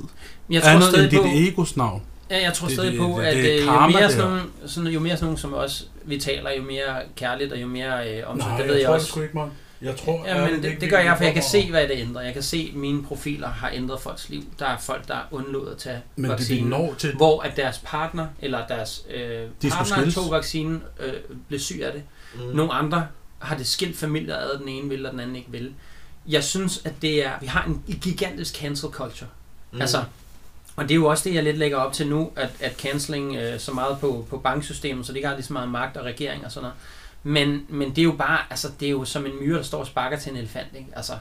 jeg tror Andet end stadig dit på, egos navn. ja, jeg tror det- stadig det- på, det- at det er øh, jo, karma, mere det sådan nogle, sådan, jo mere sådan nogle som os, vi taler, jo mere kærligt og jo mere øh, om Nej, det ved jeg, også. sgu ikke, man. Jeg tror, Ja, men det, ikke, det vi gør jeg, for jeg kan se, hvad det ændrer. Jeg kan se, at mine profiler har ændret folks liv. Der er folk, der undlod at tage Men det, det vaccinen. når til... hvor at deres partner, eller deres øh, skulle partner tog vaccinen, øh, blev syg af det. mm, Nogle andre har det skilt familier ad, den ene vil, og den anden ikke vil. Jeg synes, at det er, vi har en gigantisk cancel culture. Mm. Altså, Og det er jo også det, jeg lidt lægger op til nu, at, at canceling øh, så meget på, på banksystemet, så det ikke har lige så meget magt og regering og sådan noget. Men, men det er jo bare, altså det er jo som en myre, der står og sparker til en elefant, ikke? Altså,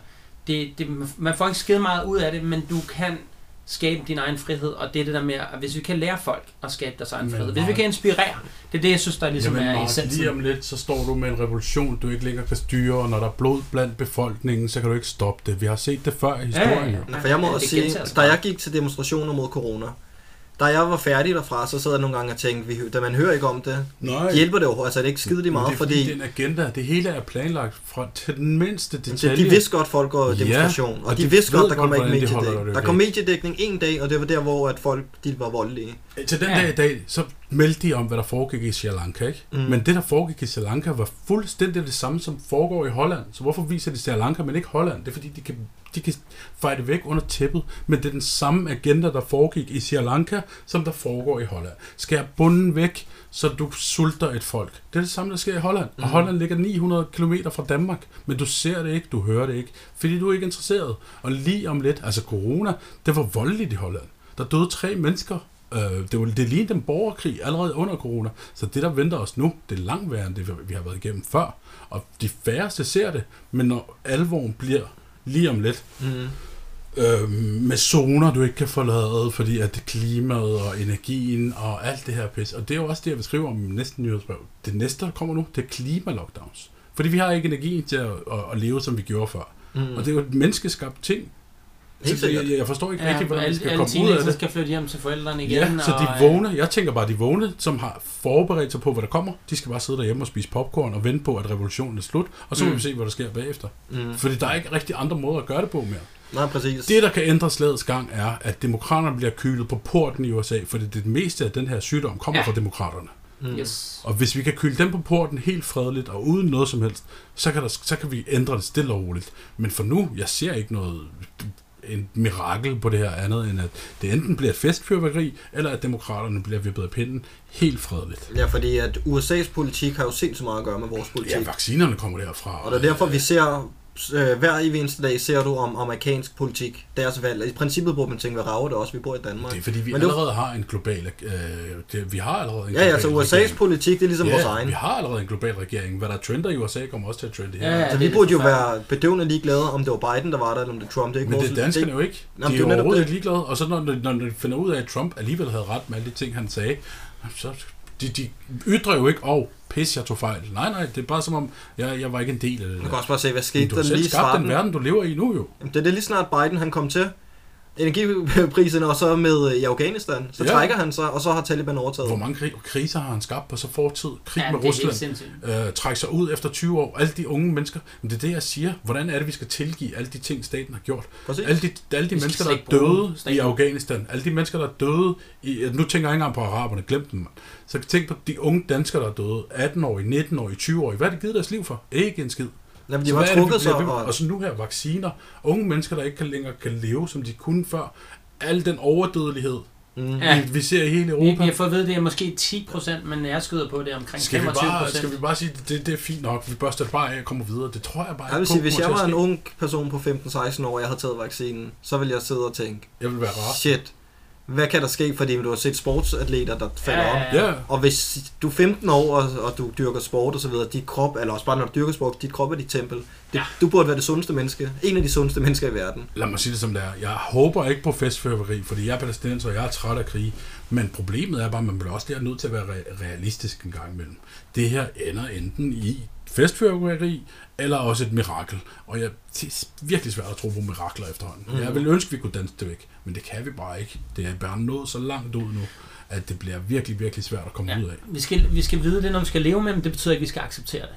det, det, man får ikke skide meget ud af det, men du kan skabe din egen frihed, og det er det der med, at hvis vi kan lære folk at skabe deres egen Men frihed, hvis vi kan inspirere, det er det, jeg synes, der ligesom Jamen, er essensen. lige om lidt, så står du med en revolution, du ikke længere kan styre, og når der er blod blandt befolkningen, så kan du ikke stoppe det. Vi har set det før i historien. Ja, ja, ja. For jeg må Ja, også sige, da jeg gik til demonstrationer mod corona, da jeg var færdig derfra, så sad jeg nogle gange og tænkte, vi, da man hører ikke om det, Nej, hjælper det jo, altså det er ikke skide meget, det er fordi, fordi den agenda, det hele er planlagt fra til den mindste de, detalje. de vidste godt, folk går i Ja, demonstration, og, og de, de vidste godt, der kommer ikke de mediedækning. det Der kom mediedækning en dag, og det var der, hvor at folk de var voldelige. Til den Ja. dag i dag, så meldte de om, hvad der foregik i Sri Lanka, ikke? Mm. Men det, der foregik i Sri Lanka, var fuldstændig det samme, som foregår i Holland. Så hvorfor viser de Sri Lanka, men ikke Holland? Det er fordi, de kan, de kan feje det væk under tæppet. Men det er den samme agenda, der foregik i Sri Lanka, som der foregår i Holland. Skær bunden væk, så du sulter et folk. Det er det samme, der sker i Holland. Og Mm. Holland ligger 900 km fra Danmark. Men du ser det ikke, du hører det ikke, fordi du er ikke interesseret. Og lige om lidt, altså corona, det var voldeligt i Holland. Der døde tre mennesker Øh, det, var, det lignede en borgerkrig allerede under corona. Så det, der venter os nu, det er langt værre end det, vi har været igennem før. Og de færreste ser det, men når alvoren bliver lige om lidt, Mm. øh, med zoner, du ikke kan forlade, fordi at det klimaet og energien og alt det her pis. Og det er jo også det, jeg vil skrive om i næste nyhedsbrev. Det næste, der kommer nu, det er klimalockdowns. Fordi vi har ikke energi til at, at, at leve, som vi gjorde før. Mm. Og det er jo et menneskeskabt ting. Helt sikkert. jeg, jeg forstår ikke Ja, rigtig, hvordan vi alle, skal alle komme ud af det. skal flytte hjem til forældrene igen. Ja, så og, de øh, vågne, jeg tænker bare, de vågne, som har forberedt sig på, hvad der kommer, de skal bare sidde derhjemme og spise popcorn og vente på, at revolutionen er slut, og så må Mm. vi se, hvad der sker bagefter. Mm. Fordi der er ikke rigtig andre måder at gøre det på mere. Nej, præcis. Det, der kan ændre slagets gang, er, at demokraterne bliver kylet på porten i USA, fordi det meste af den her sygdom kommer Ja. fra demokraterne. Mm. Yes. Og hvis vi kan kyle dem på porten helt fredeligt og uden noget som helst, så kan, der, så kan vi ændre det stille og roligt. Men for nu, jeg ser ikke noget en mirakel på det her andet, end at det enten bliver et festfyrværkeri, eller at demokraterne bliver vippet af pinden helt fredeligt. Ja, fordi at USA's politik har jo sindssygt meget at gøre med vores politik. Ja, vaccinerne kommer derfra. Og det er derfor, vi ser, øh, hver evig eneste dag ser du om amerikansk politik, deres valg. I princippet burde man tænke, hvad rager det også, vi bor i Danmark. Det er fordi, vi Men det er allerede har en global... Øh, det, vi har allerede en Ja, ja, altså USA's regering. politik, det er ligesom ja, vores egen. vi har allerede en global regering. Hvad der trender i USA, kommer også til at trende her. Ja, ja. Så det vi er burde jo være bedøvende ligeglade, om det var Biden, der var der, eller om det er Trump. Det er ikke Men vores, det er danskerne jo ikke. Jamen, de det er er jo netop overhovedet det. ikke ligeglade. Og så når, når de finder ud af, at Trump alligevel havde ret med alle de ting, han sagde, så de, de ytrer jo ikke, åh, oh, pis, jeg tog fejl. Nej, nej, det er bare som om, jeg, jeg var ikke en del af det. Man kan også bare se, hvad skete du der har lige i skabt den starten. verden, du lever i nu jo. Jamen, det er det lige snart Biden han kom til. Energipriserne og så med øh, i Afghanistan. Så Ja. trækker han sig, og så har Taliban overtaget. Hvor mange krig, kriser har han skabt på så fortid? Krig Ja, med Rusland. øh, trække sig ud efter 20 år. Alle de unge mennesker. Men det er det, jeg siger. Hvordan er det, vi skal tilgive alle de ting, staten har gjort? Præcis. Alle de, alle de Vi mennesker, der er døde i staten. Afghanistan. Alle de mennesker, der er døde i... Nu tænker jeg ikke engang på araberne. Glem dem, mand. Så tænk på de unge danskere, der er døde. 18-årige, 19-årige, 20-årige. Hvad har de givet deres liv for? Ikke en skid. Jamen, de Så var hvad er det, vi trukket sig, og Og så nu her vacciner. Unge mennesker, der ikke kan længere kan leve, som de kunne før. Al den overdødelighed, Mm. Ja. vi, vi ser i hele Vi, Europa. vi har fået at vide, det er måske 10%, men jeg skyder på, det er omkring Skal vi, 25%. bare, skal vi bare sige, at det, det er fint nok, vi børster det bare af og kommer videre. Det tror jeg bare Jeg vil sige, hvis jeg var en ung person på 15-16 år, og jeg havde taget vaccinen, så ville jeg sidde og tænke, Jeg vil være rar. shit, hvad kan der ske, fordi du har set sportsatleter, der falder Ja, om. ja, Ja, Og hvis du er 15 år, og, og du dyrker sport og så videre, dit krop, eller også bare når du dyrker sport, dit krop er dit tempel. Det, Ja. Du burde være det sundeste menneske. En af de sundeste mennesker i verden. lad mig sige det som det er. Jeg håber ikke på festfyrværkeri, fordi jeg er palæstinenser, og jeg er træt af krig. Men problemet er bare, at man bliver også der nødt til at være re- realistisk en gang imellem. Det her ender enten i festfyrværkeri, eller også et mirakel. Og jeg, det er virkelig svært at tro på mirakler efterhånden. Mm. Jeg vil ønske, at vi kunne danse det væk, men det kan vi bare ikke. Det er bare nået så langt ud nu, at det bliver virkelig, virkelig svært at komme Ja. ud af. Vi skal, vi skal vide det, når vi skal leve med dem. Det betyder ikke, at vi skal acceptere det.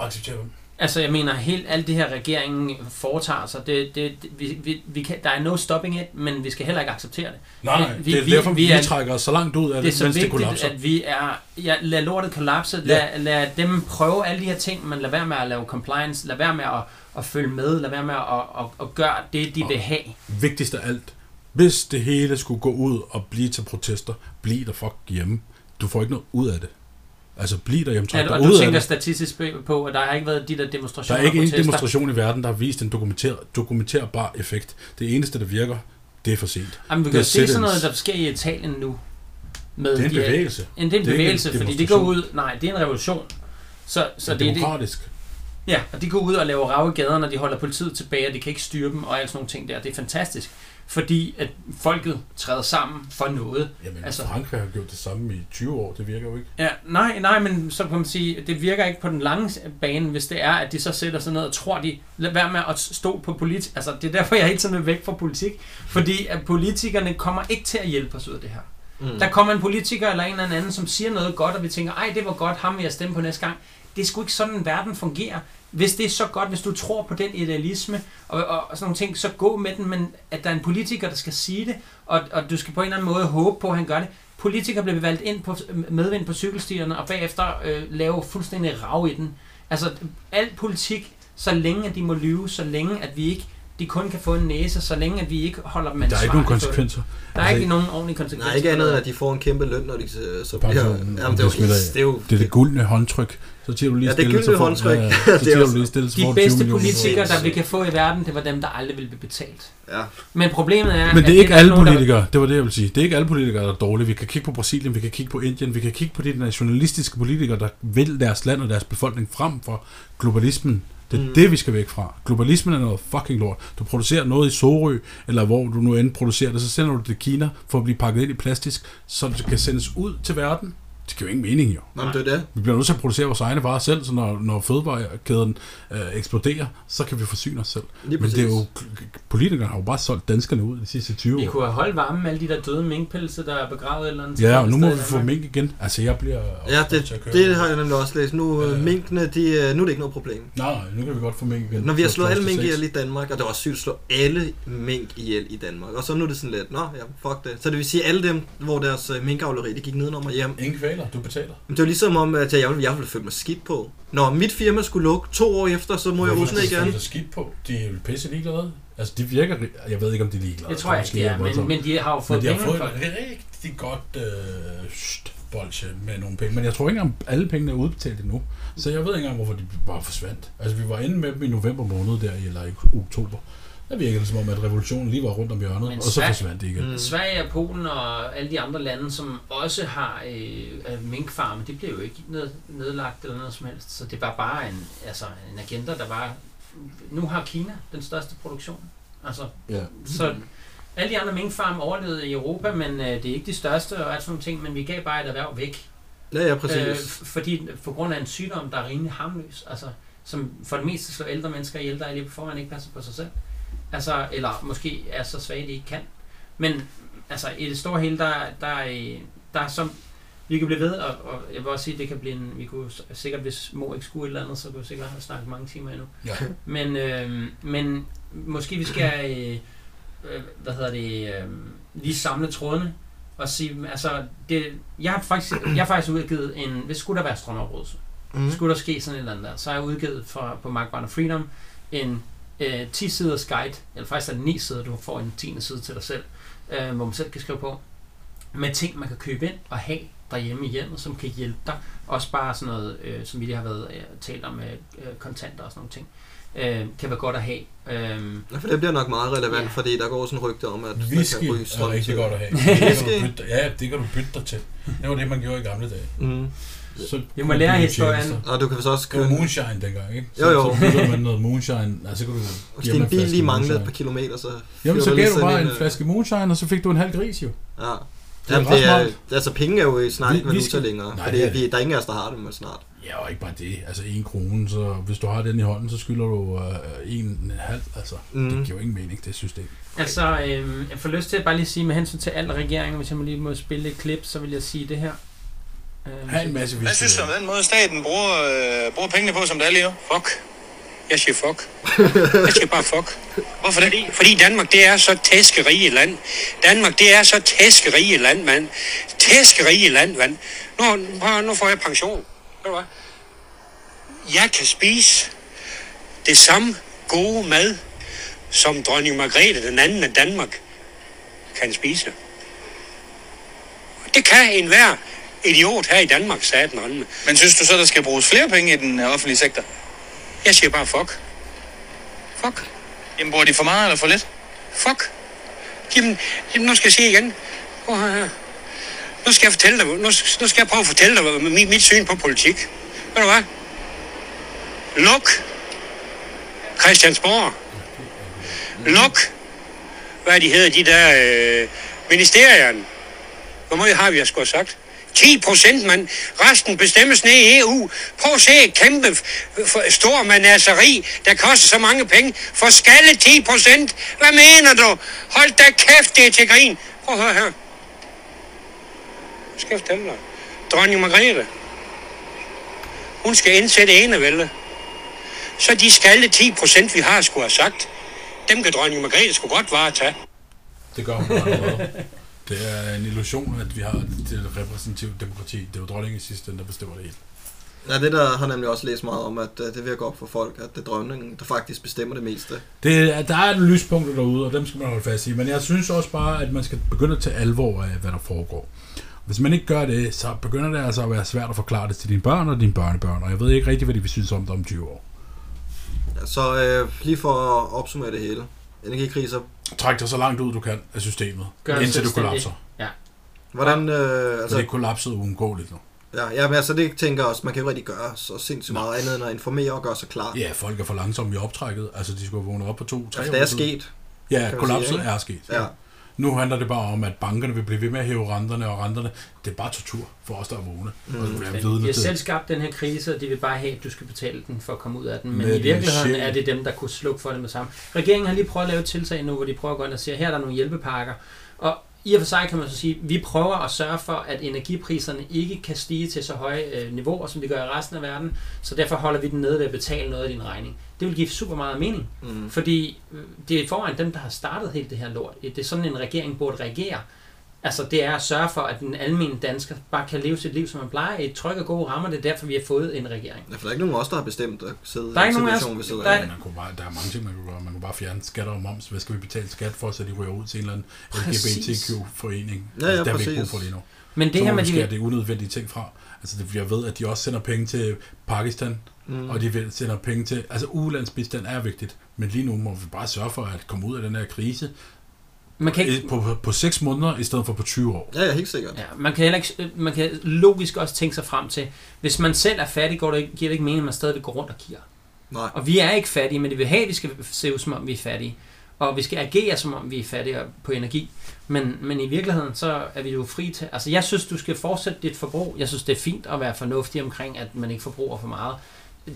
Acceptere dem. Altså, jeg mener, helt alt det her, regeringen foretager sig, det, det, det, vi, vi, vi kan, der er no stopping it, men vi skal heller ikke acceptere det. Nej, nej, Vi- det er vi- derfor, vi vi, er- trækker os så langt ud af Det er det, mens det vigtigt, kollapser. at vi er... Ja, lad lortet kollapse. Lad, lad dem prøve alle de her ting, men lad være med at lave compliance. Lad være med at, at følge med. Lad være med at, at, at gøre det, de Og- vil have. vigtigst af alt, hvis det hele skulle gå ud og blive til protester, bliv der fuck hjemme. Du får ikke noget ud af det. Altså, bliv der hjemme, træk Ja, og du tænker statistisk på, at der har ikke været de der Der demonstrationer er ikke en demonstration i verden, der har vist en dokumenteret, dokumenterbar effekt. Det eneste, der virker, det er for sent. Jamen, vi kan se sådan noget, der sker i Italien nu. Med Det er en de bevægelse. En, det er en Det er ikke en bevægelse, fordi det går ud... Nej, det er en revolution. Så, så Så det, er det, demokratisk. ja, og de går ud og laver rav i gaderne, og de holder politiet tilbage, og de kan ikke styre dem, og alt sådan nogle ting der. Det er fantastisk. Fordi at folket træder sammen for noget. Jamen, Altså- Frankrig har gjort det samme i 20 år. Det virker jo ikke. Ja, nej, nej, men så kan man sige, det virker ikke på den lange bane, hvis det er, at de så sætter sig ned og tror, de lad være med at stå på politik. Altså, det er derfor, jeg hele tiden vil væk fra politik. Fordi at politikerne kommer ikke til at hjælpe os ud af det her. Mm. Der kommer en politiker eller en eller anden, som siger noget godt, og vi tænker, ej, det var godt, ham vil jeg stemme på næste gang. Det er sgu ikke sådan, verden fungerer. Hvis det er så godt, hvis du tror på den idealisme og, og, og sådan nogle ting, så gå med den, men at der er en politiker, der skal sige det, og, og du skal på en eller anden måde håbe på, at han gør det. Politikere bliver valgt ind på medvind på cykelstierne, og bagefter øh, lave fuldstændig rav i den. Altså, al politik, så længe at de må lyve, så længe at vi ikke, de kun kan få en næse, så længe at vi ikke holder dem Der er ikke nogen ansvarlige konsekvenser. Der er ikke nogen ordentlige konsekvenser. Nej, ikke andet det. end, at de får en kæmpe løn, når de så, bliver... Jamen, om det, er jo, det smitter helt- det er jo... Det er det guldne håndtryk. Så siger du lige Ja, det stille, så gyldne får- håndtryk. Ja, ja. [LAUGHS] Det Så er du lige stille, så De får du 20 bedste politikere, der vi kan få i verden, det var dem, der aldrig ville blive betalt. Ja. Men problemet er, Men det er ikke alle politikere, det var det, jeg vil sige. Det er ikke alle politikere, der er dårlige. Vi kan kigge på Brasilien, vi kan kigge på Indien, vi kan kigge på de nationalistiske politikere, der vil deres land og deres befolkning frem for globalismen. Det er Mm. det, vi skal væk fra. Globalismen er noget fucking lort. Du producerer noget i Sorø, eller hvor du nu end producerer det, så sender du det til Kina for at blive pakket ind i plastisk, så det kan sendes ud til verden. Det giver jo ingen mening, jo. Nå, men det er det. Vi bliver nødt til at producere vores egne varer selv, så når, når fødevarekæden øh, eksploderer, så kan vi forsyne os selv. Lige Men det er jo, politikerne har jo bare solgt danskerne ud de sidste 20 Vi år. kunne have holdt varme med alle de der døde minkpelse, der er begravet et eller andet. Ja, og nu må vi få mink igen. Altså, jeg bliver... Ja, det, det har jeg nemlig også læst. Nu, ja. minkene, de, øh, nu er det ikke noget problem. Nej, nu kan vi godt få mink igen. Når vi har slået alle mink ihjel i Danmark, og det var sygt at slå alle mink ihjel i Danmark, og så nu er det sådan lidt, nå ja, fuck det. Så det vil sige, alle dem, hvor deres øh, minkavleri, det gik nedenom og hjem. Ingen kvaler, du betaler. Men det var ligesom om, at jeg ville, jeg ville føle mig skidt på. Når mit firma skulle lukke to år efter, så må jeg Hvorfor du igen. føle dig skidt på? De er jo pisse ligeglade. Altså, de virker... Jeg ved ikke, om de er ligeglade. Det tror jeg ikke, det er, jeg men, men de har jo fået Men de har fået et rigtig godt øh, st- bolsje med nogle penge. Men jeg tror ikke engang, alle pengene er udbetalt endnu. Så jeg ved ikke engang, hvorfor de bare forsvandt. Altså, vi var inde med dem i november måned der, eller i oktober. Der virkede det som om, at revolutionen lige var rundt om hjørnet, Men og så Sverige- forsvandt det igen. Mm. Sverige og Polen og alle de andre lande, som også har øh, øh, minkfarme, det blev jo ikke ned, nedlagt eller noget som helst. Så det var bare en, altså, en agenda, der var... Nu har Kina den største produktion. Altså, Ja. så alle de andre minkfarme overlevede i Europa, men øh, det er ikke de største og alt sådan nogle ting, men vi gav bare et erhverv væk. Ja, ja, præcis. Øh, fordi for grund af en sygdom, der er rimelig harmløs, altså, som for det meste slår ældre mennesker ihjel, der er lige for, man ikke passer på sig selv. Altså, eller måske er så svage, de ikke kan. Men altså, i det store hele, der, der, er, der er som, vi kan blive ved, og, og jeg vil også sige, det kan blive en, vi kunne sikkert, hvis mor ikke skulle et eller andet, så kunne vi sikkert have snakket mange timer endnu. Ja. Men, øh, men måske vi skal, øh, øh, hvad hedder det, øh, lige samle trådene og sige, altså, det, jeg har faktisk, jeg har faktisk udgivet en, hvis skulle der være strømafbrydelse, Mm. skulle der ske sådan et eller andet der, så har jeg udgivet for, på Mark Barner Freedom en øh, 10-siders guide, eller faktisk er det 9 sider, du får en 10. side til dig selv, øh, hvor man selv kan skrive på, med ting, man kan købe ind og have derhjemme i hjemmet, som kan hjælpe dig. Også bare sådan noget, øh, som vi lige har været øh, talt om med øh, kontanter og sådan nogle ting, øh, kan være godt at have. Øh, Ja, for det bliver nok meget relevant, Ja. fordi der går sådan rygte om, at Whisky man kan ryge er strøm rigtig til. godt at have. [LAUGHS] Det kan du bytte, ja, det kan du bytte dig til. Det var det, man gjorde i gamle dage. Mm. Så Vi må lære historien. tjenester. Og du kan så også Det var købe... moonshine dengang, ikke? Så, Jo, jo. Så man noget moonshine, altså så kunne du Hvis give din en bil lige manglede et par kilometer, så... Jamen, så gav du bare en øh, flaske moonshine, og så fik du en halv gris, jo. Ja. Det er Jamen, det er, altså penge er jo snart ikke valuta skal- længere, Nej, fordi det er- vi, der er ingen af os, der har det, men snart. Ja, og ikke bare det. Altså en krone, så hvis du har den i hånden, så skylder du øh, en, en halv. Altså, Mm. det giver jo ingen mening, det system. Altså, øh, jeg får lyst til at bare lige sige med hensyn til alle regeringer, hvis jeg må lige må spille et klip, så vil jeg sige det her. Øh, Ha' en masse Hvad synes du om den måde, staten bruger, øh, bruger pengene på, som det er lige nu? Fuck. Jeg siger fuck. Jeg siger bare fuck. Hvorfor det? Fordi Danmark, det er så tæskerige land. Danmark, det er så tæskerige land, mand. Tæskerige land, mand. Nu, nu får jeg pension. Ved du hvad? Jeg kan spise det samme gode mad, som dronning Margrethe den anden af Danmark kan spise. Det kan enhver idiot her i Danmark, sagde den anden. Men synes du så, der skal bruges flere penge i den offentlige sektor? Jeg siger bare fuck. Fuck. Jamen, bruger de for meget eller for lidt? Fuck. Jamen, jamen nu skal jeg se igen. Prøv her. Nu skal jeg fortælle dig, nu, nu skal jeg prøve at fortælle dig hvad- mit, mit syn på politik. Ved du hvad? Luk Christiansborg. Luk, hvad de hedder, de der øh, ministerierne. Hvor meget har vi, jeg skulle have sagt? 10 procent, mand. Resten bestemmes ned i EU. Prøv at se et kæmpe stor manaseri, der koster så mange penge. For skalle 10 procent. Hvad mener du? Hold da kæft, det er til grin. Prøv at høre her. Nu skal jeg fortælle dig. Dronning Margrethe. Hun skal indsætte enevælde. Så de skalle 10 procent, vi har, skulle have sagt, dem kan dronning Margrethe skulle godt varetage. Det gør hun. [LAUGHS] Det er en illusion, at vi har et repræsentativt demokrati. Det er jo dronningen i sidste ende, der bestemmer det hele. Ja, det der har nemlig også læst meget om, at øh, det virker op for folk, at det er dronningen, der faktisk bestemmer det meste. Det, er- der er nogle lyspunkter derude, og dem skal man holde fast i. Men jeg synes også bare, at man skal begynde at tage alvor af, hvad der foregår. Hvis man ikke gør det, så begynder det altså at være svært at forklare det til dine børn og dine børnebørn. Og jeg ved ikke rigtig, hvad de vil synes om det om 20 år. Ja, så øh, lige for at opsummere det hele. Energikriser. Træk dig så langt ud, du kan af systemet, Gør indtil du kollapser. Hvordan, øh, Altså, altså, det er kollapset uundgåeligt nu. ja, ja, men altså det tænker jeg også, man kan jo rigtig gøre så sindssygt meget andet end at informere og gøre sig klar. Ja, folk er for langsomme i optrækket. Altså, de skulle have vågnet op på to, tre Altså, det er sket. Ja, kollapset sige, ikke? er sket. Ja. Nu handler det bare om, at bankerne vil blive ved med at hæve renterne, og renterne, det er bare tortur for os, der er vågne. Mm. Og vi er De vidne har selv skabt den her krise, og de vil bare have, at du skal betale den for at komme ud af den. Men Med i virkeligheden er det dem, der kunne slukke for det med sammen. Regeringen har lige prøvet at lave et tiltag nu, hvor de prøver at gå ind og sige, her er der nogle hjælpepakker. Og i og for sig kan man så sige, at vi prøver at sørge for, at energipriserne ikke kan stige til så høje øh, niveauer, som de gør i resten af verden. Så derfor holder vi den nede ved at betale noget af din regning. Det vil give super meget mening. Mm. Fordi øh, det er foran dem, der har startet helt det her lort. Det er sådan, en regering burde reagere. Altså, det er at sørge for, at den almindelige dansker bare kan leve sit liv, som man plejer, i et tryg og gode rammer. Det er derfor, vi har fået en regering. Ja, for der er ikke nogen af os, der har bestemt at sidde Der er i ikke en situation, vi sidder der er-. Man kunne bare, der er mange ting, man kunne gøre. Man kunne bare fjerne skatter og moms. Hvad skal vi betale skat for, så de ryger ud til en eller anden. LGBTQ-forening? Ja, ja, altså, der har vi ikke brug præcis. for lige nu. Men Det så her med de... det unødvendige ting fra. Altså, det, jeg ved, at de også sender penge til Pakistan, Mm. og de vil- sender penge til... Altså, ulandsbistand er vigtigt, men lige nu må vi bare sørge for at komme ud af den her krise Man kan ikke, på, på, på 6 måneder, i stedet for på 20 år. Ja, ja, helt sikkert. Ja, man kan, heller ikke, man kan logisk også tænke sig frem til, hvis man selv er fattig, går det, ikke- giver det ikke mening, at man stadig går rundt og giver. Nej. Og vi er ikke fattige, men det vil have, at vi skal se ud, som om vi er fattige. Og vi skal agere, som om vi er fattige på energi. Men, men i virkeligheden, så er vi jo fri til... Altså, jeg synes, du skal fortsætte dit forbrug. Jeg synes, det er fint at være fornuftig omkring, at man ikke forbruger for meget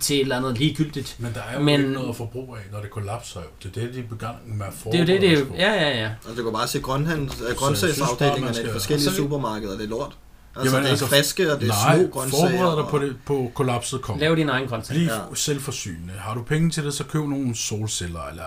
til et eller andet ligegyldigt. Men der er jo Men- ikke noget at forbruge af, når det kollapser jo. Det er det, de er i gang med at Det er jo det, det er jo... på. Ja, ja, ja. Altså, du kan bare se grøntsagsafdelingerne i forskellige så vi- supermarkeder. Det er lort. Altså, Jamen, det er altså, altså, friske, og det er Nej, små grøntsager. forbered dig på, og- det, på kollapset kommer. Lav din egen grøntsager. Bliv ja. selvforsynende. Har du penge til det, så køb nogle solceller, eller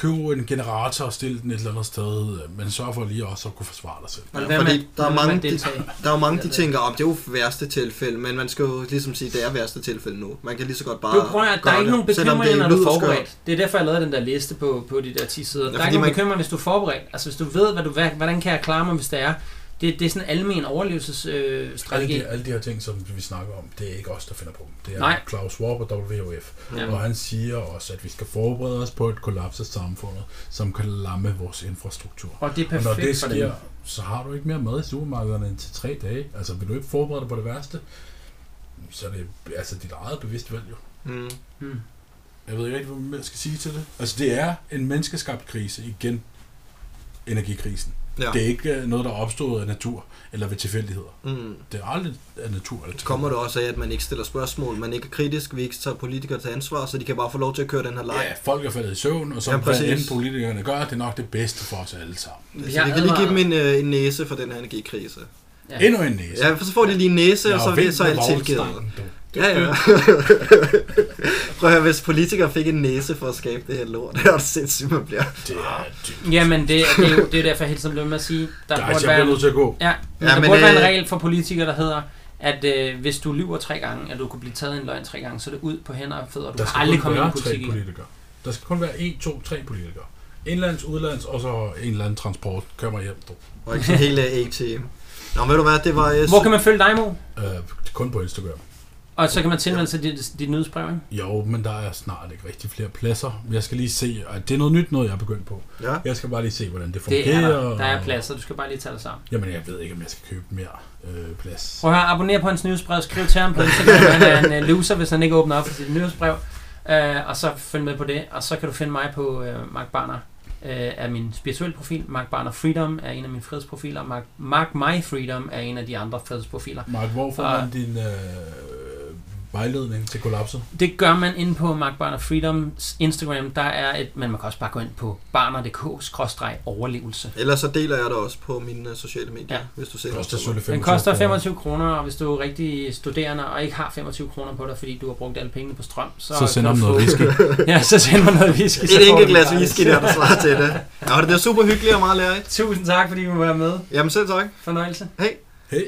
køb en generator og stil den et eller andet sted, men sørg for lige også at kunne forsvare dig selv. Ja, fordi med- der er mange, de, der er mange, de tænker, om det er jo værste tilfælde, men man skal jo ligesom sige, det er værste tilfælde nu. Man kan lige så godt bare Du prøver, at der gøre er ikke det, nogen selvom bekymringer, når det du er forberedt. Det er derfor, jeg lavede den der liste på, på de der 10 sider. Ja, der er ikke nogen man- bekymringer, hvis du er forberedt. Altså, hvis du ved, hvad du, hvad, hvordan kan jeg klare mig, hvis det er. Det, det er sådan en almen overlevelsesstrategi. Øh, Alle de, alle de her ting, som vi snakker om, det er ikke os, der finder på dem. Det er Nej. Klaus Schwab og WWF. Ja. Og han siger også, at vi skal forberede os på et kollaps af samfundet, som kan lamme vores infrastruktur. og det er Og når perfekt det for sker, dem. så har du ikke mere mad i supermarkederne end til tre dage. Altså, vil du ikke forberede dig på det værste, så er det altså dit eget bevidst valg jo. Mm. Hmm. Jeg ved ikke rigtig, hvad jeg skal sige til det. Altså, det er en menneskeskabt krise igen. Energikrisen. Ja. Ja. Det er ikke øh, noget, der er opstået af natur eller ved tilfældigheder. Mm. Det er aldrig af natur eller Så kommer det også af, at man ikke stiller spørgsmål, man ikke er kritisk, vi ikke tager politikere til ansvar, så de kan bare få lov til at køre den her leg. Ja, folk er faldet i søvn, og så Ja, ja, end politikerne gør, det er nok det bedste for os alle sammen. Vi Så vi kan lige give dem en, øh, en næse for den her energikrise. Ja. Endnu en næse. Ja, for så får de lige en næse, Jeg og så har er det så alt tilgivet. Ja, ja. [LAUGHS] Prøv at høre, hvis politikere fik en næse for at skabe det her lort, [LAUGHS] det er det sindssygt, man bliver. Det er dybt. Jamen, det, det, er jo, det er derfor, jeg hele tiden bliver med at sige, der Guys, burde jeg være, nødt til at gå. ja, men Ja, der men, burde være en øh, regel for politikere, der hedder, at øh, hvis du lyver tre gange, eller du kunne blive taget i en løgn tre gange, så er det ud på hænder og fødder, og du kan aldrig komme ind i politik politikere. Der skal kun være en, to, tre politikere. Indlands, udlands, og så en eller anden transport. Kør mig hjem, du. Og ikke hele A-team. Nå, ved du hvad, det var... øh, Hvor kan man følge dig, Mo? Øh, kun på Instagram. Og så kan man tilmelde sig dit, dit nyhedsbrev, ikke? Jo, men der er snart ikke rigtig flere pladser. Jeg skal lige se, og det er noget nyt, noget jeg er begyndt på. Ja. Jeg skal bare lige se, hvordan det Det fungerer. er der. Der er pladser, du skal bare lige tage det sammen. Jamen, jeg ved ikke, om jeg skal købe mere øh, plads. Prøv at høre, abonner på hans nyhedsbrev, skriv til ham på Instagram, han er en uh, loser, hvis han ikke åbner op for sit nyhedsbrev. Uh, og så følg med på det, og så kan du finde mig på uh, Mark Barner uh, er min spirituelle profil. Mark Barner Freedom er en af mine frihedsprofiler. Mark, Mark My Freedom er en af de andre frihedsprofiler. Mark, hvor får man din øh, vejledning til kollapset? Det gør man inde på Mark Barner Freedoms Instagram. Der er et, men man kan også bare gå ind på barner.dk-overlevelse. Ellers så deler jeg det også på mine øh, sociale medier, Ja. hvis du ser Det koster selvfølgelig Den 25 koster kroner. 25 kroner, og hvis du er rigtig studerende og ikke har 25 kroner på dig, fordi du har brugt alle pengene på strøm, så, Så sender man noget whisky. [LAUGHS] Ja, så sender man noget whisky. Et enkelt du glas whisky der, der svarer til det. Ja, det er super hyggeligt og meget lærerigt. Tusind tak, fordi du var med. Jamen selv tak. Fornøjelse. Hej. Hey.